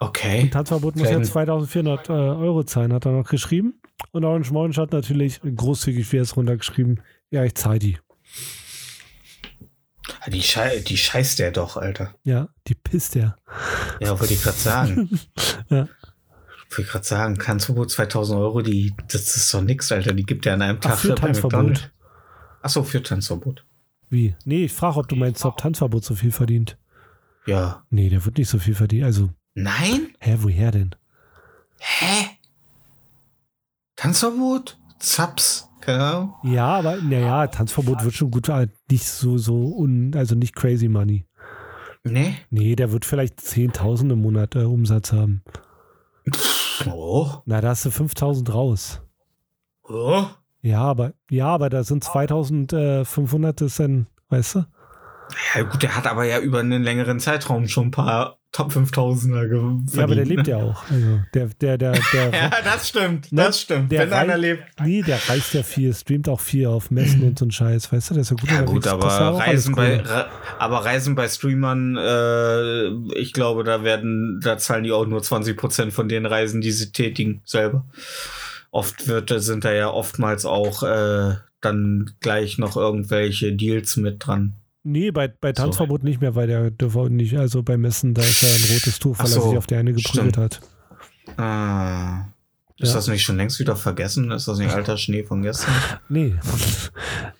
Okay. Tanzverbot muss ja Kleine- 2400 äh, Euro zahlen, hat er noch geschrieben. Und Orange Morange hat natürlich großzügig, wie er es runtergeschrieben, ja, ich zahle die. Die, Schei die scheißt der doch, Alter. Ja, die pisst er. Ja, wollte ich gerade sagen. Ja. Wollte ich gerade sagen, Tanzverbot 2000 Euro, die, das ist doch nix, Alter. Die gibt er an einem Ach, Tag für bei Tanzverbot. McDonald's. Ach so, für Tanzverbot. Wie? Nee, ich frage, ob du meinst, ob Tanzverbot so viel verdient. Ja. Nee, der wird nicht so viel verdienen. Also, Nein? hä, woher denn? Hä? Tanzverbot? Zaps? Ahnung. Ja, aber naja, Tanzverbot wird schon gut, nicht so, so, un, also nicht crazy money. Nee? Nee, der wird vielleicht 10.000 im Monat äh, Umsatz haben. Oh. Na, da hast du 5.000 raus. Oh. Ja, aber, ja, aber da sind 2.500 ist dann, weißt du? Ja, gut, der hat aber ja über einen längeren Zeitraum schon ein paar Top 5000er verdient. Ja, aber der lebt ne? ja auch. Also, der, der, der, der, Ja, das stimmt. Ne? Das stimmt. Der Wenn einer lebt. nee, der reist ja viel, streamt auch viel auf Messen und so ein Scheiß, weißt du? Der ist ja gut Ja, gut, aber Reisen bei, aber Reisen bei Streamern, äh, ich glaube, da werden, da zahlen die auch nur 20% von den Reisen, die sie tätigen, selber. Oft wird, sind da ja oftmals auch äh, dann gleich noch irgendwelche Deals mit dran. Nee, bei, bei So. Tanzverbot nicht mehr, weil der dürfte nicht, also bei Messen, da ist er ein rotes Tuch, weil Ach er so, sich auf die eine geprügelt hat. Ah. Ist Ja. das nicht schon längst wieder vergessen? Ist das nicht alter Schnee von gestern? Nee,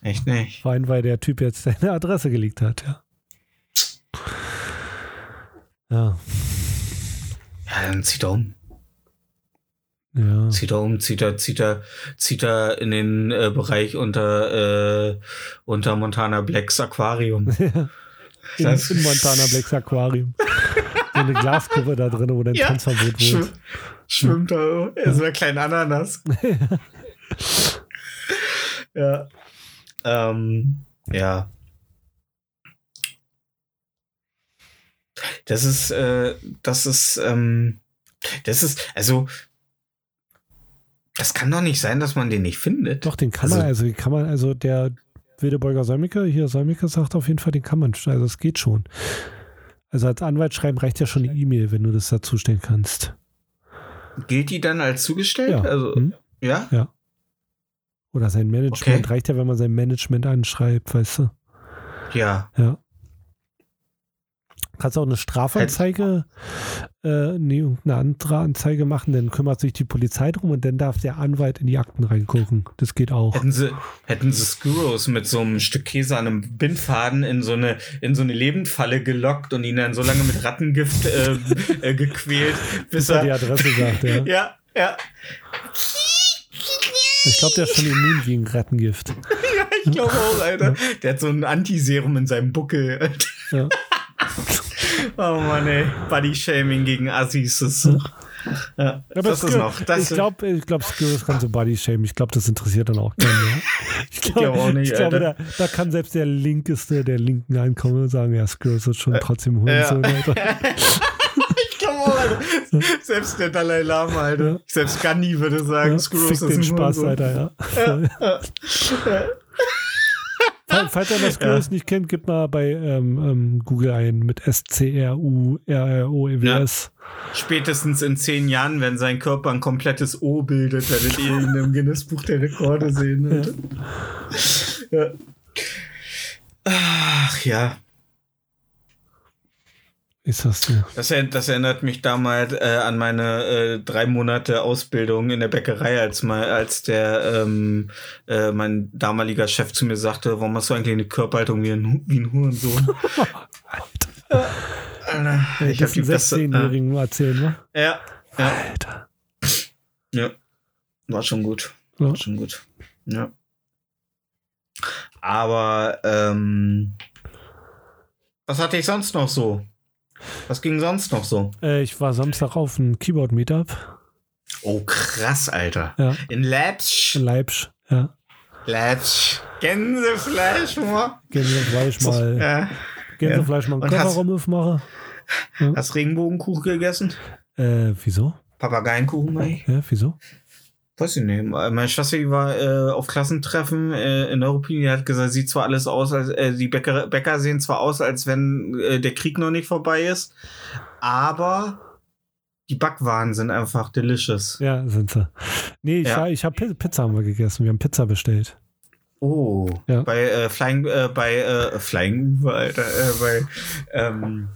Echt nicht? vor allem, weil der Typ jetzt seine Adresse geleakt hat, ja. Ja, Ja, dann zieht er um. Ja. Zieht er um, zieht er, zieht er, zieht er in den äh, Bereich unter, äh, unter Montana Blacks Aquarium. In, Das- in Montana Blacks Aquarium. So eine Glaskuppe da drin, wo dein Ja, Tanzverbot Schw wohnt. schwimmt da in so einer kleinen Ananas. ja. Ähm, ja. Das ist, äh, das ist, ähm, das ist, also, das kann doch nicht sein, dass man den nicht findet. Doch, den kann Also- man, also den kann man, also der Wildeborger Säumicke, hier Säumicke sagt auf jeden Fall, den kann man, also es geht schon. Also als Anwalt schreiben reicht ja schon eine E-Mail, wenn du das dazustellen kannst. Gilt die dann als zugestellt? Ja. Also, Hm? ja? Oder sein Management Okay. reicht ja, wenn man sein Management anschreibt, weißt du? Ja. Ja. Kannst auch eine Strafanzeige, äh, nee, irgendeine andere Anzeige machen, dann kümmert sich die Polizei drum und dann darf der Anwalt in die Akten reingucken. Das geht auch. Hätten sie, hätten sie Skurros mit so einem Stück Käse an einem Bindfaden in so eine, in so eine Lebendfalle gelockt und ihn dann so lange mit Rattengift äh, äh, gequält, bis Bis er die er. Adresse sagt, ja. Ja, ja. Ich glaube, der ist schon immun gegen Rattengift. Ja, ich glaube auch, Alter. Der hat so ein Antiserum in seinem Buckel. Ja. Oh Mann, ey. Body-Shaming gegen Assis. Das, ist- ja, Aber das ist Skir- noch. Das ich glaube, ich glaub, Skirus kann so Body Shame. Ich glaube, das interessiert dann auch keinen mehr. Ich glaub glaube auch nicht, ich glaube da, da kann selbst der Linkeste der Linken einkommen und sagen, ja, Skirus ist schon trotzdem Hurensohn, ja. Ich glaube auch, Alter. Selbst der Dalai Lama, Alter. Ja. Selbst Gandhi würde sagen, Ja, fick ist ein Spaß. Alter, ja. Voll. Fall- Falls ihr das Cruise nicht kennt, gebt mal bei ähm, ähm, Google ein mit S-C-R-U-R-R-O-E-W-S. Spätestens in zehn Jahren, wenn sein Körper ein komplettes O bildet, werdet ihr ihn im Guinness-Buch der Rekorde sehen. Ja. Ach ja. Ist das so? Das, das erinnert mich damals äh, an meine äh, drei Monate Ausbildung in der Bäckerei, als mal, als der ähm, äh, mein damaliger Chef zu mir sagte, warum hast du eigentlich eine Körperhaltung wie ein, wie ein Hurensohn? Alter. Alter, ich hab das die einen beste. 16-Jährigen erzählen, ne? Äh, ja, ja, Alter. ja. War schon gut. Ja. War schon gut. Ja. Aber ähm, was hatte ich sonst noch so? Was ging sonst noch so? Äh, ich war Samstag auf einem Keyboard-Meetup Oh, krass, Alter. Ja. In Leipzig. in Leipzig. Ja. Leipzig. Gänsefleisch, mal. Gänsefleisch mal, Ja. Gänsefleisch mal Und einen hast- Kofferraum aufmachen. Hast Regenbogenkuchen gegessen? Äh, wieso? Papageienkuchen, mei? Ja, wieso? Weiß ich nicht. Meine Schwester war äh, auf Klassentreffen äh, in Neuruppin. Die hat gesagt, sieht zwar alles aus, als äh, die Bäcker, Bäcker sehen zwar aus, als wenn äh, der Krieg noch nicht vorbei ist, aber die Backwaren sind einfach delicious. Ja, sind sie. Nee, ich, Ja. ich habe Pizza haben wir gegessen. Wir haben Pizza bestellt. Oh, Ja. bei äh, Flying, äh, bei äh, Flying Uwe, Alter, äh, bei, ähm,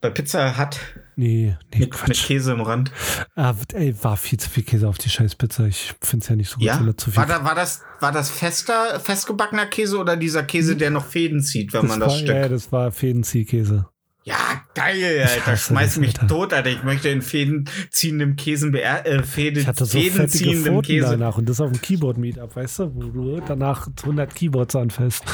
bei Pizza Hut Nee, nee, mit, mit Quatsch. Käse im Rand. Ah, ey, war viel zu viel Käse auf die scheiß Pizza. Ich finde es ja nicht so gut, Ja, da zu viel war, da, war das war das fester, festgebackener Käse oder dieser Käse, der noch Fäden zieht, wenn man das war, Stück? Ja, das war Fädenziehkäse. Ja, geil, Alter. Schmeiß das, mich Alter. tot, Alter. Ich möchte in Fäden ziehendem Käse beer äh, Fäden, Ich hatte so fettige Pfoten Käse. danach und das auf dem Keyboard-Meetup, weißt du, wo du danach 100 Keyboards anfasst.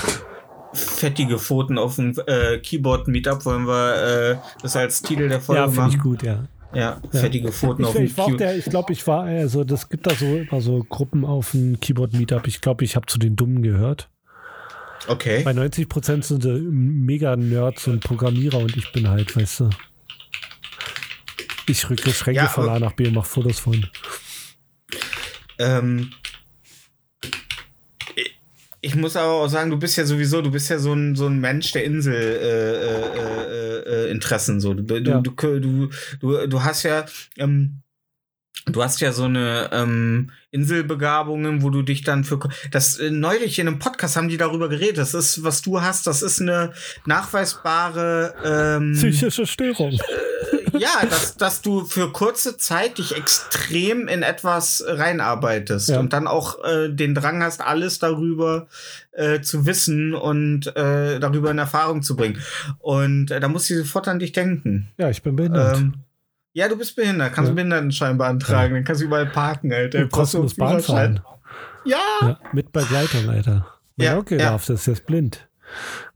Fettige Pfoten auf dem äh, Keyboard-Meetup wollen wir äh, das als Titel der Folge Ja, finde ich machen. gut, ja. Ja, fettige Pfoten Ich, auf dem ich auch Keyboard. ich glaube, ich war, also das gibt da so immer so Gruppen auf dem Keyboard-Meetup. Ich glaube, ich habe zu den Dummen gehört. Okay. Bei 90 Prozent sind sie mega-Nerds und Programmierer und ich bin halt, weißt du. Ich rücke Schränke Ja, von A nach B und mache Fotos von. Ähm, ich- muss aber auch sagen, du bist ja sowieso, du bist ja so ein, so ein Mensch der Insel äh, äh, äh, äh, Interessen. So. Du, du, Ja. du, du, du, du hast ja, ähm, du hast ja so eine ähm, Inselbegabungen, wo du dich dann für das äh, neulich in einem Podcast haben die darüber geredet. Das ist, was du hast, das ist eine nachweisbare ähm, Psychische Störung. Ja, dass, dass du für kurze Zeit dich extrem in etwas reinarbeitest Ja. und dann auch äh, den Drang hast, alles darüber äh, zu wissen und äh, darüber in Erfahrung zu bringen. Und äh, da muss ich sofort an dich denken. Ja, ich bin behindert. Ähm, ja, du bist behindert, kannst Ja. Behindertenschein beantragen, dann kannst du überall parken, Alter. du kostenlos Bahn fahren. Ja, Ja, mit Begleitung, Alter. Mein Ja, Onkel ja. darf das, der ist blind.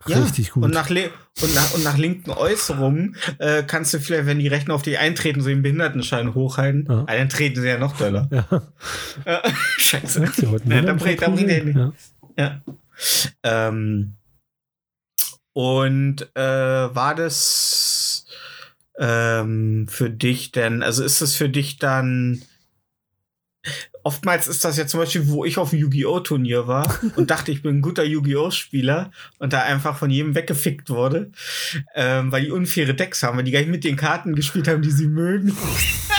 Ja. Richtig gut. Und nach, le- und nach, und nach linken Äußerungen äh, kannst du vielleicht, wenn die Rechten auf dich eintreten, so den Behindertenschein hochhalten. Ja. Ah, dann treten sie ja noch doller. ja, Äh, Scheiße. Ja, ne? da bringt, da bringt er nicht. ja. Ja. Ähm, und äh, war das ähm, für dich denn, also ist das für dich dann Oftmals ist das ja zum Beispiel, wo ich auf dem Yu-Gi-Oh! Turnier war und dachte, ich bin ein guter Yu-Gi-Oh! Spieler und da einfach von jedem weggefickt wurde, ähm, weil die unfaire Decks haben, weil die gar nicht mit den Karten gespielt haben, die sie mögen.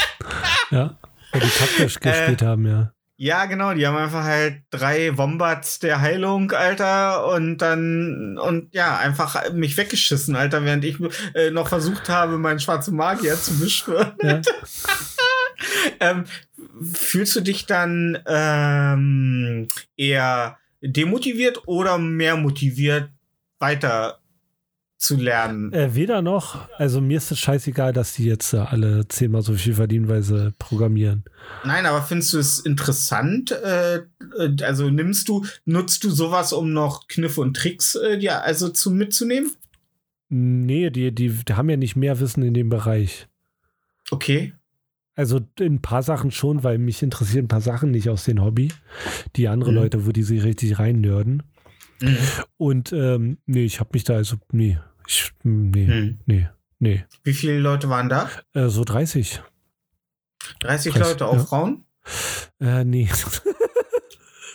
ja. Weil die Äh, taktisch gespielt haben, ja. Ja, genau, die haben einfach halt drei Wombats der Heilung, Alter, und dann, und ja, einfach mich weggeschissen, Alter, während ich äh, noch versucht habe, meinen schwarzen Magier zu beschwören. ja. ähm, fühlst du dich dann ähm, eher demotiviert oder mehr motiviert, weiter zu lernen? Äh, weder noch, also mir ist es scheißegal, dass die jetzt äh, alle zehnmal so viel verdienen, weil sie programmieren. Nein, aber findest du es interessant? Äh, also nimmst du, nutzt du sowas, um noch Kniffe und Tricks äh, dir also zu mitzunehmen? Nee, die, die, die haben ja nicht mehr Wissen in dem Bereich. Okay. Also in ein paar Sachen schon, weil mich interessieren ein paar Sachen nicht aus dem Hobby. Die andere Mhm. Leute, wo die sich richtig rein nörden. Mhm. Und ähm, nee, ich habe mich da also, nee, ich, nee, Mhm. nee, nee. Wie viele Leute waren da? Äh, so 30. 30 Krass, Leute, auch ja. Frauen? Äh, nee.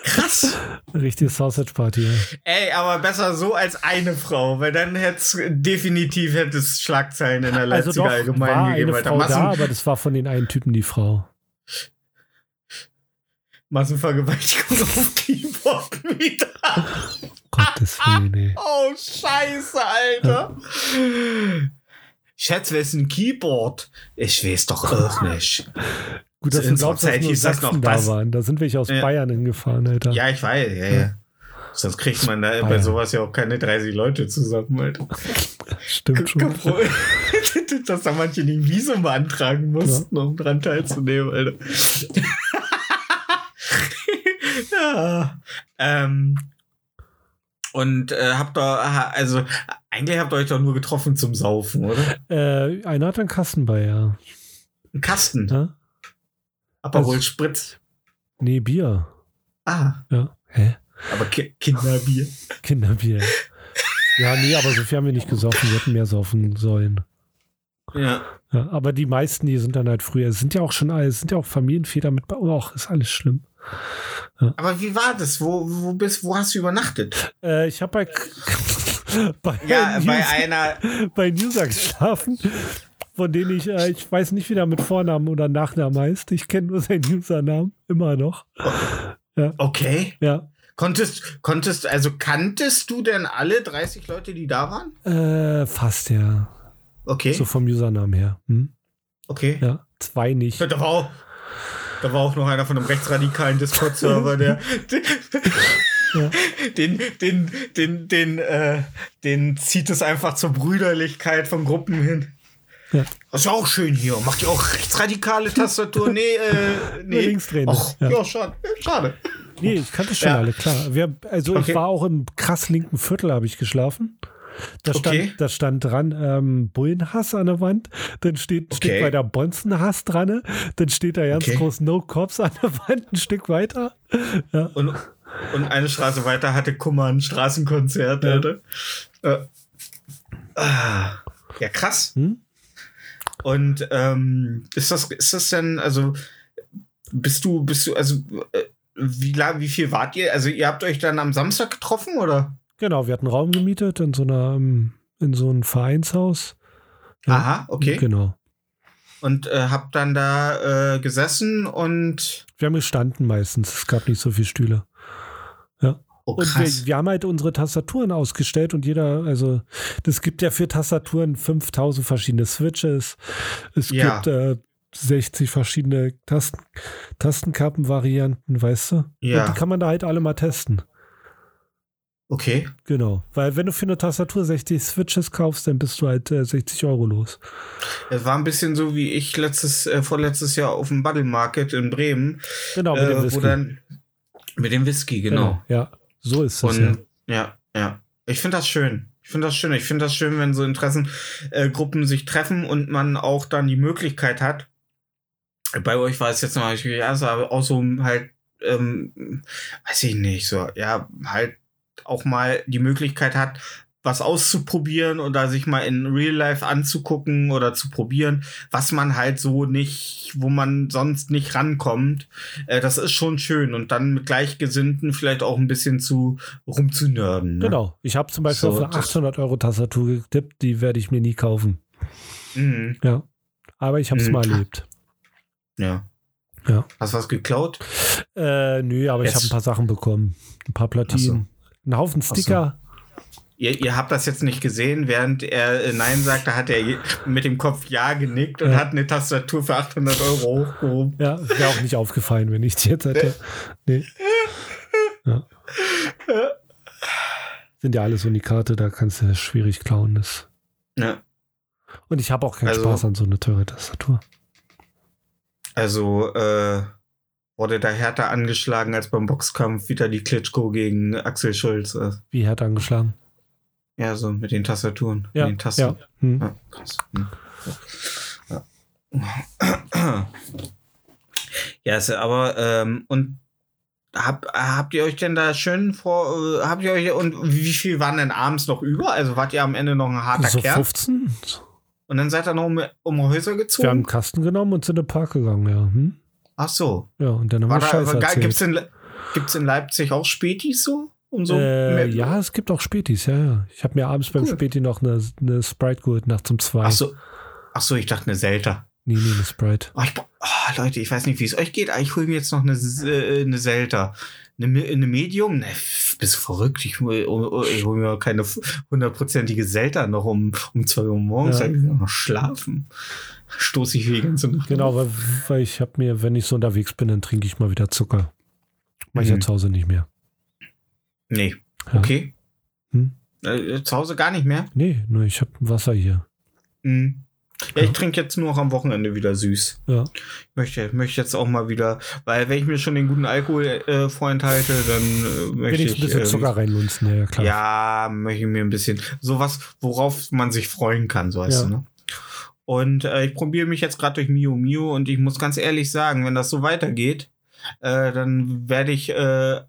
Krass. Richtige Sausage Party. Ja. Ey, aber besser so als eine Frau, weil dann hätte es definitiv hätte es Schlagzeilen in der Also Leipziger doch, Allgemeinen war gegeben. eine Alter. Frau Massen, da, aber das war von den einen Typen die Frau. Massenvergewaltigung auf Keyboard wieder. Gottes Willen, ey. Oh, scheiße, Alter. Schatz, wer ist ein Keyboard? Ich weiß doch auch nicht. Gut, dass du glaubst, dass Zeit nur hieß das Sachsen noch da waren. Da sind welche aus Ja. Bayern hingefahren, Alter. Ja, ich weiß, ja, ja. Sonst kriegt man da bei Bayern. sowas ja auch keine 30 Leute zusammen, Alter. Stimmt schon. Dass da manche ein Visum beantragen mussten, um dran teilzunehmen, Alter. ja. Ähm, und äh, habt ihr, also eigentlich habt ihr euch doch nur getroffen zum Saufen, oder? Äh, einer hat einen Kasten bei, ja. Ein Kasten. ja? Aperol Also- Spritz. Nee, Bier. Ah, Ja. Hä? aber Ki Kinderbier. Kinderbier. ja, nee, aber so viel haben wir nicht gesoffen. Wir hätten mehr saufen sollen. Ja. Ja, aber die meisten, die sind dann halt früher, es sind ja auch schon alle, es sind ja auch Familienväter mit, oh, ach, ist alles schlimm. Aber wie war das? Wo, wo bist, wo hast du übernachtet? Äh, ich habe bei, bei, Ja, bei einer. bei Newser geschlafen, von denen ich, äh, ich weiß nicht, wie der mit Vornamen oder Nachnamen heißt. Ich kenne nur seinen Usernamen, immer noch. Okay. Ja. Konntest, konntest, also kanntest du denn alle 30 Leute, die da waren? Äh, fast, ja. Okay. So vom Usernamen her. Hm? Okay. Ja, zwei nicht. Da war, auch, da war auch noch einer von einem rechtsradikalen Discord-Server, der Ja. den, den, den, den, äh, den zieht es einfach zur Brüderlichkeit von Gruppen hin. Ja. Das ist auch schön hier. Macht ihr auch rechtsradikale Tastatur? Nee, äh, nee. Och, ja. ja. schade. Schade. Nee, ich kannte schon Ja. alle, klar. Wir, also Okay. ich war auch im krass linken Viertel, habe ich geschlafen. Da stand, Okay. da stand dran ähm, Bullenhass an der Wand, dann steht ein Okay. Stück weiter Bonzenhass dran, dann steht da ganz Okay. groß No Cops an der Wand, ein Stück weiter. Und, und eine Straße weiter hatte Kummer ein Straßenkonzert. Ja. Äh, ah, ja, krass. Hm? Und ähm, ist das, ist das denn, also bist du, bist du, also äh, wie, wie viel wart ihr? Also ihr habt euch dann am Samstag getroffen oder? Genau, wir hatten einen Raum gemietet in so einer, ähm, in so einem Vereinshaus. Ja. Aha, okay. Genau. Und äh, habt dann da äh, gesessen und Wir haben gestanden meistens, es gab nicht so viele Stühle. Oh Und wir, wir haben halt unsere Tastaturen ausgestellt und jeder, also das gibt ja für Tastaturen 5000 verschiedene Switches. Es Ja. gibt äh, 60 verschiedene Tasten, Tastenkappen-Varianten, weißt du? Ja. Und die kann man da halt alle mal testen. okay. Genau. Weil wenn du für eine Tastatur 60 Switches kaufst, dann bist du halt äh, 60 Euro los. Es war ein bisschen so wie ich letztes, äh, vorletztes Jahr auf dem Battle Market in Bremen. Genau, mit dem äh, wo Whisky. dann mit dem Whisky, genau. Ja, so ist es ja. Und ja, ja. Ich finde das schön. Ich finde das schön. Ich finde das schön, wenn so Interessengruppen äh, sich treffen und man auch dann die Möglichkeit hat. Bei euch war es jetzt noch, ich- ja, es war auch so halt, ähm, weiß ich nicht, so, ja, halt auch mal die Möglichkeit hat, was auszuprobieren oder sich mal in Real Life anzugucken oder zu probieren, was man halt so nicht, wo man sonst nicht rankommt. Äh, das ist schon schön und dann mit Gleichgesinnten vielleicht auch ein bisschen zu rumzunörden. Ne? Genau. Ich habe zum Beispiel So, auf eine das- 800 Euro Tastatur getippt, die werde ich mir nie kaufen. Mhm. Ja. Aber ich habe es Mhm. mal erlebt. Ja. Ja. Hast du was geklaut? Äh, nö, aber ich Jetzt- habe ein paar Sachen bekommen. Ein paar Platinen. Einen Haufen so. Sticker. Ihr, ihr habt das jetzt nicht gesehen, während er äh, Nein sagte, hat er mit dem Kopf Ja genickt und Ja. hat eine Tastatur für 800 Euro hochgehoben. Ja, wäre auch nicht aufgefallen, wenn ich die jetzt hätte. Nee. Ja. Sind ja alles Unikate, da kannst du schwierig klauen. Das. Ja. Und ich habe auch keinen Also- Spaß an so einer teure Tastatur. Also äh, wurde da härter angeschlagen als beim Boxkampf Vitali Klitschko gegen Axel Schulz. Äh, Wie hart angeschlagen. Ja, so mit den Tastaturen. Ja, mit den Tasten. ja. Hm. Ja, krass. Hm. Ja. ja, ist, aber ähm, und hab, habt ihr euch denn da schön vor, äh, habt ihr euch und wie viel waren denn abends noch über? Also wart ihr am Ende noch ein harter So Kerl 15? und dann seid ihr noch um, um Häuser Wir haben gezogen? einen Kasten genommen und sind in den Park gegangen, ja. Hm? Ach so. Ja, und dann haben War wir da, Scheiße gibt's Gibt es in Leipzig auch Spätis so? Um so äh, mit- ja, es gibt auch Spätis, ja, ja. Ich habe mir abends beim Cool. Späti noch eine, eine Sprite geholt, nachts um zwei. Ach so, ach so, ich dachte eine Selta. Nee, nee, eine Sprite. Oh, ich, oh, Leute, ich weiß nicht, wie es euch geht, aber ich hole mir jetzt noch eine, äh, eine. Eine, eine Medium? Ne, bist du verrückt. Ich, hol- oh, ich hole mir keine hundertprozentige Selta noch um, um 2 Uhr morgens. Ja. Ich noch schlafen. Stoße ich die ganze Nacht. Genau, weil, weil ich habe mir, wenn ich so unterwegs bin, dann trinke ich mal wieder Zucker. Mach ich ja Mhm. zu Hause nicht mehr. Nee. Ja. Okay. Hm? Äh, zu Hause gar nicht mehr? Nee, nur ich habe Wasser hier. Hm. Ja, ich trinke jetzt nur noch am Wochenende wieder süß. Ja. Möchte, möchte jetzt auch mal wieder, weil wenn ich mir schon den guten Alkohol äh, vorenthalte, dann äh, möchte ich. ein bisschen äh, Zucker reinlunzen, ja, klar. Ja, möchte ich mir ein bisschen sowas, worauf man sich freuen kann, so weißt Ja. du, ne? Und äh, ich probiere mich jetzt gerade durch Mio Mio und ich muss ganz ehrlich sagen, wenn das so weitergeht, äh, dann werde ich, äh,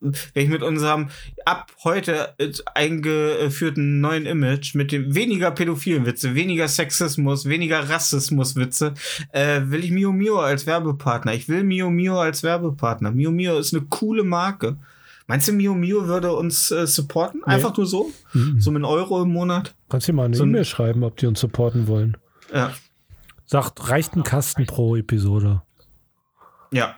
wenn ich mit unserem ab heute äh, eingeführten neuen Image mit dem weniger pädophilen Witze, weniger Sexismus, weniger Rassismus-Witze, äh, will ich Mio Mio als Werbepartner. Ich will Mio Mio als Werbepartner. Mio Mio ist eine coole Marke. Meinst du, Mio Mio würde uns äh, supporten? Nee. Einfach nur so? Mhm. So mit einem Euro im Monat? Kannst du mal eine so E-Mail schreiben, ob die uns supporten wollen. Ja. Sagt, reicht ein Kasten pro Episode. Ja.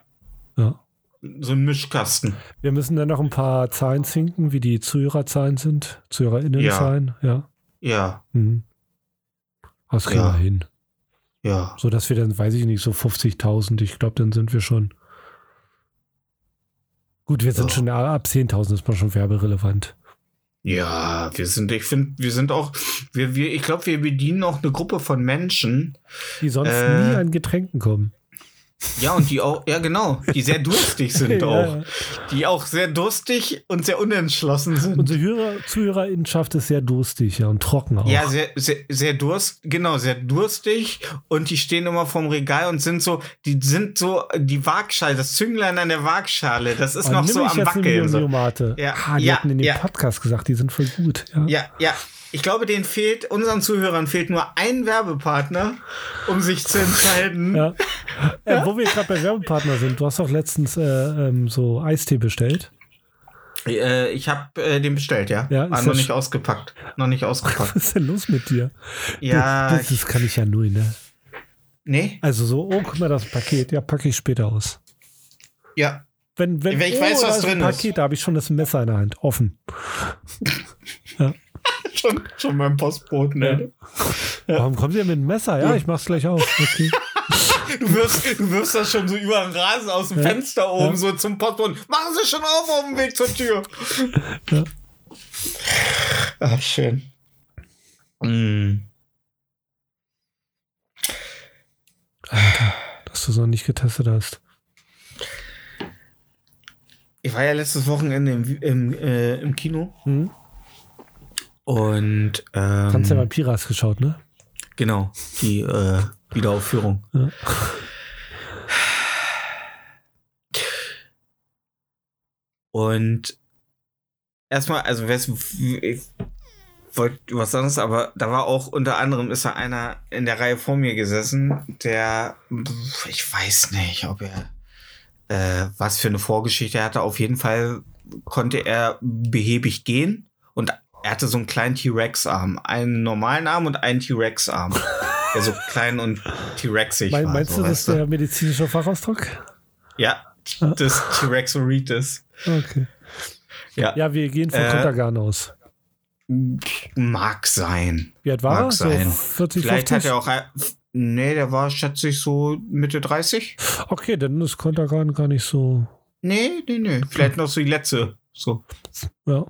Ja. So ein Mischkasten. Wir müssen dann noch ein paar Zahlen zinken, wie die Zuhörerzahlen sind. ZuhörerInnenzahlen, ja. Ja. Mhm. Das kriegen Ja. wir hin. Ja. So dass wir dann, weiß ich nicht, so 50.000, ich glaube, dann sind wir schon. Gut, wir sind Ja. schon ab 10.000 ist man schon werberelevant. Ja, wir sind, ich finde, wir sind auch, wir, wir, ich glaube, wir bedienen auch eine Gruppe von Menschen. Die sonst Äh. nie an Getränken kommen. Ja, und die auch, ja, genau, die sehr durstig sind Ja, auch. ja. Die auch sehr durstig und sehr unentschlossen sind. Unsere Hörer, Zuhörerinnenschaft ist sehr durstig, ja, und trocken auch. Ja, sehr, sehr, sehr durst, genau, sehr durstig und die stehen immer vorm Regal und sind so, die sind so, die Waagschale, das Zünglein an der Waagschale, das ist Oh, noch nimm so ich am Wackeln. So. Ja, ah, die ja, hatten in dem ja. Podcast gesagt, die sind voll gut. Ja. Ja, ja. Ich glaube, denen fehlt, unseren Zuhörern fehlt nur ein Werbepartner, um sich zu entscheiden. Ja. Äh, wo wir gerade bei Werbepartner sind, du hast doch letztens äh, ähm, so Eistee bestellt. Äh, ich habe äh, den bestellt, ja. Ja, ist War ja noch nicht ausgepackt. Noch nicht ausgepackt. Was ist denn los mit dir? ja, Das, das kann ich ja null, ne? nee, Also so, oh, guck mal, das Paket, ja, packe ich später aus. ja. Wenn, wenn, Ich oh, weiß, was ist drin ist. Paket, da habe ich schon das Messer in der Hand, offen. Schon, schon beim Postboten, ne? Warum kommen Sie denn mit einem Messer? Ja, ich mach's gleich auf. Okay. Du wirfst, du wirfst das schon so über den Rasen aus dem Ja. Fenster oben, Ja. so zum Postboten. Machen Sie schon auf auf dem Weg zur Tür. Ja. Ach, schön. Mm. Dass du es noch nicht getestet hast. Ich war ja letztes Wochenende im, im, äh, im Kino Hm? Und ähm, Kannst ja mal Piras geschaut, ne? genau die äh, Wiederaufführung. Ja. Und erstmal, also ich wollte was anderes, aber da war auch unter anderem ist da einer in der Reihe vor mir gesessen, der ich weiß nicht, ob er äh, was für eine Vorgeschichte hatte. Auf jeden Fall konnte er behäbig gehen und er hatte so einen kleinen T-Rex-Arm, einen normalen Arm und einen T-Rex-Arm, der so klein und T-Rexig Mein, war. meinst so, du, das ist der medizinische Fachausdruck? Ja, das T-Rexoritis. Okay. Ja. Ja, wir gehen von Äh, Kontergan aus. Mag sein. Wie alt war mag er? sein. So 40, Vielleicht 50? hat er auch. Nee, der war, schätze ich, so Mitte 30. Okay, dann ist Kontergan gar nicht so. Nee, nee, nee. Vielleicht noch so die letzte. So. Ja.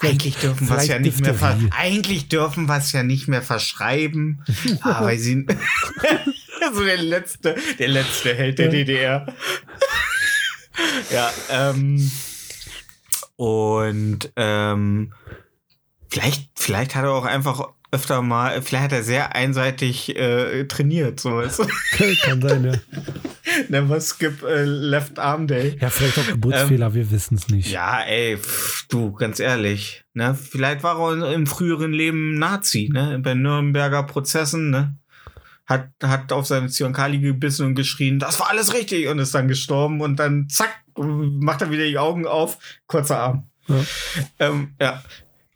Eigentlich dürfen wir es ja nicht mehr ver. Eigentlich dürfen wir es ja nicht mehr verschreiben. aber sie. so der letzte, der letzte Held der Ja. DDR. ja, ähm. Und ähm, vielleicht, vielleicht hat er auch einfach öfter mal, vielleicht hat er sehr einseitig äh, trainiert, so weißt du. Kann sein, ja. Never skip äh, Left Arm Day. Ja, vielleicht auch Geburtsfehler, wir wissen es nicht. Ähm, Ja, ey, pff, du, ganz ehrlich, ne? Vielleicht war er im früheren Leben Nazi, ne? Bei Nürnberger Prozessen, ne? Hat, hat auf seine Zyankali gebissen und geschrien, das war alles richtig und ist dann gestorben und dann zack, macht er wieder die Augen auf, kurzer Arm. Ja. Ähm, ja.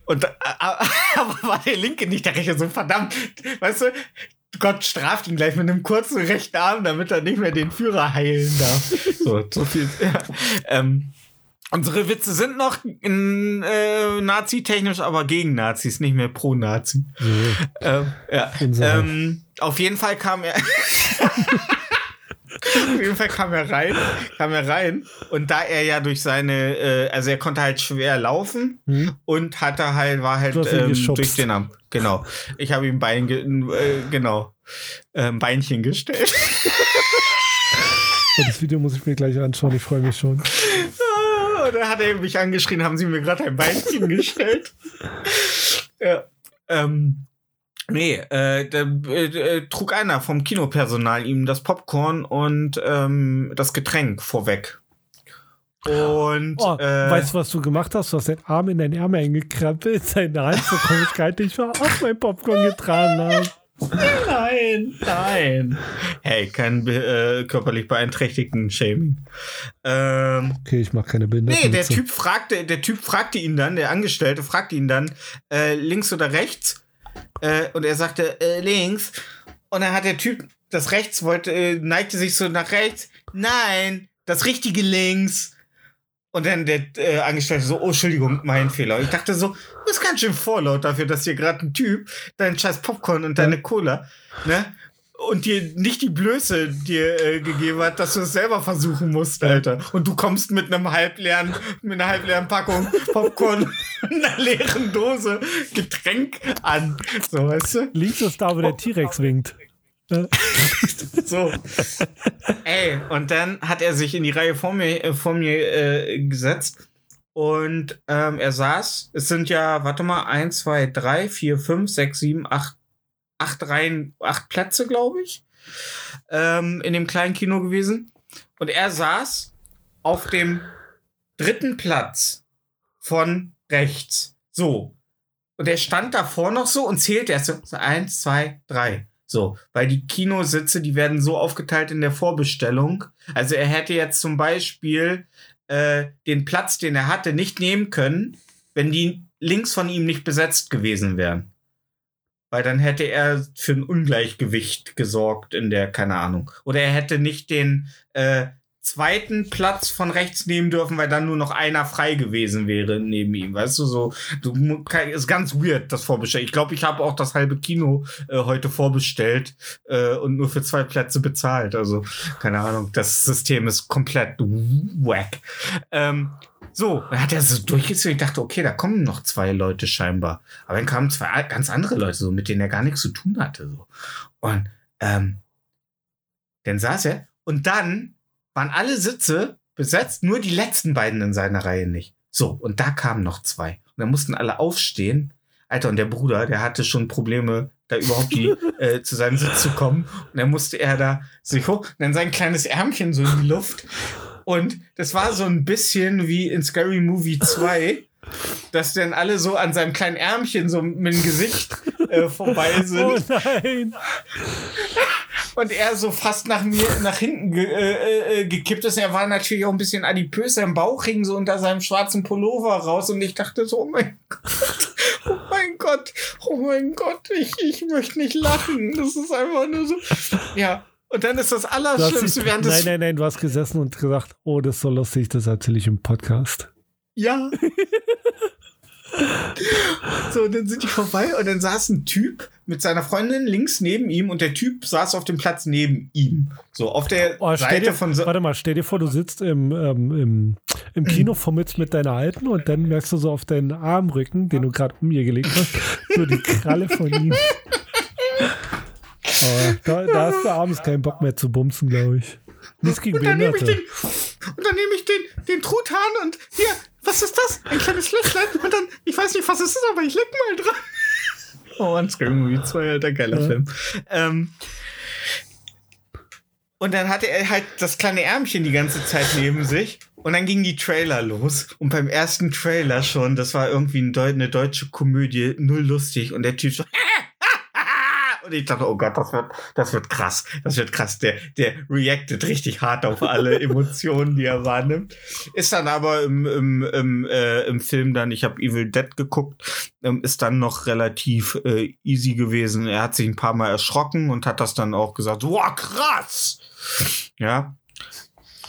Und äh, aber war der linke nicht der rechte, so verdammt, weißt du, Gott straft ihn gleich mit einem kurzen rechten Arm, damit er nicht mehr den Führer heilen darf. So, so viel. Ja. Ähm, unsere Witze sind noch in, äh, Nazi-technisch, aber gegen Nazis, nicht mehr pro Nazi. So. Ähm, ja. Ähm, auf jeden Fall kam er. auf jeden Fall kam er rein, kam er rein und da er ja durch seine, äh, also er konnte halt schwer laufen Hm? und hatte halt war halt ähm, durch den Arm. Genau. Ich habe ihm Bein, ge äh, genau, ähm, Beinchen gestellt. Das Video muss ich mir gleich anschauen. Ich freue mich schon. Ah, und dann hat er mich angeschrien, haben sie mir gerade ein Beinchen gestellt. Ja. Ähm, nee, äh, da äh, äh, trug einer vom Kinopersonal ihm das Popcorn und ähm, das Getränk vorweg. Und Oh, äh, weißt du, was du gemacht hast? Du hast deinen Arm in deinen Ärmel eingekrampelt, seine Hand so komisch gehalten. Ich war auch mein Popcorn getragen habe. nein, nein. Hey, kein äh, körperlich beeinträchtigten Shaming. Ähm, Okay, ich mache keine Bilder. Nee, der Typ fragte, der Typ fragte ihn dann, der Angestellte fragte ihn dann, äh, links oder rechts? Äh, und er sagte, äh, links. Und dann hat der Typ das rechts wollte, äh, neigte sich so nach rechts. Nein, das richtige links. Und dann der äh, Angestellte so, oh, Entschuldigung, mein Fehler. Ich dachte so, du bist ganz schön vorlaut dafür, dass hier gerade ein Typ deinen scheiß Popcorn und deine Cola, ne? Und dir nicht die Blöße dir äh, gegeben hat, dass du es selber versuchen musst, Alter. Und du kommst mit einem halbleeren, mit einer halbleeren Packung Popcorn und einer leeren Dose Getränk an. So, weißt du? Links ist da, wo der T-Rex winkt. So. Ey, und dann hat er sich in die Reihe vor mir, äh, vor mir äh, gesetzt. Und ähm, er saß, es sind ja, warte mal, 1, 2, 3, 4, 5, 6, 7, 8, 8 Reihen, 8 Plätze, glaube ich, ähm, in dem kleinen Kino gewesen. Und er saß auf dem dritten Platz von rechts. So. Und er stand davor noch so und zählte erst so eins, zwei, drei. So, weil die Kinositze, die werden so aufgeteilt in der Vorbestellung. Also er hätte jetzt zum Beispiel äh, den Platz, den er hatte, nicht nehmen können, wenn die links von ihm nicht besetzt gewesen wären. Weil dann hätte er für ein Ungleichgewicht gesorgt in der, keine Ahnung. Oder er hätte nicht den äh, zweiten Platz von rechts nehmen dürfen, weil dann nur noch einer frei gewesen wäre neben ihm. Weißt du, so, du ist ganz weird, das Vorbestellen. Ich glaube, ich habe auch das halbe Kino äh, heute vorbestellt äh, und nur für zwei Plätze bezahlt. Also, keine Ahnung, das System ist komplett wack. Ähm, so, dann hat er so durchgezogen. Ich dachte, okay, da kommen noch zwei Leute scheinbar. Aber dann kamen zwei ganz andere Leute, so, mit denen er gar nichts zu tun hatte. So. Und ähm, dann saß er und dann waren alle Sitze besetzt, nur die letzten beiden in seiner Reihe nicht. So, und da kamen noch zwei. Und dann mussten alle aufstehen. Alter, und der Bruder, der hatte schon Probleme, da überhaupt die, äh, zu seinem Sitz zu kommen. Und dann musste er da sich hoch, und dann sein kleines Ärmchen so in die Luft. Und das war so ein bisschen wie in Scary Movie 2, dass dann alle so an seinem kleinen Ärmchen so mit dem Gesicht äh, vorbei sind. Oh nein! Und er so fast nach mir, nach hinten ge, äh, äh, gekippt ist. Er war natürlich auch ein bisschen adipös, sein Bauch hing so unter seinem schwarzen Pullover raus und ich dachte so, oh mein Gott, oh mein Gott, oh mein Gott, ich, ich möchte nicht lachen. Das ist einfach nur so. Ja. Und dann ist das Allerschlimmste während nein, des. nein, nein, du hast gesessen und gesagt, oh, das ist so lustig, das erzähle ich im Podcast. Ja. So, dann sind die vorbei und dann saß ein Typ mit seiner Freundin links neben ihm und der Typ saß auf dem Platz neben ihm. So, auf der Oh, Seite dir, von so. warte mal, stell dir vor, du sitzt im, ähm, im, im Kino fummelst mit deiner Alten und dann merkst du so auf deinen Armrücken, den du gerade um ihr gelegt hast, so die Kralle von ihm. Oh, da, da hast du abends keinen Bock mehr zu bumsen, glaube ich. Nichts gegen Und dann nehme ich den, und dann nehme ich den, den Truthahn und hier, was ist das? Ein kleines Löchlein und dann, ich weiß nicht, was es ist, aber ich leck mal dran. Oh, ein Scary Movie 2, alter geiler Ja. Film. Ähm, und dann hatte er halt das kleine Ärmchen die ganze Zeit neben sich. Und dann gingen die Trailer los. Und beim ersten Trailer schon, das war irgendwie eine deutsche Komödie, null lustig. Und der Typ so, Und ich dachte, oh Gott, das wird, das wird krass. Das wird krass. Der, der reactet richtig hart auf alle Emotionen, die er wahrnimmt. Ist dann aber im, im, im, äh, im Film dann, ich habe Evil Dead geguckt, ähm, ist dann noch relativ äh, easy gewesen. Er hat sich ein paar Mal erschrocken und hat das dann auch gesagt, wow, krass. Ja.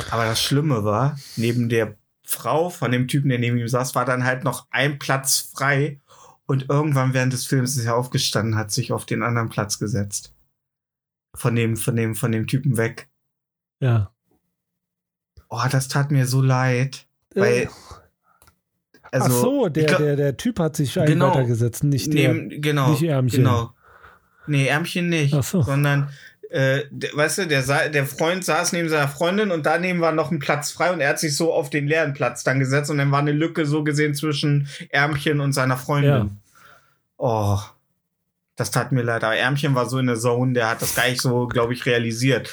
Aber das Schlimme war, neben der Frau von dem Typen, der neben ihm saß, war dann halt noch ein Platz frei. Und irgendwann während des Films ist er aufgestanden, hat sich auf den anderen Platz gesetzt. Von dem, von dem, von dem Typen weg. Ja. Oh, das tat mir so leid. Weil, also, Ach so, der, glaub- der, der Typ hat sich Genau. weitergesetzt, nicht der. neben, genau, nicht Ärmchen. Genau. Nee, Ärmchen nicht. Ach so. Sondern, äh, weißt du, der, der Freund saß neben seiner Freundin und daneben war noch ein Platz frei und er hat sich so auf den leeren Platz dann gesetzt und dann war eine Lücke so gesehen zwischen Ärmchen und seiner Freundin. Ja. Oh. Das tat mir leid. Aber Ärmchen war so in der Zone, der hat das gar nicht so, glaube ich, realisiert.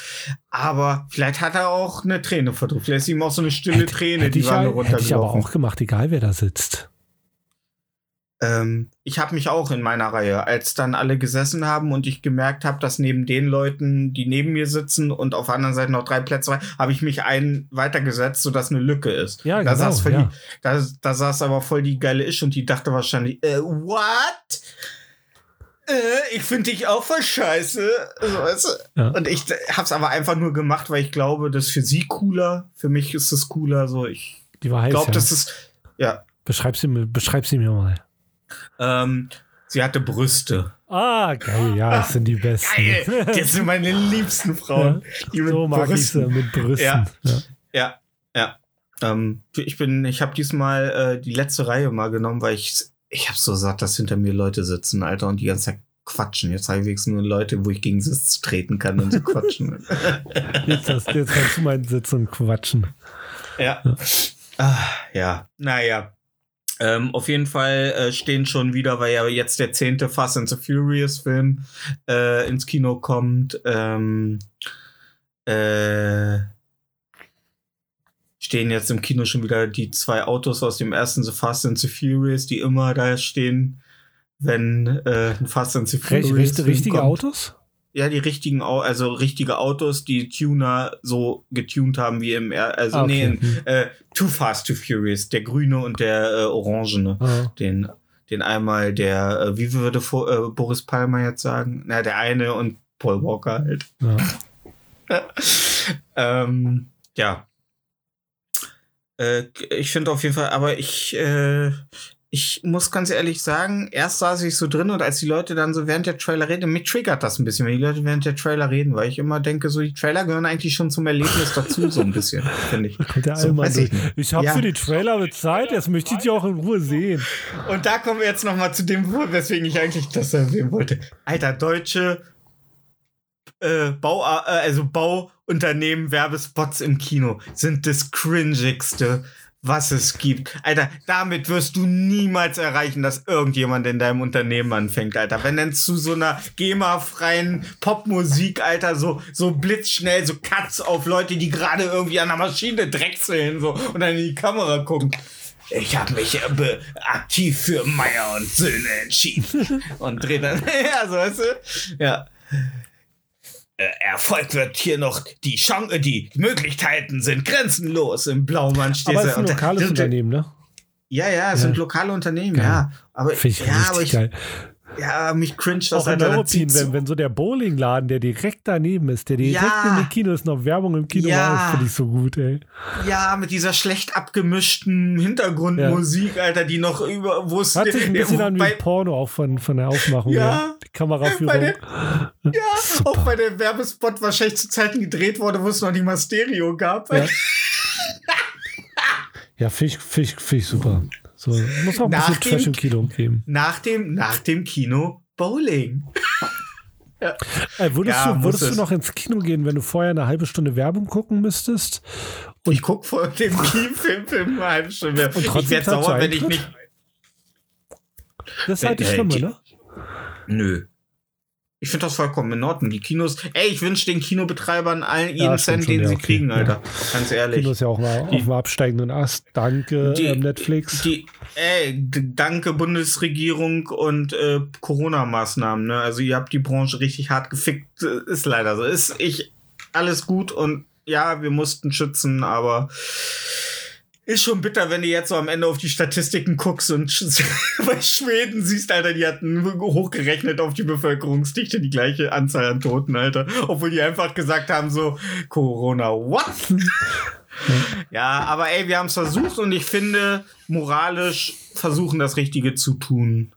Aber vielleicht hat er auch eine Träne verdrückt. Vielleicht ist ihm auch so eine stille Träne, hätte die ich, war ja, hätte ich aber runtergelaufen. auch gemacht, egal wer da sitzt. Ähm, ich habe mich auch in meiner Reihe, als dann alle gesessen haben und ich gemerkt habe, dass neben den Leuten, die neben mir sitzen und auf der anderen Seite noch drei Plätze frei, habe ich mich einen weitergesetzt, sodass eine Lücke ist. Ja, da genau, saß voll ja. die, da, da saß aber voll die geile Isch und die dachte wahrscheinlich, äh, what? Äh, ich finde dich auch voll scheiße. So, weißt du? Ja. Und ich hab's aber einfach nur gemacht, weil ich glaube, das ist für sie cooler. Für mich ist es cooler. So, ich glaube, ja. das ist, ja. beschreib, sie, mir- beschreib sie mir mal. Ähm, sie hatte Brüste. Ah, geil, ja, das sind die besten. Geil. Das sind meine liebsten Frauen. Die mit so mag ich sie Brüsten. mit Brüsten. Ja. Ja. Ja, ja. Ähm, ich bin, ich habe diesmal äh, die letzte Reihe mal genommen, weil ich, ich habe so satt, dass hinter mir Leute sitzen, Alter, und die ganze Zeit quatschen. Jetzt habe ich wenigstens nur Leute, wo ich gegen Sitz treten kann und sie quatschen. Jetzt, hast, jetzt kannst du meinen Sitz und quatschen. ja. Ah, ja, naja. Ähm, auf jeden Fall äh, stehen schon wieder, weil ja jetzt der zehnte Fast and the Furious Film äh, ins Kino kommt. Ähm, äh, stehen jetzt im Kino schon wieder die zwei Autos aus dem ersten The Fast and the Furious, die immer da stehen, wenn äh, ein Fast and the Furious Film richtige kommt. Autos? Ja, die richtigen, also richtige Autos, die Tuner so getuned haben wie im, er also Ah, nee, okay. in, äh, Too Fast, Too Furious, der grüne und der äh, orangene. Ah. Den, den einmal der, äh, wie würde äh, Boris Palmer jetzt sagen? Na, der eine und Paul Walker halt. Ja. ähm, ja. Äh, ich finde auf jeden Fall, aber ich, äh, ich muss ganz ehrlich sagen, erst saß ich so drin und als die Leute dann so während der Trailer reden, mich triggert das ein bisschen, wenn die Leute während der Trailer reden, weil ich immer denke, so die Trailer gehören eigentlich schon zum Erlebnis dazu, so ein bisschen, finde ich. Der So, weiß ich. Ich habe Ja. für die Trailer bezahlt, jetzt möchte ich die auch in Ruhe sehen. Und da kommen wir jetzt noch mal zu dem, weswegen ich eigentlich das erwähnen wollte. Alter, deutsche äh, Bau, äh, also Bauunternehmen, Werbespots im Kino sind das cringigste, was es gibt. Alter, damit wirst du niemals erreichen, dass irgendjemand in deinem Unternehmen anfängt, Alter. Wenn dann zu so einer GEMA-freien Popmusik, Alter, so, so blitzschnell, so Cuts auf Leute, die gerade irgendwie an der Maschine drechseln, so, und dann in die Kamera gucken. Ich habe mich äh, be- aktiv für Meier und Söhne entschieden. und dreh dann, ja, so weißt du? Ja. Äh, Erfolg wird hier noch, die Chance, die Möglichkeiten sind grenzenlos. Im Blaumann steht Aber es ist ein lokales Unternehmen, ne? Ja, ja, es Ja. sind lokale Unternehmen, Geil. ja. Aber, Finde ich ja, aber ich, geil. Ja, mich cringe das Auch das Europin, zieht so- wenn, wenn so der Bowlingladen, der direkt daneben ist, der direkt Ja. in den Kino ist, noch Werbung im Kino Ja. war, finde ich so gut, ey. Ja, mit dieser schlecht abgemischten Hintergrundmusik, Alter, die noch über, wo es Hat sich ein bisschen an wie Porno auch von, von der Aufmachung Ja. Die Kameraführung. Der- Ja, auch bei der Werbespot wahrscheinlich zu Zeiten gedreht wurde, wo es noch nicht mal Stereo gab. Ja. Ja, ich, find ich super. So, muss auch ein Nach bisschen dem- Trash im Kino geben. Nach dem, nach dem Kino Bowling. Ey, würdest Ja, du, würdest du noch ins Kino gehen, wenn du vorher eine halbe Stunde Werbung gucken müsstest? ich guck vor dem Kinofilm für eine halbe Stunde. Und Ich trotzdem werde sauer, wenn ich nicht. Das ist halt das Äh, Schlimme, die- ne? Nö. Ich finde das vollkommen in Ordnung. Die Kinos, ey, ich wünsche den Kinobetreibern allen jeden Ja, Cent, den ja, sie okay. kriegen, Ja. Alter. Ganz ehrlich. Kino ist ja auch mal Die- auf dem absteigenden Ast. Danke, Die- ähm, Netflix. Die, ey, danke Bundesregierung und äh, Corona-Maßnahmen. Ne? Also ihr habt die Branche richtig hart gefickt. Ist leider so. Ist ich alles gut und ja, wir mussten schützen, aber ist schon bitter, wenn du jetzt so am Ende auf die Statistiken guckst und bei Schweden siehst, Alter, die hatten hochgerechnet auf die Bevölkerungsdichte die gleiche Anzahl an Toten, Alter. Obwohl die einfach gesagt haben, so, Corona, what? Ja, aber ey, wir haben es versucht und ich finde, moralisch versuchen das Richtige zu tun.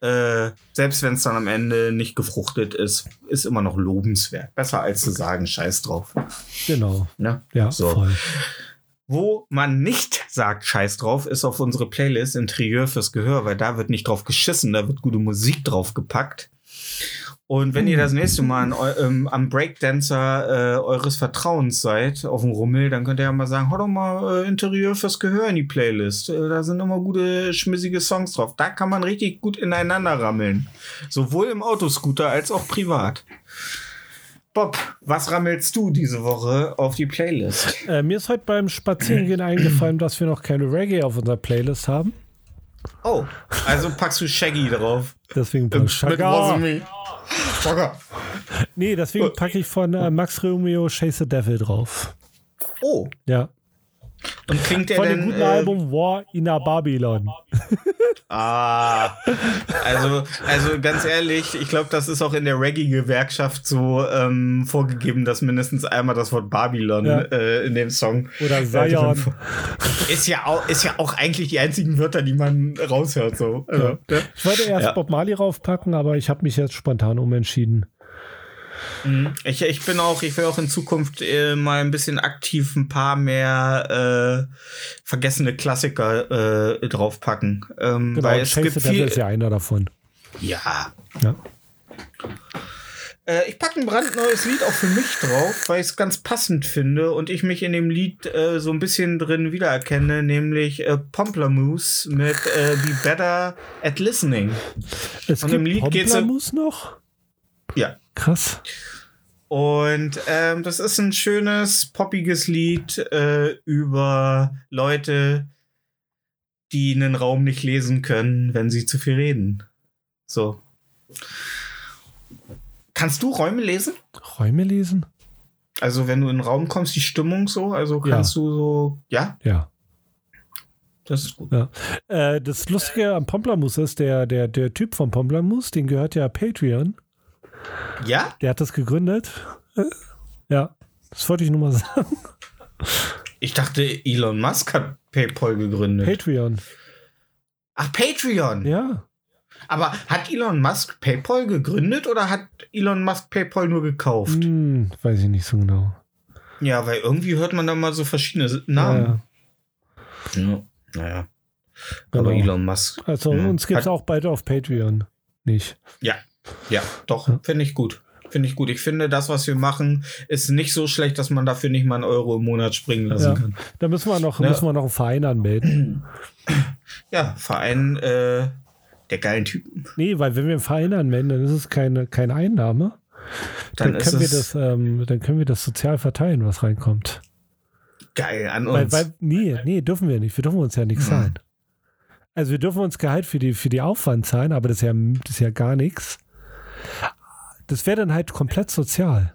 Äh, selbst wenn es dann am Ende nicht gefruchtet ist, ist immer noch lobenswert. Besser als zu sagen, scheiß drauf. Genau. Ne? Ja, So. voll. Wo man nicht sagt, scheiß drauf, ist auf unsere Playlist Interieur fürs Gehör, weil da wird nicht drauf geschissen, da wird gute Musik drauf gepackt. Und wenn ihr das nächste Mal an, ähm, am Breakdancer äh, eures Vertrauens seid, auf dem Rummel, dann könnt ihr ja mal sagen, hau doch mal äh, Interieur fürs Gehör in die Playlist. Äh, da sind immer gute, schmissige Songs drauf. Da kann man richtig gut ineinander rammeln. Sowohl im Autoscooter als auch privat. Bob, was rammelst du diese Woche auf die Playlist? Äh, mir ist heute beim Spazierengehen eingefallen, dass wir noch keine Reggae auf unserer Playlist haben. Oh, also packst du Shaggy drauf. Deswegen packe ich. Schocker. Nee, deswegen packe ich von äh, Max Romeo Chase the Devil drauf. Oh, Ja. Und klingt der Von denn... dem guten äh, Album War in a Babylon. Ah, also, also ganz ehrlich, ich glaube, das ist auch in der Reggae-Gewerkschaft so ähm, vorgegeben, dass mindestens einmal das Wort Babylon Ja. äh, in dem Song Oder äh, Zion. ist ja auch ist ja auch eigentlich die einzigen Wörter, die man raushört so. Also, ne? Ich wollte erst Ja. Bob Marley raufpacken, aber ich habe mich jetzt spontan umentschieden. Ich, ich bin auch, ich will auch in Zukunft äh, mal ein bisschen aktiv ein paar mehr äh, vergessene Klassiker äh, draufpacken. Ähm, Genau, weil es Chase gibt viel. ist ja einer davon. Ja. Ja. Äh, ich packe ein brandneues Lied auch für mich drauf, weil ich es ganz passend finde und ich mich in dem Lied äh, so ein bisschen drin wiedererkenne, nämlich äh, Pomplamoose mit äh, Be Better at Listening. Es Und gibt im Lied geht's Pomplamoose noch? Ja. Krass. Und ähm, das ist ein schönes, poppiges Lied äh, über Leute, die einen Raum nicht lesen können, wenn sie zu viel reden. So. Kannst du Räume lesen? Räume lesen? Also, wenn du in den Raum kommst, die Stimmung so, also Ja. kannst du so, ja, Ja. das ist gut. Äh, das Lustige am Pomplamoose ist, der, der, der Typ vom Pomplamoose, den gehört ja Patreon. Ja? Der hat das gegründet. Äh, ja, das wollte ich nur mal sagen. Ich dachte, Elon Musk hat PayPal gegründet. Patreon. Ach, Patreon. Ja. Aber hat Elon Musk PayPal gegründet oder hat Elon Musk PayPal nur gekauft? Hm, weiß ich nicht so genau. Ja, weil irgendwie hört man da mal so verschiedene Namen. Ja. Naja. Genau. Aber Elon Musk. Also Ja. uns gibt es auch beide auf Patreon. Nicht. Ja, ja, doch, Ja. finde ich gut. Finde ich gut. Ich finde, das, was wir machen, ist nicht so schlecht, dass man dafür nicht mal einen Euro im Monat springen lassen Ja. kann. Da müssen wir noch, Ja. müssen wir noch einen Verein anmelden. Ja, Verein äh, der geilen Typen. Nee, weil wenn wir einen Verein anmelden, dann ist es keine, keine Einnahme. Dann, Dann, können wir das, ähm, dann können wir das sozial verteilen, was reinkommt. geil an Weil, uns. weil, nee, nee, dürfen wir nicht. Wir dürfen uns ja nichts Mhm. zahlen. Also wir dürfen uns Gehalt für die, für die Aufwand zahlen, aber das ist ja, das ist ja gar nichts. Das wäre dann halt komplett sozial.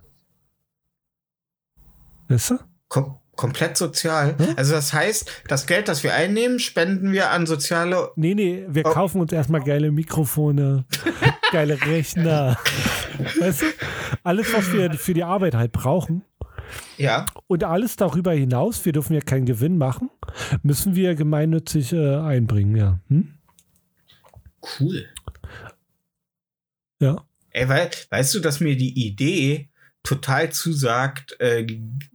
Weißt du? Kom komplett sozial. Hm? Also das heißt, das Geld, das wir einnehmen, spenden wir an soziale. Nee, nee, wir Oh. kaufen uns erstmal geile Mikrofone, geile Rechner. Weißt du? Alles, was wir für die Arbeit halt brauchen. Ja. Und alles darüber hinaus, wir dürfen ja keinen Gewinn machen, müssen wir gemeinnützig äh, einbringen, ja. Hm? Cool. Ja. Ey, weil, weißt du, dass mir die Idee total zusagt, äh,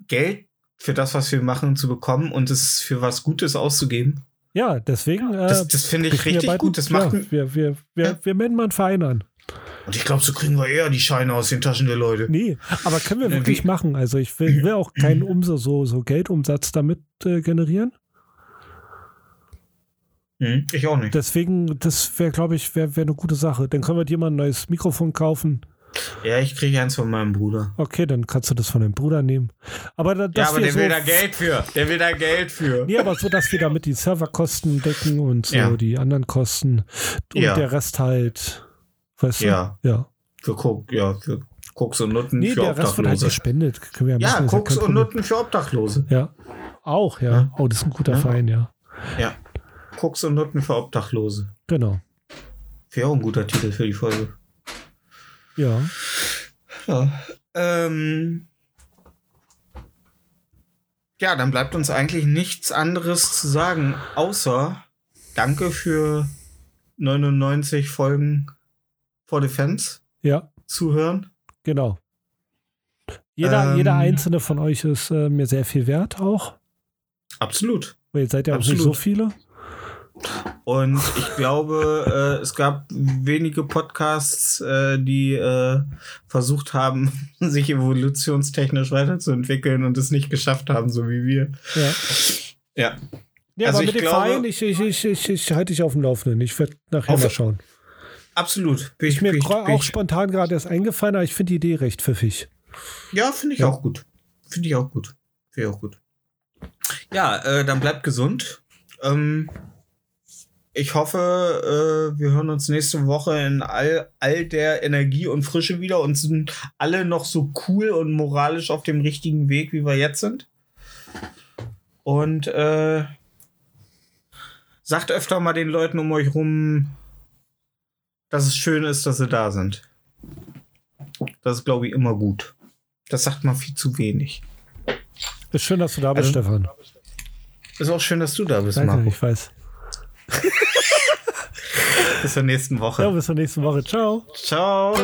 Geld für das, was wir machen, zu bekommen und es für was Gutes auszugeben? Ja, deswegen. Äh, Das, das finde ich richtig bald- gut. Das macht, ja, wir, wir, wir, Ja. wir melden mal einen Verein an. Und ich glaube, so kriegen wir eher die Scheine aus den Taschen der Leute. Nee, aber können wir wirklich machen. Also ich will, will auch keinen Umsatz, so, so Geldumsatz damit äh, generieren. Hm, ich auch nicht. Deswegen, das wäre, glaube ich, wäre wär eine gute Sache. Dann können wir dir mal ein neues Mikrofon kaufen. Ja, ich kriege eins von meinem Bruder. Okay, dann kannst du das von deinem Bruder nehmen. Aber da, Ja, aber der so, will da Geld für. Der will da Geld für. Nee, aber so, dass wir damit die Serverkosten decken und so Ja. die anderen Kosten und Ja. der Rest halt, weißt du? Ja. Ja. Für Koks, ja, für Koks und Nutten Nee, für der Rest wird halt Obdachlose. gespendet. Können wir ja, ja, Koks und. Nutten für Obdachlose. Ja. Auch, ja. Ja. Oh, das ist ein guter Ja. Verein, ja. Ja. Koks und Nutten für Obdachlose. Genau. Wäre auch ein guter Titel für die Folge. Ja. Ja. Ähm. Ja, dann bleibt uns eigentlich nichts anderes zu sagen, außer Danke für 99 Folgen vor Defense Ja, zuhören. genau. Jeder, Ähm. jeder einzelne von euch ist äh, mir sehr viel wert auch. Absolut. Weil ihr seid ja auch nicht so viele. Und ich glaube, äh, es gab wenige Podcasts, äh, die äh, versucht haben, sich evolutionstechnisch weiterzuentwickeln und es nicht geschafft haben, so wie wir. Ja. Ja. Ja, Also aber ich mit dem glaube- Verein, ich, ich, ich, ich, ich halte dich auf dem Laufenden. Ich werde nachher mal schauen. Absolut. Bin Ist mir bin gra- bin auch spontan gerade erst eingefallen, aber ich finde die Idee recht pfiffig. Ja, finde ich Ja. auch gut. Finde ich auch gut. Finde ich auch gut. Ja, äh, dann bleibt gesund. Ähm, ich hoffe, äh, wir hören uns nächste Woche in all, all der Energie und Frische wieder und sind alle noch so cool und moralisch auf dem richtigen Weg, wie wir jetzt sind. Und äh, sagt öfter mal den Leuten um euch rum, dass es schön ist, dass sie da sind. Das ist, glaube ich, immer gut. Das sagt man viel zu wenig. Ist schön, dass du da bist, Also, Stefan. Ist auch schön, dass du da bist, Danke, Marco. ich weiß. Bis zur nächsten Woche. Ja, bis zur nächsten Woche. Ciao. Ciao.